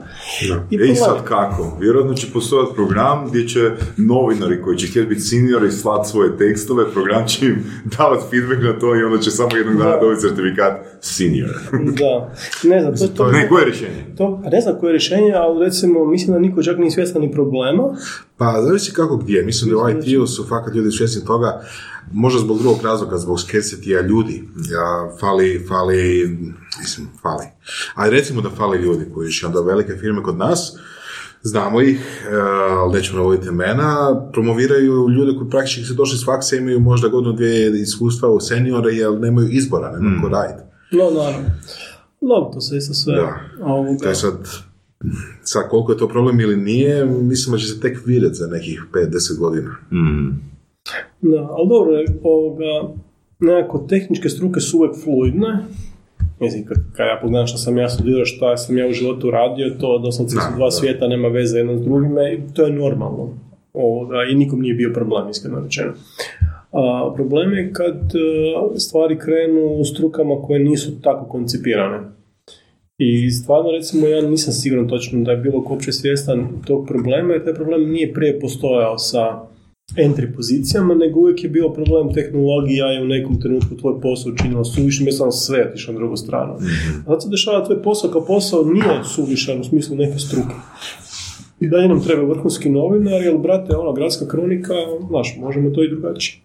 I E i sad kako? Vjerojatno će postojati program gdje će novinari koji će htjeti biti seniori slati svoje tekstove, program će im davati feedback na to i onda će samo jednog dana Da. dobiti certifikat senior. Da, ne znam, to, to, ne, koje je rješenje? to, ne znam koje je rješenje, ali recimo, mislim da niko čak nije svjestan ni problema. Pa, zavisi kako gdje. Mislim da u IT-u su fakat ljudi svjesni toga, možda zbog drugog razloga, zbog scarcity ljudi. Ja, fali, fali, mislim, fali. Ali recimo da fali ljudi koji će onda velike firme kod nas, znamo ih, e, ali nećemo navoditi imena, promoviraju ljude koji praktički su došli s faksa, imaju možda godinu dvije iskustva u seniore, jer nemaju izbora, nema ko raditi. No, naravno. Dobro, to se isto sve... Da. ovoga- To je sad, sad koliko je to problem ili nije, mislim da će se tek vidjeti za nekih 5-10 godina. Da, ali dobro, ovoga, nekako tehničke struke su uvijek fluidne. Mislim, kad, kad ja pogledam što sam ja studirao, što sam ja u životu radio, to doslovce su dva svijeta, nema veze jedno s drugime, i to je normalno. Ovoga, I nikom nije bio problem, iskreno rečeno. A, problem je kad e, stvari krenu u strukama koje nisu tako koncipirane. I stvarno, recimo, ja nisam siguran točno da je bilo uopće svjestan tog problema, jer taj problem nije prije postojao sa entry pozicijama, nego uvijek je bio problem tehnologija i u nekom trenutku tvoj posao učinilo suvišnim, jer sam sve otišao na drugu stranu. A sad se dešava tvoj posao kao posao nije suvišan u smislu neke struke. I dalje nam treba vrhunski novinar, jer, brate, ona gradska kronika, znaš, možemo to i drugačije.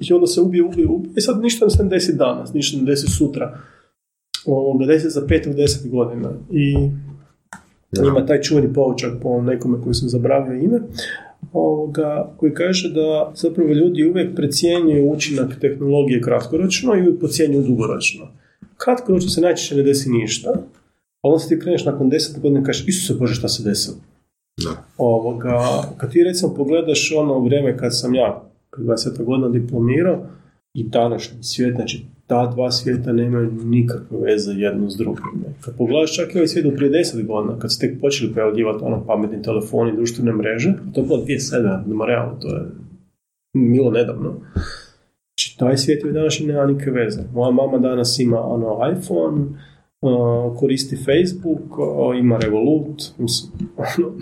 I onda se ubije, ubije, ubije. I sad ništa se ne desi danas, ništa ne desi sutra. Ovoga, desi za pet ili deset godina. I ima taj čuveni poučak po nekome koji sam zabravio ime. ovoga, koji kaže da zapravo ljudi uvijek precijenjuju učinak tehnologije kratkoročno i uvijek pocijenjuju dugoročno. Kratkoročno se najčešće ne desi ništa, a onda se ti kreneš nakon deset godina i kažeš, Isuse Bože, šta se desilo? Da. Ovoga, kad ti recimo pogledaš ono vrijeme kad sam ja, kad 20 godina diplomirao, i današnji svijet, znači ta dva svijeta nemaju nikakve veze jedno s drugim. Kad pogledaš čak i ovaj svijet prije 10 godina, kad ste tek počeli pojavljivati ono pametni telefoni, društvene mreže, to je bilo 2007, nema realno, to je milo nedavno. Znači, taj svijet je današnji nema nikakve veze. Moja mama danas ima ono iPhone, uh, koristi Facebook, uh, ima Revolut, mislim, ono,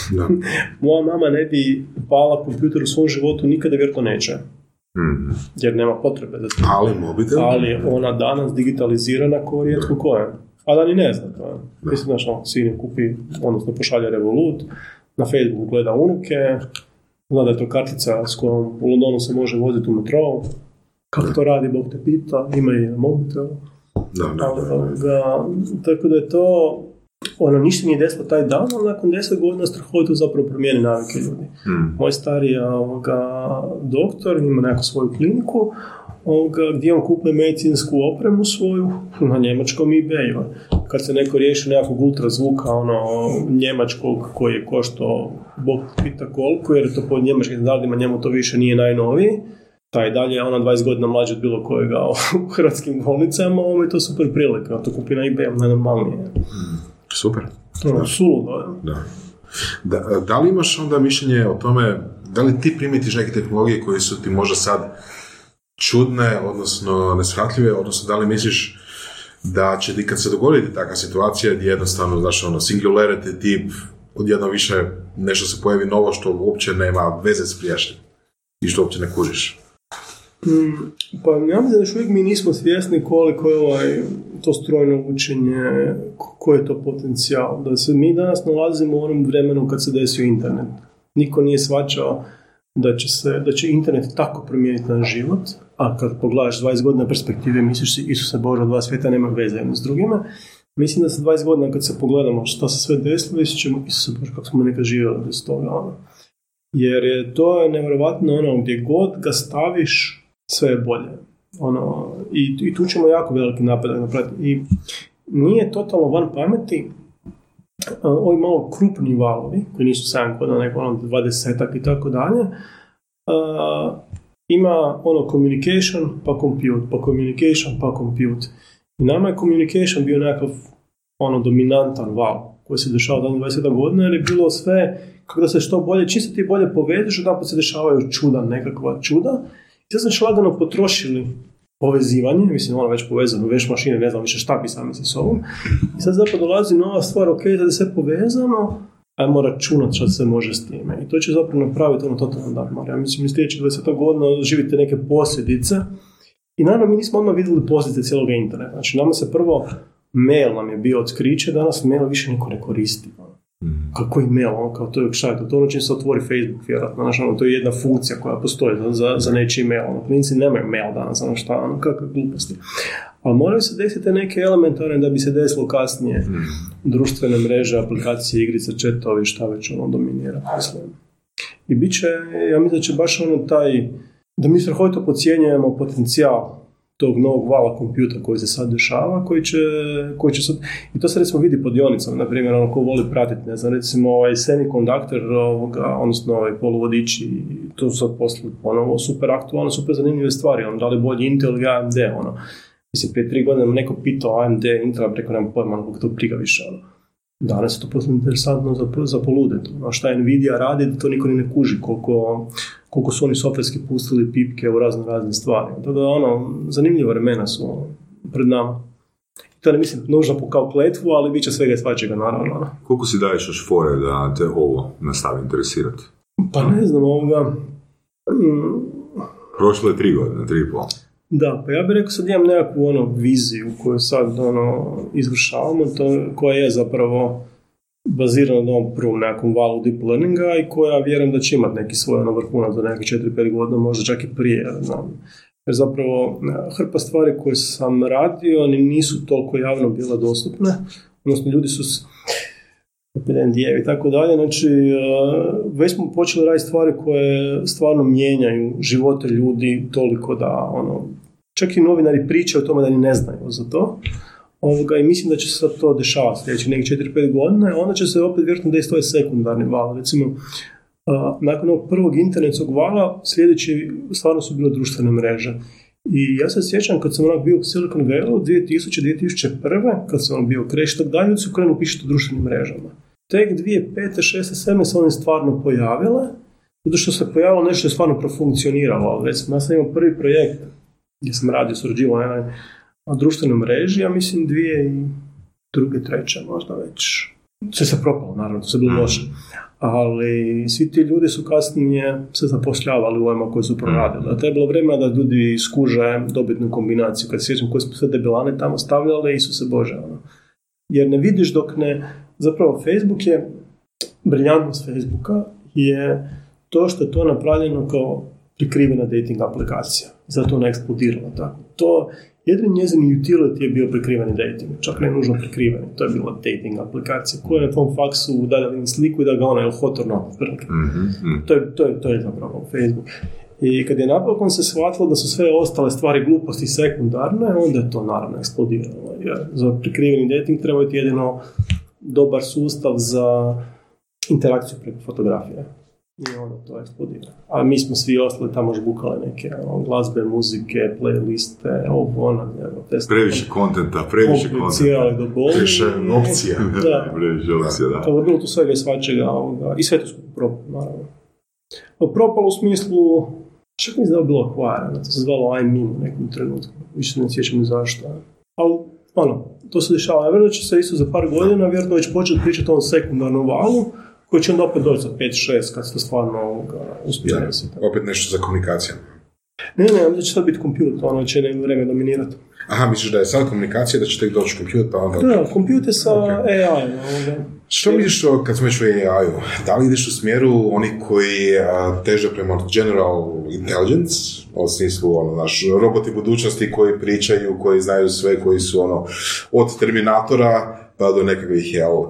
moja mama ne bi pala kompjuter u svom životu, nikada vjerojatno neće, Mhm. jer nema potrebe za to. Ali mobitel? Ali je ona danas digitalizirana ko rijetko koja. A da ni ne zna to. Mislim, znaš, ono, sin kupi, odnosno pošalje Revolut, na Facebooku gleda unuke, zna da je to kartica s kojom u Londonu se može voziti u metrou, kako to radi, Bog te pita, ima i na mobitelu. Da, da, da. ovoga, tako da je to, ono, ništa nije desilo taj dan, ali nakon deset godina strahovito zapravo promijeni navike ljudi. Mhm. Moj stari ovoga, doktor ima neku svoju kliniku ovoga, gdje on kupuje medicinsku opremu svoju na njemačkom ebayu. Kad se neko riješi nekakvog ultrazvuka ono, njemačkog koji je koštao bog pita koliko, jer je to po njemačkim standardima njemu to više nije najnoviji, taj dalje je ona 20 godina mlađi od bilo kojega u hrvatskim bolnicama, ovo je to super prilika, to kupi na ebayu najnormalnije. Super. Ono, suludo. Da. Da, da li imaš onda mišljenje o tome, da li ti primitiš neke tehnologije koje su ti možda sad čudne, odnosno neshvatljive, odnosno da li misliš da će ti kad se dogodi takva situacija gdje jednostavno, znaš, ono, singularity tip, odjedno više nešto se pojavi novo što uopće nema veze s prijašnjim i što uopće ne kužiš. Mm, Pa ja mislim da još uvijek mi nismo svjesni koliko je ovaj, to strojno učenje, ko- koji je to potencijal. Da se mi danas nalazimo u onom vremenu kad se desio internet. Niko nije svačao da će, se, da će internet tako promijeniti naš život, a kad pogledaš 20 godina perspektive, misliš si, Isuse Bože, dva svijeta nema veze jedno s drugima. Mislim da sa 20 godina kad se pogledamo šta se sve desilo, mislit ćemo, Isuse Bože, kako smo nekad živjeli bez toga. Ono. Jer je to je nevjerojatno ono, gdje god ga staviš, sve je bolje. Ono, i, I tu ćemo jako veliki napredak napraviti. I nije totalno van pameti a, ovi malo krupni valovi, koji nisu 7 godina, nego ono 20 i tako dalje, a, ima ono communication pa compute, pa communication pa compute. I nama je communication bio nekakav ono dominantan val koji se dešava dan 20 godina jer je bilo sve kako da se što bolje, čim se ti bolje povežeš, odaput se dešavaju čuda, nekakva čuda. Sad smo lagano potrošili povezivanje, mislim ono već povezano, već mašine, ne znam više šta bi sami sa sobom. I sad zapravo dolazi nova stvar, ok, sad je sve povezano, ajmo računati što se može s time. I to će zapravo napraviti ono totalno darmar. Ja mislim, sljedećih 20 godina živite neke posljedice. I naravno, mi nismo odmah vidjeli posljedice cijelog interneta. Znači, nama se prvo, mail nam je bio otkriće, danas mail više niko ne koristi. Kako je mail, ono kao to je to, ono čim se otvori Facebook, vjerojatno, znači, ono, to je jedna funkcija koja postoji za, za, za nečiji mail, ono, klinci nemaju mail danas, ono šta, ono, kakve gluposti. Ali moraju se desiti neke elementarne da bi se desilo kasnije društvene mreže, aplikacije, igrice, četovi, šta već ono dominira. Mislim. I bit će, ja mislim da će baš ono taj, da mi strahovito podcjenjujemo potencijal tog novog vala kompjuta koji se sad dešava, koji će, koji će sad, i to se recimo vidi po dionicama, na primjer, ono ko voli pratiti, ne znam, recimo ovaj semikonduktor, ovoga, odnosno ovaj poluvodiči, to su sad postali ponovo super aktualne, super zanimljive stvari, ono, da li bolji Intel ili AMD, ono, Mislim, prije tri godine neko pitao AMD, Intel, preko nema pojma, ono, to briga više, ono. Danas je to postalo interesantno za, za poludeti. Ono šta Nvidia radi, to niko ni ne kuži, koliko, koliko su oni softverski pustili pipke u razne razne stvari. Tako da, ono, zanimljiva vremena su ono, pred nama. To ne mislim nužno po kao kletvu, ali bit će svega i svačega, naravno. ono. Koliko si daješ još fore da te ovo nastavi interesirati? Pa ne znam, ovoga... mm, Prošlo je tri godine, tri i pol. Da, pa ja bih rekao sad imam nekakvu ono viziju koju sad ono izvršavamo, to, koja je zapravo bazirana na ovom prvom nekakvom valu deep learninga i koja vjerujem da će imati neki svoj ono vrhunac za nekih 4-5 godina, možda čak i prije, ja znam. Jer zapravo e, hrpa stvari koje sam radio ni nisu toliko javno bile dostupne, odnosno ljudi su s- i tako dalje, znači uh, već smo počeli raditi stvari koje stvarno mijenjaju živote ljudi toliko da ono, čak i novinari pričaju o tome da ni ne znaju za to. Ovoga, I mislim da će se sad to dešavati sljedeći nekih 4-5 godina, onda će se opet vjerojatno desiti ovaj sekundarni val. Recimo, uh, nakon ovog prvog internetskog vala, sljedeći stvarno su bile društvene mreže. I ja se sjećam kad sam onak bio u Silicon Valley 2000-2001, kad sam bio kreš, tako dalje, su krenu pišiti o društvenim mrežama. Tek 2005. 6. 7. se one stvarno pojavile, zato što se pojavilo nešto je stvarno profunkcioniralo. Recimo, ja sam imao prvi projekt gdje sam radio, surađivao na jednoj društvenoj mreži, ja mislim dvije i druge, treće možda već. Sve se propalo, naravno, se bilo loše ali svi ti ljudi su kasnije se zapošljavali u ovima koji su proradili. A to je bilo vremena da ljudi skuže dobitnu kombinaciju. Kad se sjećam koje smo sve debilane tamo stavljali, se Bože. Ono. Jer ne vidiš dok ne... Zapravo Facebook je, briljantnost Facebooka je to što je to napravljeno kao prikrivena dating aplikacija. Zato ona eksplodirala tako. To Jedini njezin utility je bio prikriveni dating, čak ne nužno prikriveni, to je bila dating aplikacija koja je na tvom faksu da sliku i da ga ona je hot or not. Mm-hmm. To, je, to, je, to je zapravo Facebook. I kad je napokon se shvatilo da su sve ostale stvari gluposti sekundarne, onda je to naravno eksplodiralo. Jer za prikriveni dating treba biti jedino dobar sustav za interakciju preko fotografije i ono to eksplodira. A mi smo svi ostali tamo žbukali neke ono, glazbe, muzike, playliste, ovo, ono, Previše kontenta, previše kontenta. do boli. Previše opcija. da. previše opcija, da. To je bilo tu svega i svačega, ovoga, i sve to skupo propalo, naravno. Propalo u smislu, čak mi da bilo kvara, to se zvalo I'm u nekom trenutku, više ne sjećam ni zašto. Ali, ono, to se dešava. Ja vjerujem da će se isto za par godina vjerojatno već početi pričati o ovom sekundarnom valu, koji će onda opet doći za 5-6 kad se stvarno uspije Opet nešto za komunikaciju. Ne, ne, onda će to biti kompjuter, ono će vrijeme dominirati. Aha, misliš da je sad komunikacija, da će tek doći kompjuter, pa onda... Da, kompjuter sa okay. AI. Onda. Što misliš o, kad smo već u AI-u? Da li ideš u smjeru oni koji a, teže prema general intelligence, u smislu ono, naš, roboti budućnosti koji pričaju, koji znaju sve, koji su ono, od Terminatora pa do nekakvih, jel,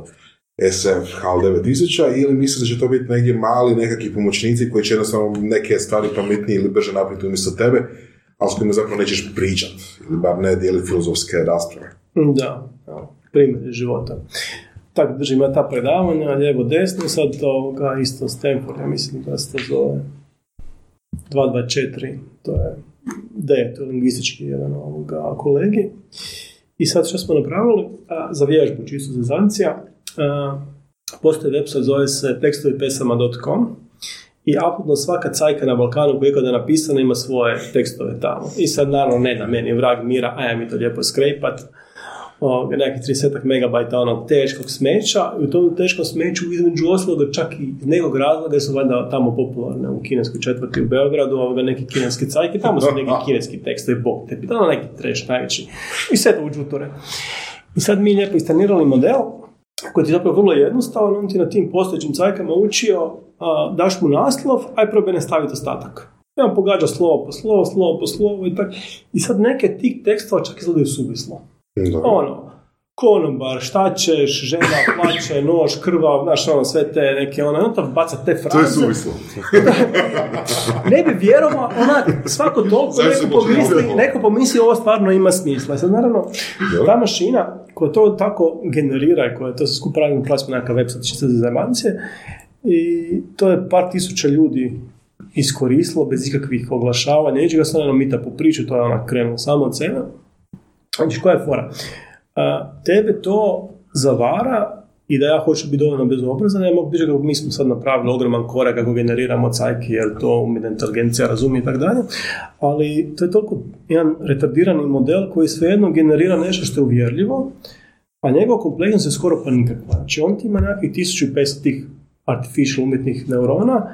SF HAL 9000 ili misliš da će to biti negdje mali nekakvi pomoćnici koji će jednostavno neke stvari pametnije ili brže napraviti umjesto tebe, ali s kojima zapravo nećeš pričat ili bar ne dijeli filozofske rasprave. Da, primjer života. Tako držim ja ta predavanja, lijevo desno, sad to isto Stanford, ja mislim da se to zove 224, to je D, to lingvistički jedan ovoga kolegi. I sad što smo napravili, a, za vježbu, čisto za zancija, postoji website, zove se tekstovipesama.com i apsolutno svaka cajka na Balkanu koja je napisana ima svoje tekstove tamo. I sad naravno ne da meni vrag mira, a ja mi to lijepo skrejpat, nekih 30 megabajta onog teškog smeća i u tom teškom smeću između osloga čak i iz nekog razloga su valjda tamo popularne u kineskoj četvrti u Beogradu, ovoga neki kineski cajke, tamo su neki kineski tekstovi, bog te tamo neki treš najveći i sve to u džutore. I sad mi lijepo istanirali model koji ti je zapravo vrlo jednostavan, on ti na tim postojećim cajkama učio, a, daš mu naslov, aj probaj ne staviti ostatak. I on pogađa slovo po slovo, slovo po slovo i tako. I sad neke tih tekstova čak izgledaju suvislo. Ono, konobar, šta ćeš, žena plaće, nož, krvav, znaš ono, sve te neke, ono, on baca te fraze. To je suvislo. ne bi vjerovao, onak, svako toliko neko pomisli, neko pomisli ovo stvarno ima smisla. Sad, naravno, ta mašina koja to tako generira i koja to se skup pravi, plasma nekakav website čisto za zajemancije, i to je par tisuća ljudi iskoristilo bez ikakvih oglašavanja, ga se ono mita po priču, to je ona krenulo samo od sebe. Znači, koja je fora? Tebe to zavara i da ja hoću biti dovoljno bezobrazan, ja mogu biti kako mi smo sad napravili ogroman korak kako generiramo cajke, jer to umjetna inteligencija razumije i tako dalje, ali to je toliko jedan retardirani model koji svejedno generira nešto što je uvjerljivo, a njegov kompleksnost je skoro pa nikakva. Znači on ti ima nekakvih 1500 tih artificial umjetnih neurona,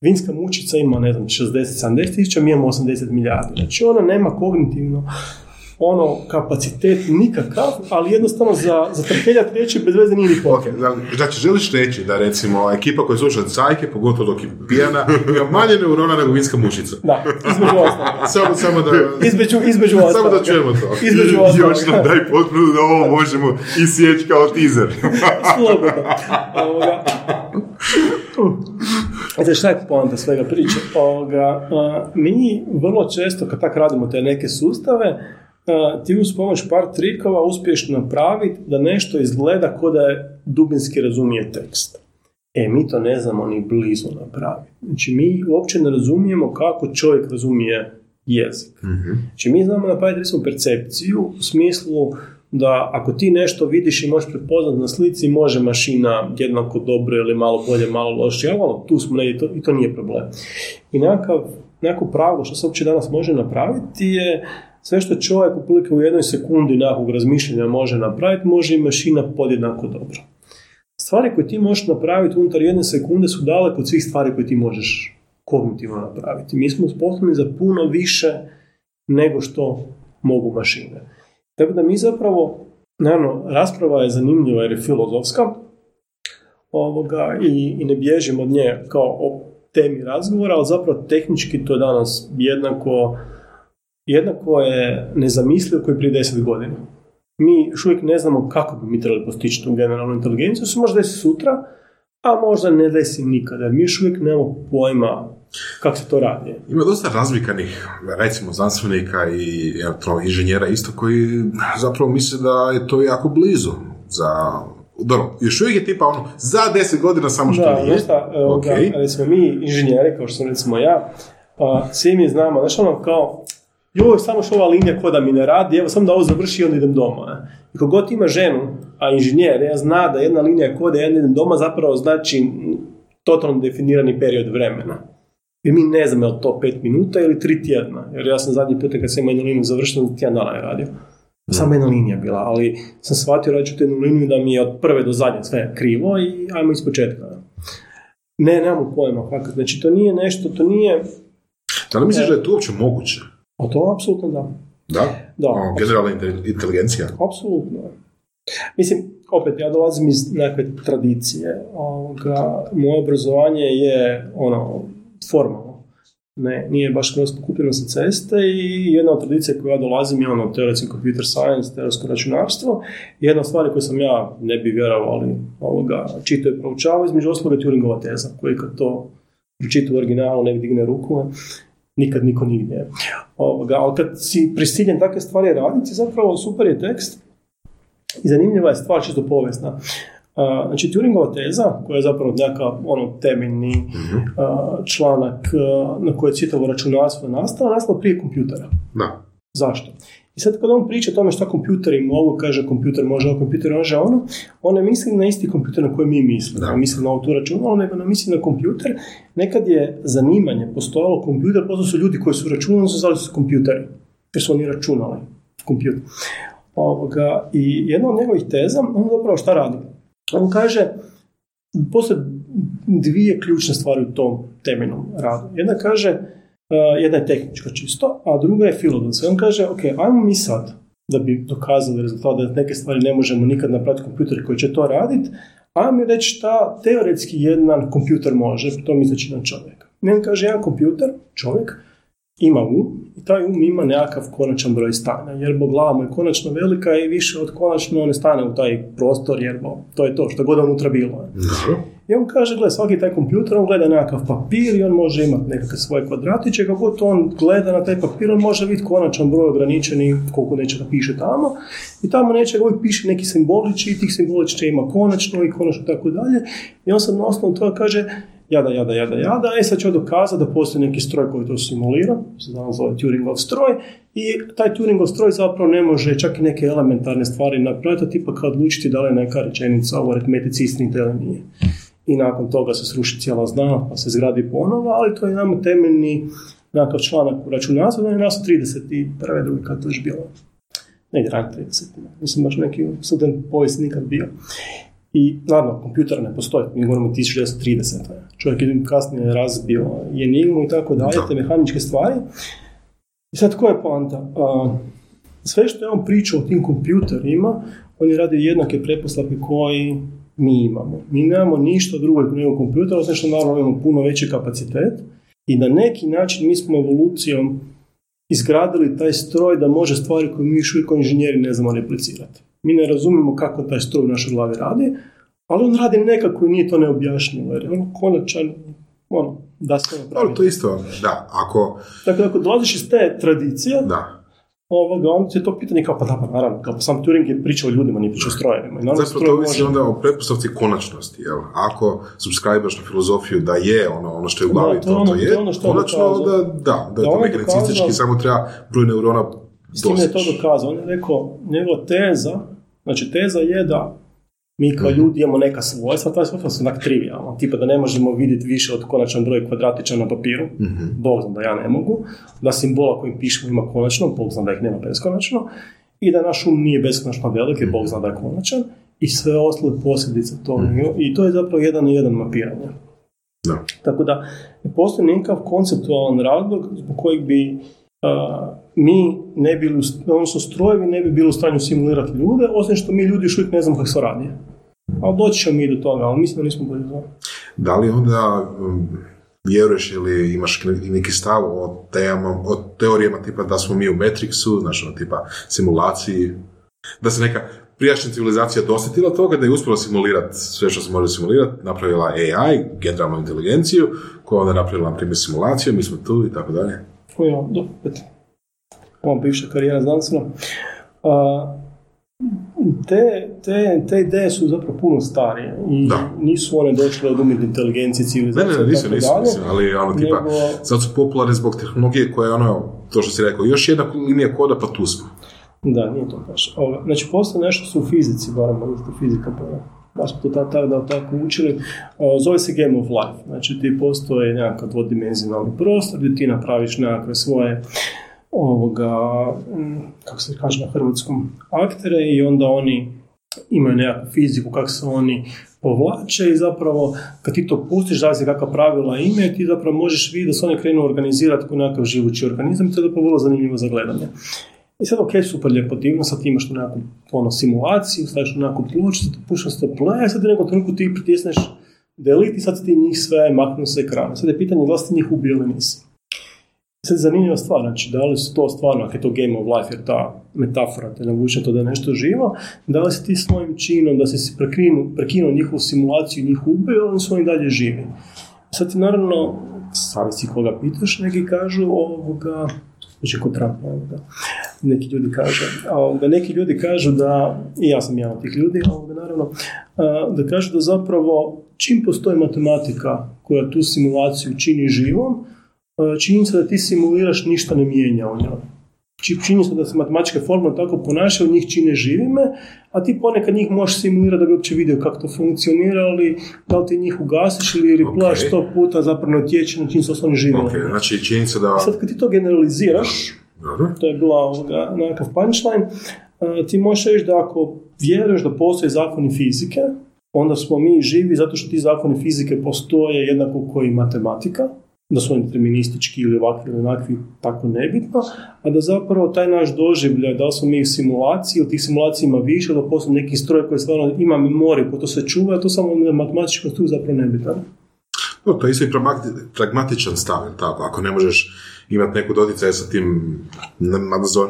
vinska mučica ima, ne znam, 60-70 tisuća, mi imamo 80 milijardi. Znači ona nema kognitivno ono kapacitet nikakav, ali jednostavno za, za trpeljat riječi bez veze nije ni potrebno. Ok, znači želiš reći da recimo ekipa koja sluša cajke, pogotovo dok je pijana, ima manje neurona nego vinska mušica. Da, između ostalog. Samo, samo da... Između, između Samo ostalog. da čujemo to. Između ostalog. Još nam daj potvrdu da ovo možemo isjeći kao teaser. Slobodno. Ovoga. Znači, šta je poanta svega priče? Ovoga, a, mi vrlo često, kad tak radimo te neke sustave, ti uz pomoć par trikova uspiješ napraviti da nešto izgleda kao da je dubinski razumije tekst. E, mi to ne znamo ni blizu napraviti. Znači, mi uopće ne razumijemo kako čovjek razumije jezik. Znači, mi znamo napraviti, recimo, percepciju u smislu da ako ti nešto vidiš i možeš prepoznati na slici, može mašina jednako dobro ili malo bolje, malo lošije, ali ono, tu smo negdje to, i to nije problem. I nekakav, nekako pravilo što se uopće danas može napraviti je sve što čovjek otprilike u jednoj sekundi nekakvog razmišljanja može napraviti, može i mašina podjednako dobro. Stvari koje ti možeš napraviti unutar jedne sekunde su daleko od svih stvari koje ti možeš kognitivno napraviti. Mi smo sposobni za puno više nego što mogu mašine. Tako da mi zapravo, naravno, rasprava je zanimljiva jer je filozofska ovoga, i, i ne bježimo od nje kao o temi razgovora, ali zapravo tehnički to je danas jednako, jednako je nezamislivo koji prije deset godina. Mi još uvijek ne znamo kako bi mi trebali postići tu generalnu inteligenciju, se može desiti sutra, a možda ne desi nikada, mi još uvijek nemamo pojma kako se to radi. Ima dosta razvikanih, recimo, znanstvenika i inženjera isto koji zapravo misle da je to jako blizu za... Dobro, još uvijek je tipa ono, za deset godina samo što Da, nije. šta, evo ga, Ok. recimo mi inženjeri, kao što sam recimo ja, a, svi mi znamo, znaš ono kao, joj, samo što ova linija koda mi ne radi, evo samo da ovo završi i onda idem doma. ne. I kogod ima ženu, a inženjer, ja zna da jedna linija koda ja idem doma zapravo znači totalno definirani period vremena. I mi ne znamo je li to pet minuta ili tri tjedna. Jer ja sam zadnji put kad sam imao jednu liniju završeno, tjedan dana je radio. Samo jedna linija bila, ali sam shvatio radit ću jednu liniju da mi je od prve do zadnje sve krivo i ajmo iz početka. Ne, nemamo pojma kako. Znači, to nije nešto, to nije... Da li misliš da je to uopće moguće? A to apsolutno da. Da? Da. Generalna inte- inteligencija? Apsolutno. Mislim, opet, ja dolazim iz nekakve tradicije. Ovoga, moje obrazovanje je ono, formalno. Ne, nije baš kroz kupljeno sa ceste i jedna od tradicija koju ja dolazim je ono teoretski computer science, teoretsko računarstvo. Jedna od stvari koju sam ja, ne bi vjerovao, ali ovoga, čito i proučavao, između osloga je Turingova teza, koji kad to pročita u originalu ne digne ruku, nikad niko nigdje. Ovoga, ali kad si prisiljen takve stvari raditi, zapravo super je tekst i zanimljiva je stvar čisto povijesna. A, znači, Turingova teza, koja je zapravo nekakav ono, temeljni a, članak a, na koje je čitavo računarstvo nastalo, nastalo prije kompjutera. Da. Zašto? I sad kad on priča o tome šta kompjuteri mogu, kaže kompjuter može ovo, kompjuter može ono, on ne misli na isti kompjuter na koji mi mislimo. Ne misli na ovo tu računalo, nego ne misli na kompjuter. Nekad je zanimanje postojalo kompjuter, posto su ljudi koji su računali, su zvali su kompjuteri. Jer su oni računali kompjuter. Ovoga, I jedna od njegovih teza, on zapravo šta radi? On kaže, postoje dvije ključne stvari u tom temeljnom radu. Jedna kaže, jedna je tehnička čisto, a druga je filozofska. On kaže, ok, ajmo mi sad, da bi dokazali rezultat da neke stvari ne možemo nikad napraviti kompjuter koji će to raditi, ajmo mi reći šta teoretski jedan kompjuter može, to misleći na čovjeka. Ne on kaže, jedan kompjuter, čovjek, ima um i taj um ima nekakav konačan broj stanja, jer bo glava mu je konačno velika i više od konačno ne stane u taj prostor, jer bo to je to, što god unutra bilo. I on kaže, gle, svaki taj kompjuter, on gleda nekakav papir i on može imati nekakve svoje kvadratiće, kako god on gleda na taj papir, on može vidjeti konačan broj ograničeni, koliko nečega piše tamo, i tamo nečega uvijek piše neki simbolići, i tih simbolići ima konačno i konačno tako dalje, i on sad na osnovu toga kaže, jada, jada, jada, jada, e sad ću dokazati da postoji neki stroj koji to simulira, se danas zove Turingov stroj, i taj Turingov stroj zapravo ne može čak i neke elementarne stvari napraviti, tipa kao odlučiti da li je neka rečenica u aritmetici istinita ili nije. I nakon toga se sruši cijela zna, pa se zgradi ponovo, ali to je nama temeljni nekakav članak u računarstvu, da je nas 31. drugi kad to još bilo. Negdje rano 30. Nisam baš neki student povijesti nikad bio. I naravno, kompjuter ne postoji, mi govorimo 1930. Čovjek je kasnije razbio i enigmu i tako dalje, te mehaničke stvari. I sad, koja je poanta? Sve što je on pričao o tim kompjuterima, oni rade jednake pretpostavke koji mi imamo. Mi nemamo ništa drugo nego kompjuter, osim što naravno imamo puno veći kapacitet i na neki način mi smo evolucijom izgradili taj stroj da može stvari koje mi još uvijek inženjeri ne znamo replicirati. Mi ne razumijemo kako taj stroj u našoj glavi radi, ali on radi nekako i nije to neobjašnjivo, jer je on konačan, ono, da se napravi. to isto, da, ako... Dakle, ako dolaziš iz te tradicije, da ovoga, onda je to pitanje kao, pa da, pa naravno, kao sam Turing je pričao o ljudima, nije pričao o strojevima. I Zapravo to ovisi onda o pretpostavci konačnosti, jel? Ako subscribeš na filozofiju da je ono, ono što je u glavi, to, to, ono, to, je, to ono što konačno onda, da, da, da je to mekanicistički, samo treba broj neurona S tim je to dokazao. On je rekao, njegova teza, znači teza je da mi kao mhm. ljudi imamo neka svojstva, ta svojstva su onak trivialna, tipa da ne možemo vidjeti više od konačan broj kvadratića na papiru, mm Bog zna da ja ne mogu, da simbola kojim pišemo ima konačno, Bog zna da ih nema beskonačno, i da naš um nije beskonačno velik, jer Bog zna da je konačan, i sve ostale posljedice toga. mm I to je zapravo jedan na jedan mapiranje. Da. Tako da, postoji nekakav konceptualan razlog zbog kojeg bi mi ne bili, odnosno strojevi ne bi bili u stanju simulirati ljude, osim što mi ljudi još uvijek ne znamo kako se radi. Ali doći ćemo mi do toga, ali mislim da nismo bolji Da li onda um, vjeruješ ili imaš neki stav o, temama, o teorijama tipa da smo mi u Matrixu, znači ono tipa simulaciji, da se neka prijašnja civilizacija dosjetila toga da je uspjela simulirati sve što se može simulirati, napravila AI, generalnu inteligenciju, koja onda napravila, na primjer, simulaciju, mi smo tu i tako dalje? Koja ova bivša karijera znanstvena, te, te, te ideje su zapravo puno starije i nisu one došle od umjetne inteligencije, civilizacije. Ne, ne, nisu, nisu, nisu, ali ono tipa, nego... sad su popularne zbog tehnologije koja je ono, to što si rekao, još jedna linija koda pa tu smo. Da, nije to baš. Znači, postoje nešto su u fizici, barem možda fizika pa da smo to tako, da, tako učili, zove se Game of Life. Znači ti postoje nekakav dvodimenzionalni prostor gdje ti napraviš nekakve svoje ovoga, kako se kaže na hrvatskom, aktere i onda oni imaju nekakvu fiziku, kako se oni povlače i zapravo kad ti to pustiš, da se kakva pravila ime, ti zapravo možeš vidjeti da se oni krenu organizirati kao nekakav živući organizam i to je zapravo vrlo zanimljivo za gledanje. I sad, ok, super lijepo divno, sad ti imaš tu nekakvu ono, simulaciju, staviš tu nekakvu ploču, sad pušaš to play, sad u nekom trenutku ti pritisneš delete i sad ti njih sve maknu sa ekrana. Sad je pitanje da li si njih ubio nisi. Je zanimljiva stvar, znači da li su to stvarno, ako je to game of life, jer ta metafora te navuče to da je nešto živo, da li si ti svojim činom, da si prekinuo, prekinuo njihovu simulaciju njih ubio, oni su oni dalje živi. Sad ti naravno, savisi koga pitaš, neki kažu ovoga, znači kod Trumpa, ovoga, neki ljudi kažu, da neki ljudi kažu da, i ja sam jedan od tih ljudi, ovoga, naravno, da kažu da zapravo čim postoji matematika koja tu simulaciju čini živom, čini se da ti simuliraš ništa ne mijenja u njoj. Čini se da se matematičke formule tako ponašaju, njih čine živime, a ti ponekad njih možeš simulirati da bi uopće vidio kako to funkcionira, ali da li ti njih ugasiš ili replaš okay. sto puta zapravo ne utječe na čim se osnovni živimo. Okay, znači činjenica da... Sad kad ti to generaliziraš, to je bila ovoga, nekakav punchline, ti možeš reći da ako vjeruješ da postoje zakoni fizike, onda smo mi živi zato što ti zakoni fizike postoje jednako koji matematika, da su oni deterministički ili ovakvi ili onakvi, tako nebitno, a da zapravo taj naš doživljaj, da li smo mi u simulaciji, ili tih simulacija ima više, da postoji neki stroj koji stvarno ima memoriju, ko to se čuva, a to samo na matematičkom stupu zapravo nebitan. No, to je isto i pragmatičan stav, tako, ako ne možeš imati neku doticaj sa tim,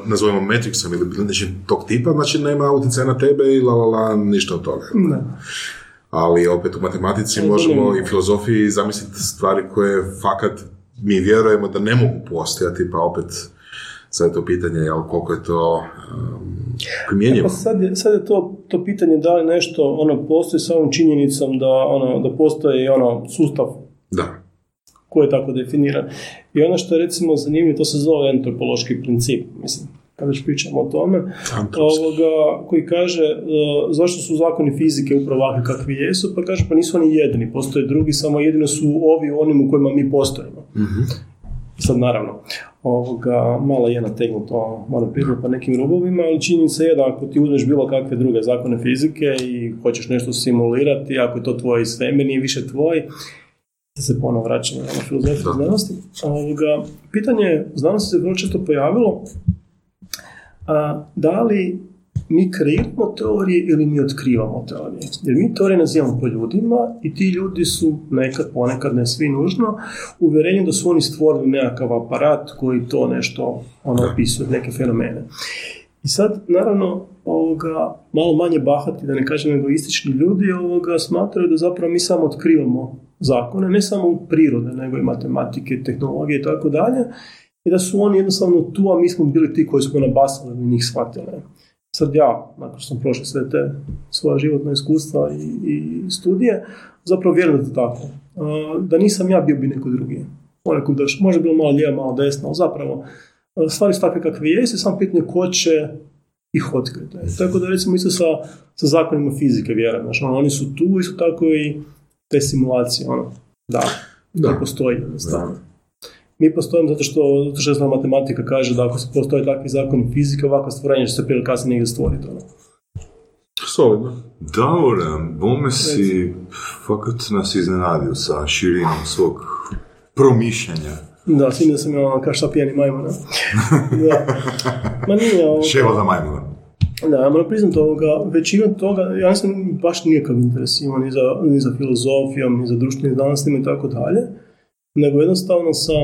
nazovemo Matrixom ili nečim tog tipa, znači nema utjecaja na tebe i la la la, ništa od toga. Ne ali opet u matematici možemo i filozofiji zamisliti stvari koje fakat mi vjerujemo da ne mogu postojati, pa opet sad je to pitanje jel, koliko je to um, primjenjivo. Pa sad, je, sad je to, to pitanje da li nešto ono, postoji sa ovom činjenicom da, ono, da postoji ono, sustav da. koji je tako definiran. I ono što je recimo zanimljivo, to se zove antropološki princip. Mislim, kada već pričamo o tome, ovoga, koji kaže uh, zašto su zakoni fizike upravo ovakvi kakvi jesu, pa kaže pa nisu oni jedini, postoje drugi, samo jedino su ovi onim u kojima mi postojimo. mm Sad naravno, ovoga, malo je nategnuto, priznati pa nekim rubovima, ali činjenica je da ako ti uzmeš bilo kakve druge zakone fizike i hoćeš nešto simulirati, ako je to tvoj svemir, nije više tvoj, se ponovno vraćamo na filozofiju znanosti. Ovoga, pitanje znanosti se vrlo često pojavilo a, da li mi kreiramo teorije ili mi otkrivamo teorije. Jer mi teorije nazivamo po ljudima i ti ljudi su nekad, ponekad, ne svi nužno, uvjerenju da su oni stvorili nekakav aparat koji to nešto ono, opisuje, neke fenomene. I sad, naravno, ovoga, malo manje bahati, da ne kažem egoistični ljudi, ovoga, smatraju da zapravo mi samo otkrivamo zakone, ne samo u prirode, nego i matematike, tehnologije i tako dalje, i da su oni jednostavno tu, a mi smo bili ti koji smo nabasali i njih shvatili. Sad ja, nakon što sam prošao sve te svoja životna iskustva i, i studije, zapravo vjerujem da je tako. Da nisam ja, bio bi neko drugi. Onako da može bilo malo lijeva, malo desno, ali zapravo stvari su takve kakve jesu, samo pitanje ko će ih otkriti. Tako da recimo isto sa, sa zakonima fizike vjerujem. Znači, ono, oni su tu, isto tako i te simulacije, ono, da, da. postoji jednostavno. Mi postojimo zato što, zato što matematika kaže da ako se postoje takvi zakoni fizike, ovakva stvorenja će se prije kasnije negdje stvoriti. Ono. Solidno. Dobro, bome si fakat nas iznenadio sa širinom svog promišljanja. Da, svidim da sam imao kao šta pijani majmuna. da. Ma nije ovo... Ševo za majmuna. Da, ja moram priznati ovoga, većina toga, ja nisam baš nikakav interes imao ni za, ni za filozofijom, ni za društvenim znanostima i tako dalje, nego jednostavno sam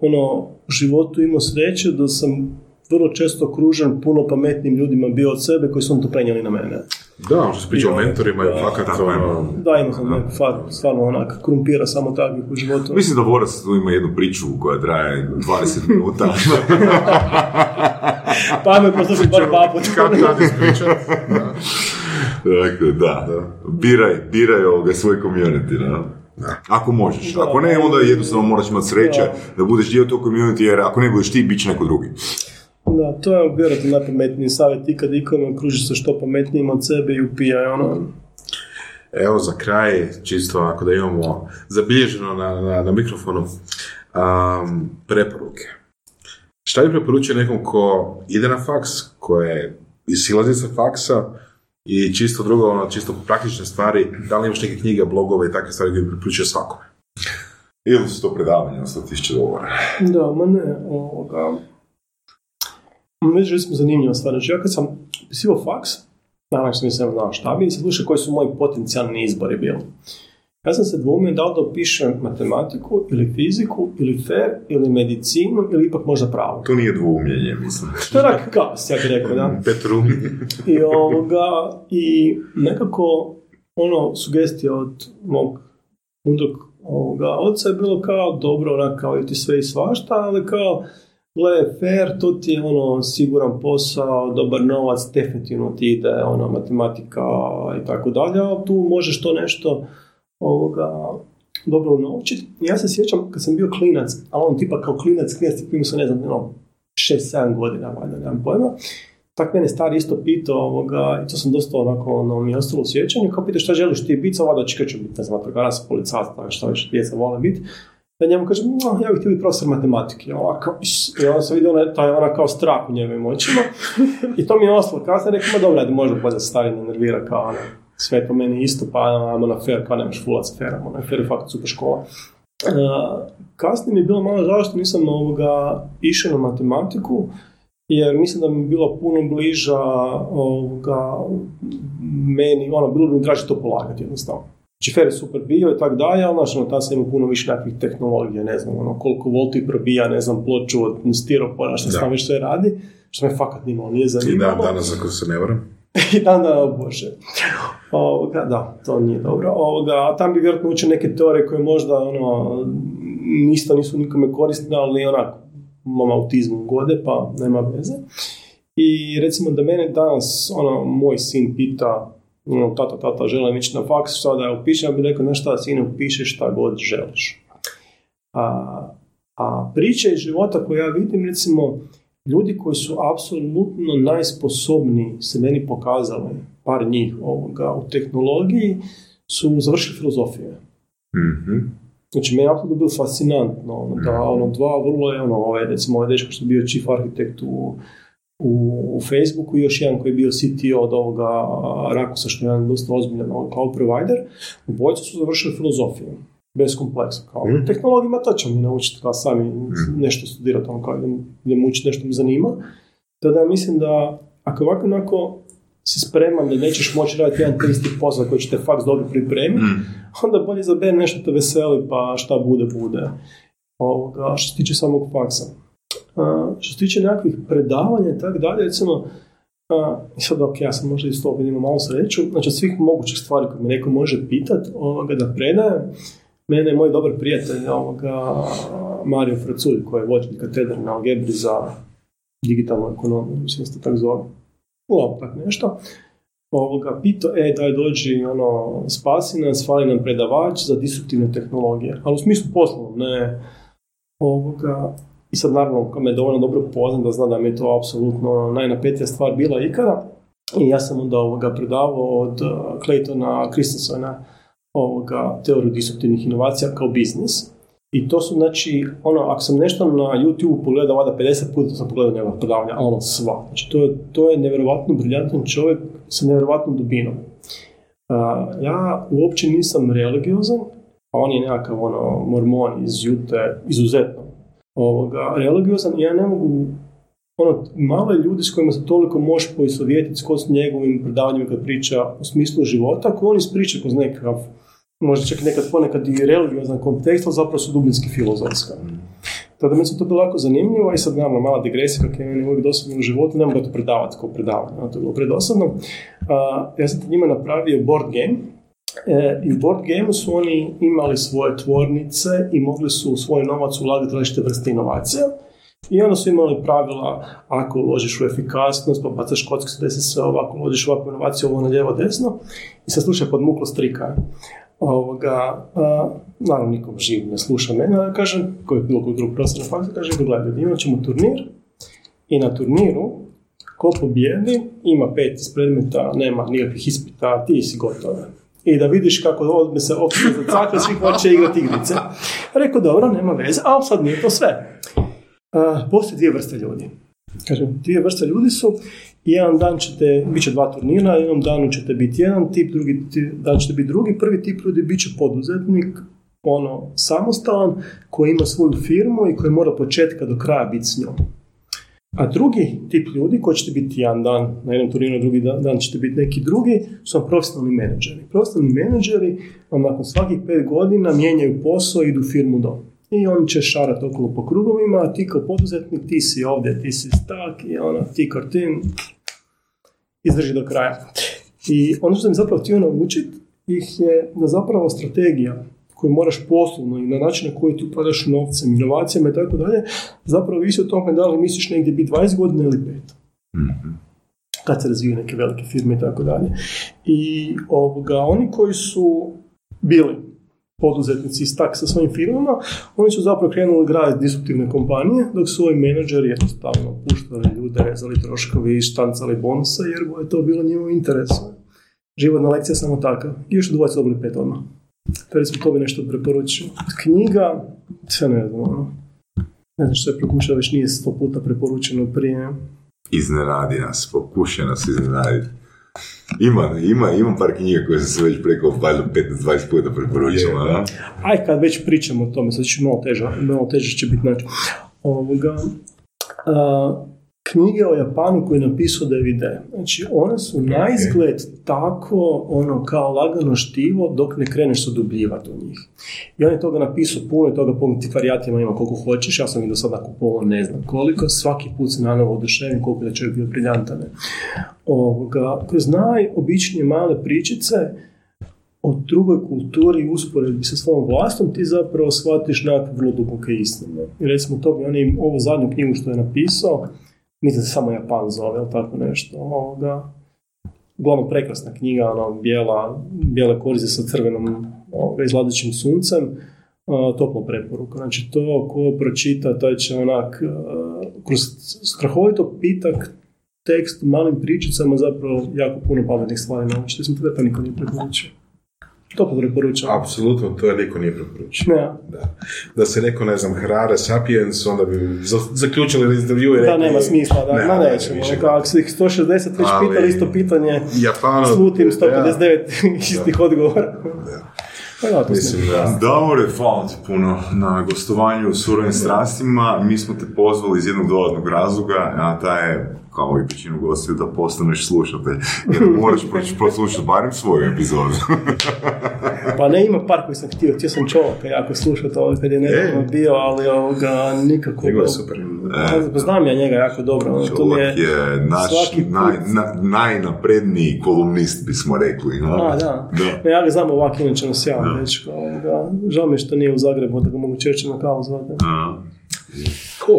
ono, u životu imao sreće da sam vrlo često okružen puno pametnim ljudima bio od sebe koji su to prenijeli na mene. Da, što se priča o mentorima i fakat ono... Da, imao sam neko stvarno onak krumpira samo takvih u životu. Mislim da Boras tu ima jednu priču koja traje 20 minuta. pa me poslušaj bar dva puta. Kako da ispričat? Dakle, da. Biraj, biraj ovoga svoj community, da. Da. Ako možeš. Ako ne, onda jednostavno moraš imati sreće da. da budeš dio tog community, jer ako ne budeš ti, bit će neko drugi. Da, to je vjerojatno najpametniji savjet i kad ikome okruži se što pametnijim od sebe i upija ono. Evo za kraj, čisto ako da imamo zabilježeno na, na, na mikrofonu, um, preporuke. Šta bi preporučio nekom ko ide na faks, ko je silazi sa faksa i čisto drugo, ono, čisto praktične stvari, da li imaš neke knjige, blogove i takve stvari koje bi preporučio svakome? Ili su to predavanja na 100.000 dolara? Da, ma ne, ovoga, Među smo zanimljiva stvar. Znači, ja kad sam pisao faks, naravno nisam znao šta bi, se slušao koji su moji potencijalni izbori bili. Ja sam se dvoumio da li da opišem matematiku ili fiziku ili fer ili medicinu ili ipak možda pravo. To nije dvoumljenje, mislim. To je rak kaos, ja bih rekao, da. Petru. I, ovoga, I nekako ono, sugestija od mog mudrog ovoga, oca je bilo kao dobro, onak kao i ti sve i svašta, ali kao gle, fair, to ti je ono siguran posao, dobar novac, definitivno ti ide ono matematika i tako dalje, a tu možeš to nešto ovoga, dobro naučiti. Ja se sjećam kad sam bio klinac, a on tipa kao klinac, klinac tipa sam ne znam, ono, 6-7 godina, valjda, nemam pojma. Tak mene stari isto pitao ovoga, i to sam dosta onako, ono, mi je ostalo u sjećanju, kao pita šta želiš ti biti, sada čekaj ću biti, ne znam, vatrogaras, policajac, šta više djeca vole biti da njemu kaže, no, ja bih htio biti profesor matematike. Ovako, I onda sam vidio ona, taj ona kao strah u njegovim očima. I to mi je ostalo. Sam rekao, ma dobro, ajde, možda bolje stari ne nervira kao ono, sve po meni isto, pa ajmo na fer, kao nemaš fulac fera, ono, fer je fakat super škola. Uh, kasnije mi je bilo malo žao što nisam ovoga išao na matematiku, jer mislim da mi je bilo puno bliža ovoga, meni, ono, bilo bi mi draže to polagati jednostavno. Čifer je super bio i tako dalje, ali znaš, ono, se ima puno više nekakvih tehnologija, ne znam, ono, koliko volti probija, ne znam, ploču od stiropora, što sam već sve radi, što me fakat nimalo nije zanimalo. I dan danas, ako se ne varam. I dan dana, bože. Ovoga, da, to nije dobro. Ovoga, a tam bi vjerojatno učio neke teorije koje možda, ono, isto nisu nikome korisne, ali onako, mom autizmu gode, pa nema veze. I recimo da mene danas, ono, moj sin pita, ono, tata, tata, želim ići na faks, šta da ja upišem, ja bih rekao, znaš šta, sine, upiši šta god želiš. A, a priče iz života koje ja vidim, recimo, ljudi koji su apsolutno najsposobniji se meni pokazali, par njih ovoga, u tehnologiji, su završili filozofije. Mm-hmm. Znači, meni je apsolutno bilo fascinantno, ono, da, mhm. ono, dva vrlo je, ono, ovaj, recimo, ovaj dečko što je bio chief arhitekt u u, u Facebooku i još jedan koji je bio CTO od ovoga Rakusa, što je jedan dosta ozbiljan cloud provider, obojica su završili filozofiju, bez kompleksa. Kao, mm. tehnologijima to ćemo mi naučiti kao sami mm. nešto studirati, ono kao idem, idem učiti nešto mi zanima. Tada mislim da ako ovako onako si spreman da nećeš moći raditi jedan te isti posao koji će te faks dobro pripremiti, onda bolje izabere nešto te veseli pa šta bude, bude. Ovoga, što se tiče samog faksa. A, što se tiče nekakvih predavanja i tako dalje, recimo, i sad ok, ja sam možda isto opet imam malo sreću, znači od svih mogućih stvari koje me neko može pitat ovoga, da predajem, mene je moj dobar prijatelj ovoga, Mario Fraculj, koji je vođen katedra na algebri za digitalnu ekonomiju, mislim se tako zove. Tak nešto. Ovoga, pitao, e, daj dođi, ono, spasi nas, fali nam predavač za disruptivne tehnologije. Ali u smislu poslovnom, ne ovoga, i sad naravno, me dovoljno dobro poznam da zna da mi je to apsolutno najnapetija stvar bila ikada. I ja sam onda ovoga predavao od uh, Claytona Christensona ovoga, teoriju disruptivnih inovacija kao biznis. I to su, znači, ono, ako sam nešto na YouTube pogledao, vada 50 puta sam pogledao njegova predavanja, ono sva. Znači, to je, to je nevjerovatno briljantan čovjek sa nevjerovatnom dubinom. Uh, ja uopće nisam religiozan, a on je nekakav, ono, mormon iz Jute, izuzetno ovoga, religiozan i ja ne mogu ono, malo ljudi s kojima se toliko možeš poistovjetiti s njegovim predavanjima kad priča o smislu života, ako on ispriča kroz nekakav možda čak nekad ponekad i religiozan kontekst, ali zapravo su dubinski filozofska. Tada mi se to bilo jako zanimljivo i sad naravno mala digresija kako je meni uvijek dosadno u životu, ne mogu to predavati kao predavanje, to je bilo predosadno. ja sam njima napravio board game, E, I u board game su oni imali svoje tvornice i mogli su svoj novac ulagati različite vrste inovacija. I onda su imali pravila, ako uložiš u efikasnost, pa bacaš kocku se desi sve ovako, uložiš ovakvu inovaciju, ovo na lijevo, desno. I sad slušaj pod muklo strika ovoga, a, naravno nikom živ ne sluša mene, ali kažem, koji je bilo koji drug prostor na faksu, kaže, gledaj, imat ćemo turnir i na turniru ko pobjedi, ima pet iz predmeta, nema nikakvih ispita, ti si gotov. I da vidiš kako odme se opće za cakle, svi hoće igrati igrice. Rekao, dobro, nema veze, ali sad nije to sve. Uh, postoje dvije vrste ljudi. Kažem, dvije vrste ljudi su jedan dan ćete, bit će dva turnira, jednom danu ćete biti jedan tip, drugi dan ćete biti drugi, prvi tip ljudi bit će poduzetnik, ono, samostalan, koji ima svoju firmu i koji mora početka do kraja biti s njom. A drugi tip ljudi, koji ćete biti jedan dan na jednom turniru, drugi dan, dan ćete biti neki drugi, su vam profesionalni menadžeri. Profesionalni menadžeri vam nakon svakih pet godina mijenjaju posao i idu firmu do. I on će šarati okolo po krugovima, a ti kao poduzetnik, ti si ovdje, ti si stak i ono, ti kartin, izdrži do kraja. I ono što sam zapravo htio naučiti ih je da zapravo strategija koju moraš poslovno i na način na koji ti upadaš novcem, inovacijama i tako dalje, zapravo visi o tome da li misliš negdje biti 20 godina ili 5. mm Kad se razviju neke velike firme i tako dalje. I ovoga, oni koji su bili poduzetnici iz tak sa svojim firmama, oni su zapravo krenuli graditi disruptivne kompanije, dok su ovi menadžeri jednostavno puštali ljude, rezali troškovi i štancali bonuse, jer je to bilo njima interesu. Životna lekcija samo takav. I još dvojice dobili pet odmah. Smo to bi nešto preporučio. Knjiga, sve ne znam, ono. Ne znam što je prokušao, već nije sto puta preporučeno prije. Iznenadi nas, pokušaj nas iznenaditi. Ima, ima, ima par knjiga koje su se već preko 15-20 puta preporučila. Yeah, Aj, kad već pričamo o tome, sad će malo teže, malo teže će biti znači. Ovoga, knjige o Japanu koje je napisao David Znači, one su na izgled tako, ono, kao lagano štivo dok ne kreneš se udubljivati u njih. I on je toga napisao puno i toga po antikvarijatima ima koliko hoćeš, ja sam ih do sada kupovao ne znam koliko, svaki put se nanovo oduševim koliko da čovjek bio briljantan. Ovoga, kroz najobičnije male pričice, o drugoj kulturi usporedbi sa svojom vlastom, ti zapravo shvatiš nekakve vrlo duboke istine. Recimo to bi on ovu zadnju knjigu što je napisao, mislim se samo Japan zove, ili tako nešto, ovoga, uglavnom prekrasna knjiga, ono, bijela, bijele korize sa crvenom ovoga, izladećim suncem, uh, toplo preporuka. Znači to ko pročita, taj će onak, uh, kroz strahovito pitak tekst malim pričicama zapravo jako puno pametnih stvari naučiti. Mislim, to pa niko nije preporučio. To preporučam. Apsolutno, to je niko nije preporučio. Ja. Da. da se neko, ne znam, hrare Sapiens, onda bi zaključili intervju i rekli... Da, nema smisla, da, ne, ne nećemo. Neka, ako su ih 160 već pitali isto pitanje, Japanu, slutim 159 istih odgovora. Pa da, to Mislim da... Davore, hvala ti puno na gostovanju u surovim strastima. Mi smo te pozvali iz jednog dodatnog razloga, a taj je, kao i većinu gostiju, da postaneš slušatelj. Jer moraš proći poslušati barem svoju epizodu. Pa ne, ima par koji sam htio, htio sam čovjeka jako slušati ovo kad je nedavno E. bio, ali ovoga nikako. Nego je super. Pa Znam ja njega jako dobro. ono, to mi Čovjek je naš naj, na- najnapredniji kolumnist, bismo rekli. no? A, da. Da. Ne, ja ga znam ovak, inače na sjajan dečko. ovoga. Žao mi je što nije u Zagrebu, da ga mogu češće na kavu zvati. A,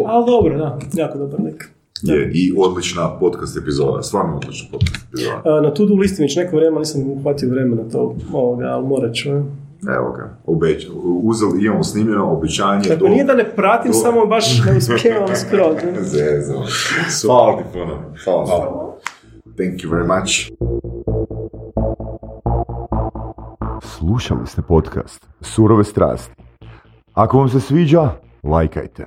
Ali dobro, da, jako dobar lik. Je, i odlična podcast epizoda, stvarno odlična podcast epizoda. A, Na to-do listi već neko vrijeme nisam uhvatio vremena to, ovoga, ali morat ću. ne. Evo ga, obeća, uzeli, imamo snimljeno obećanje. Dakle, do- nije da ne pratim, do- samo baš ne uspijevam skroz. ne. Zezno. Hvala ti puno. Hvala. Hvala. Thank you very much. Slušali ste podcast Surove strasti. Ako vam se sviđa, lajkajte.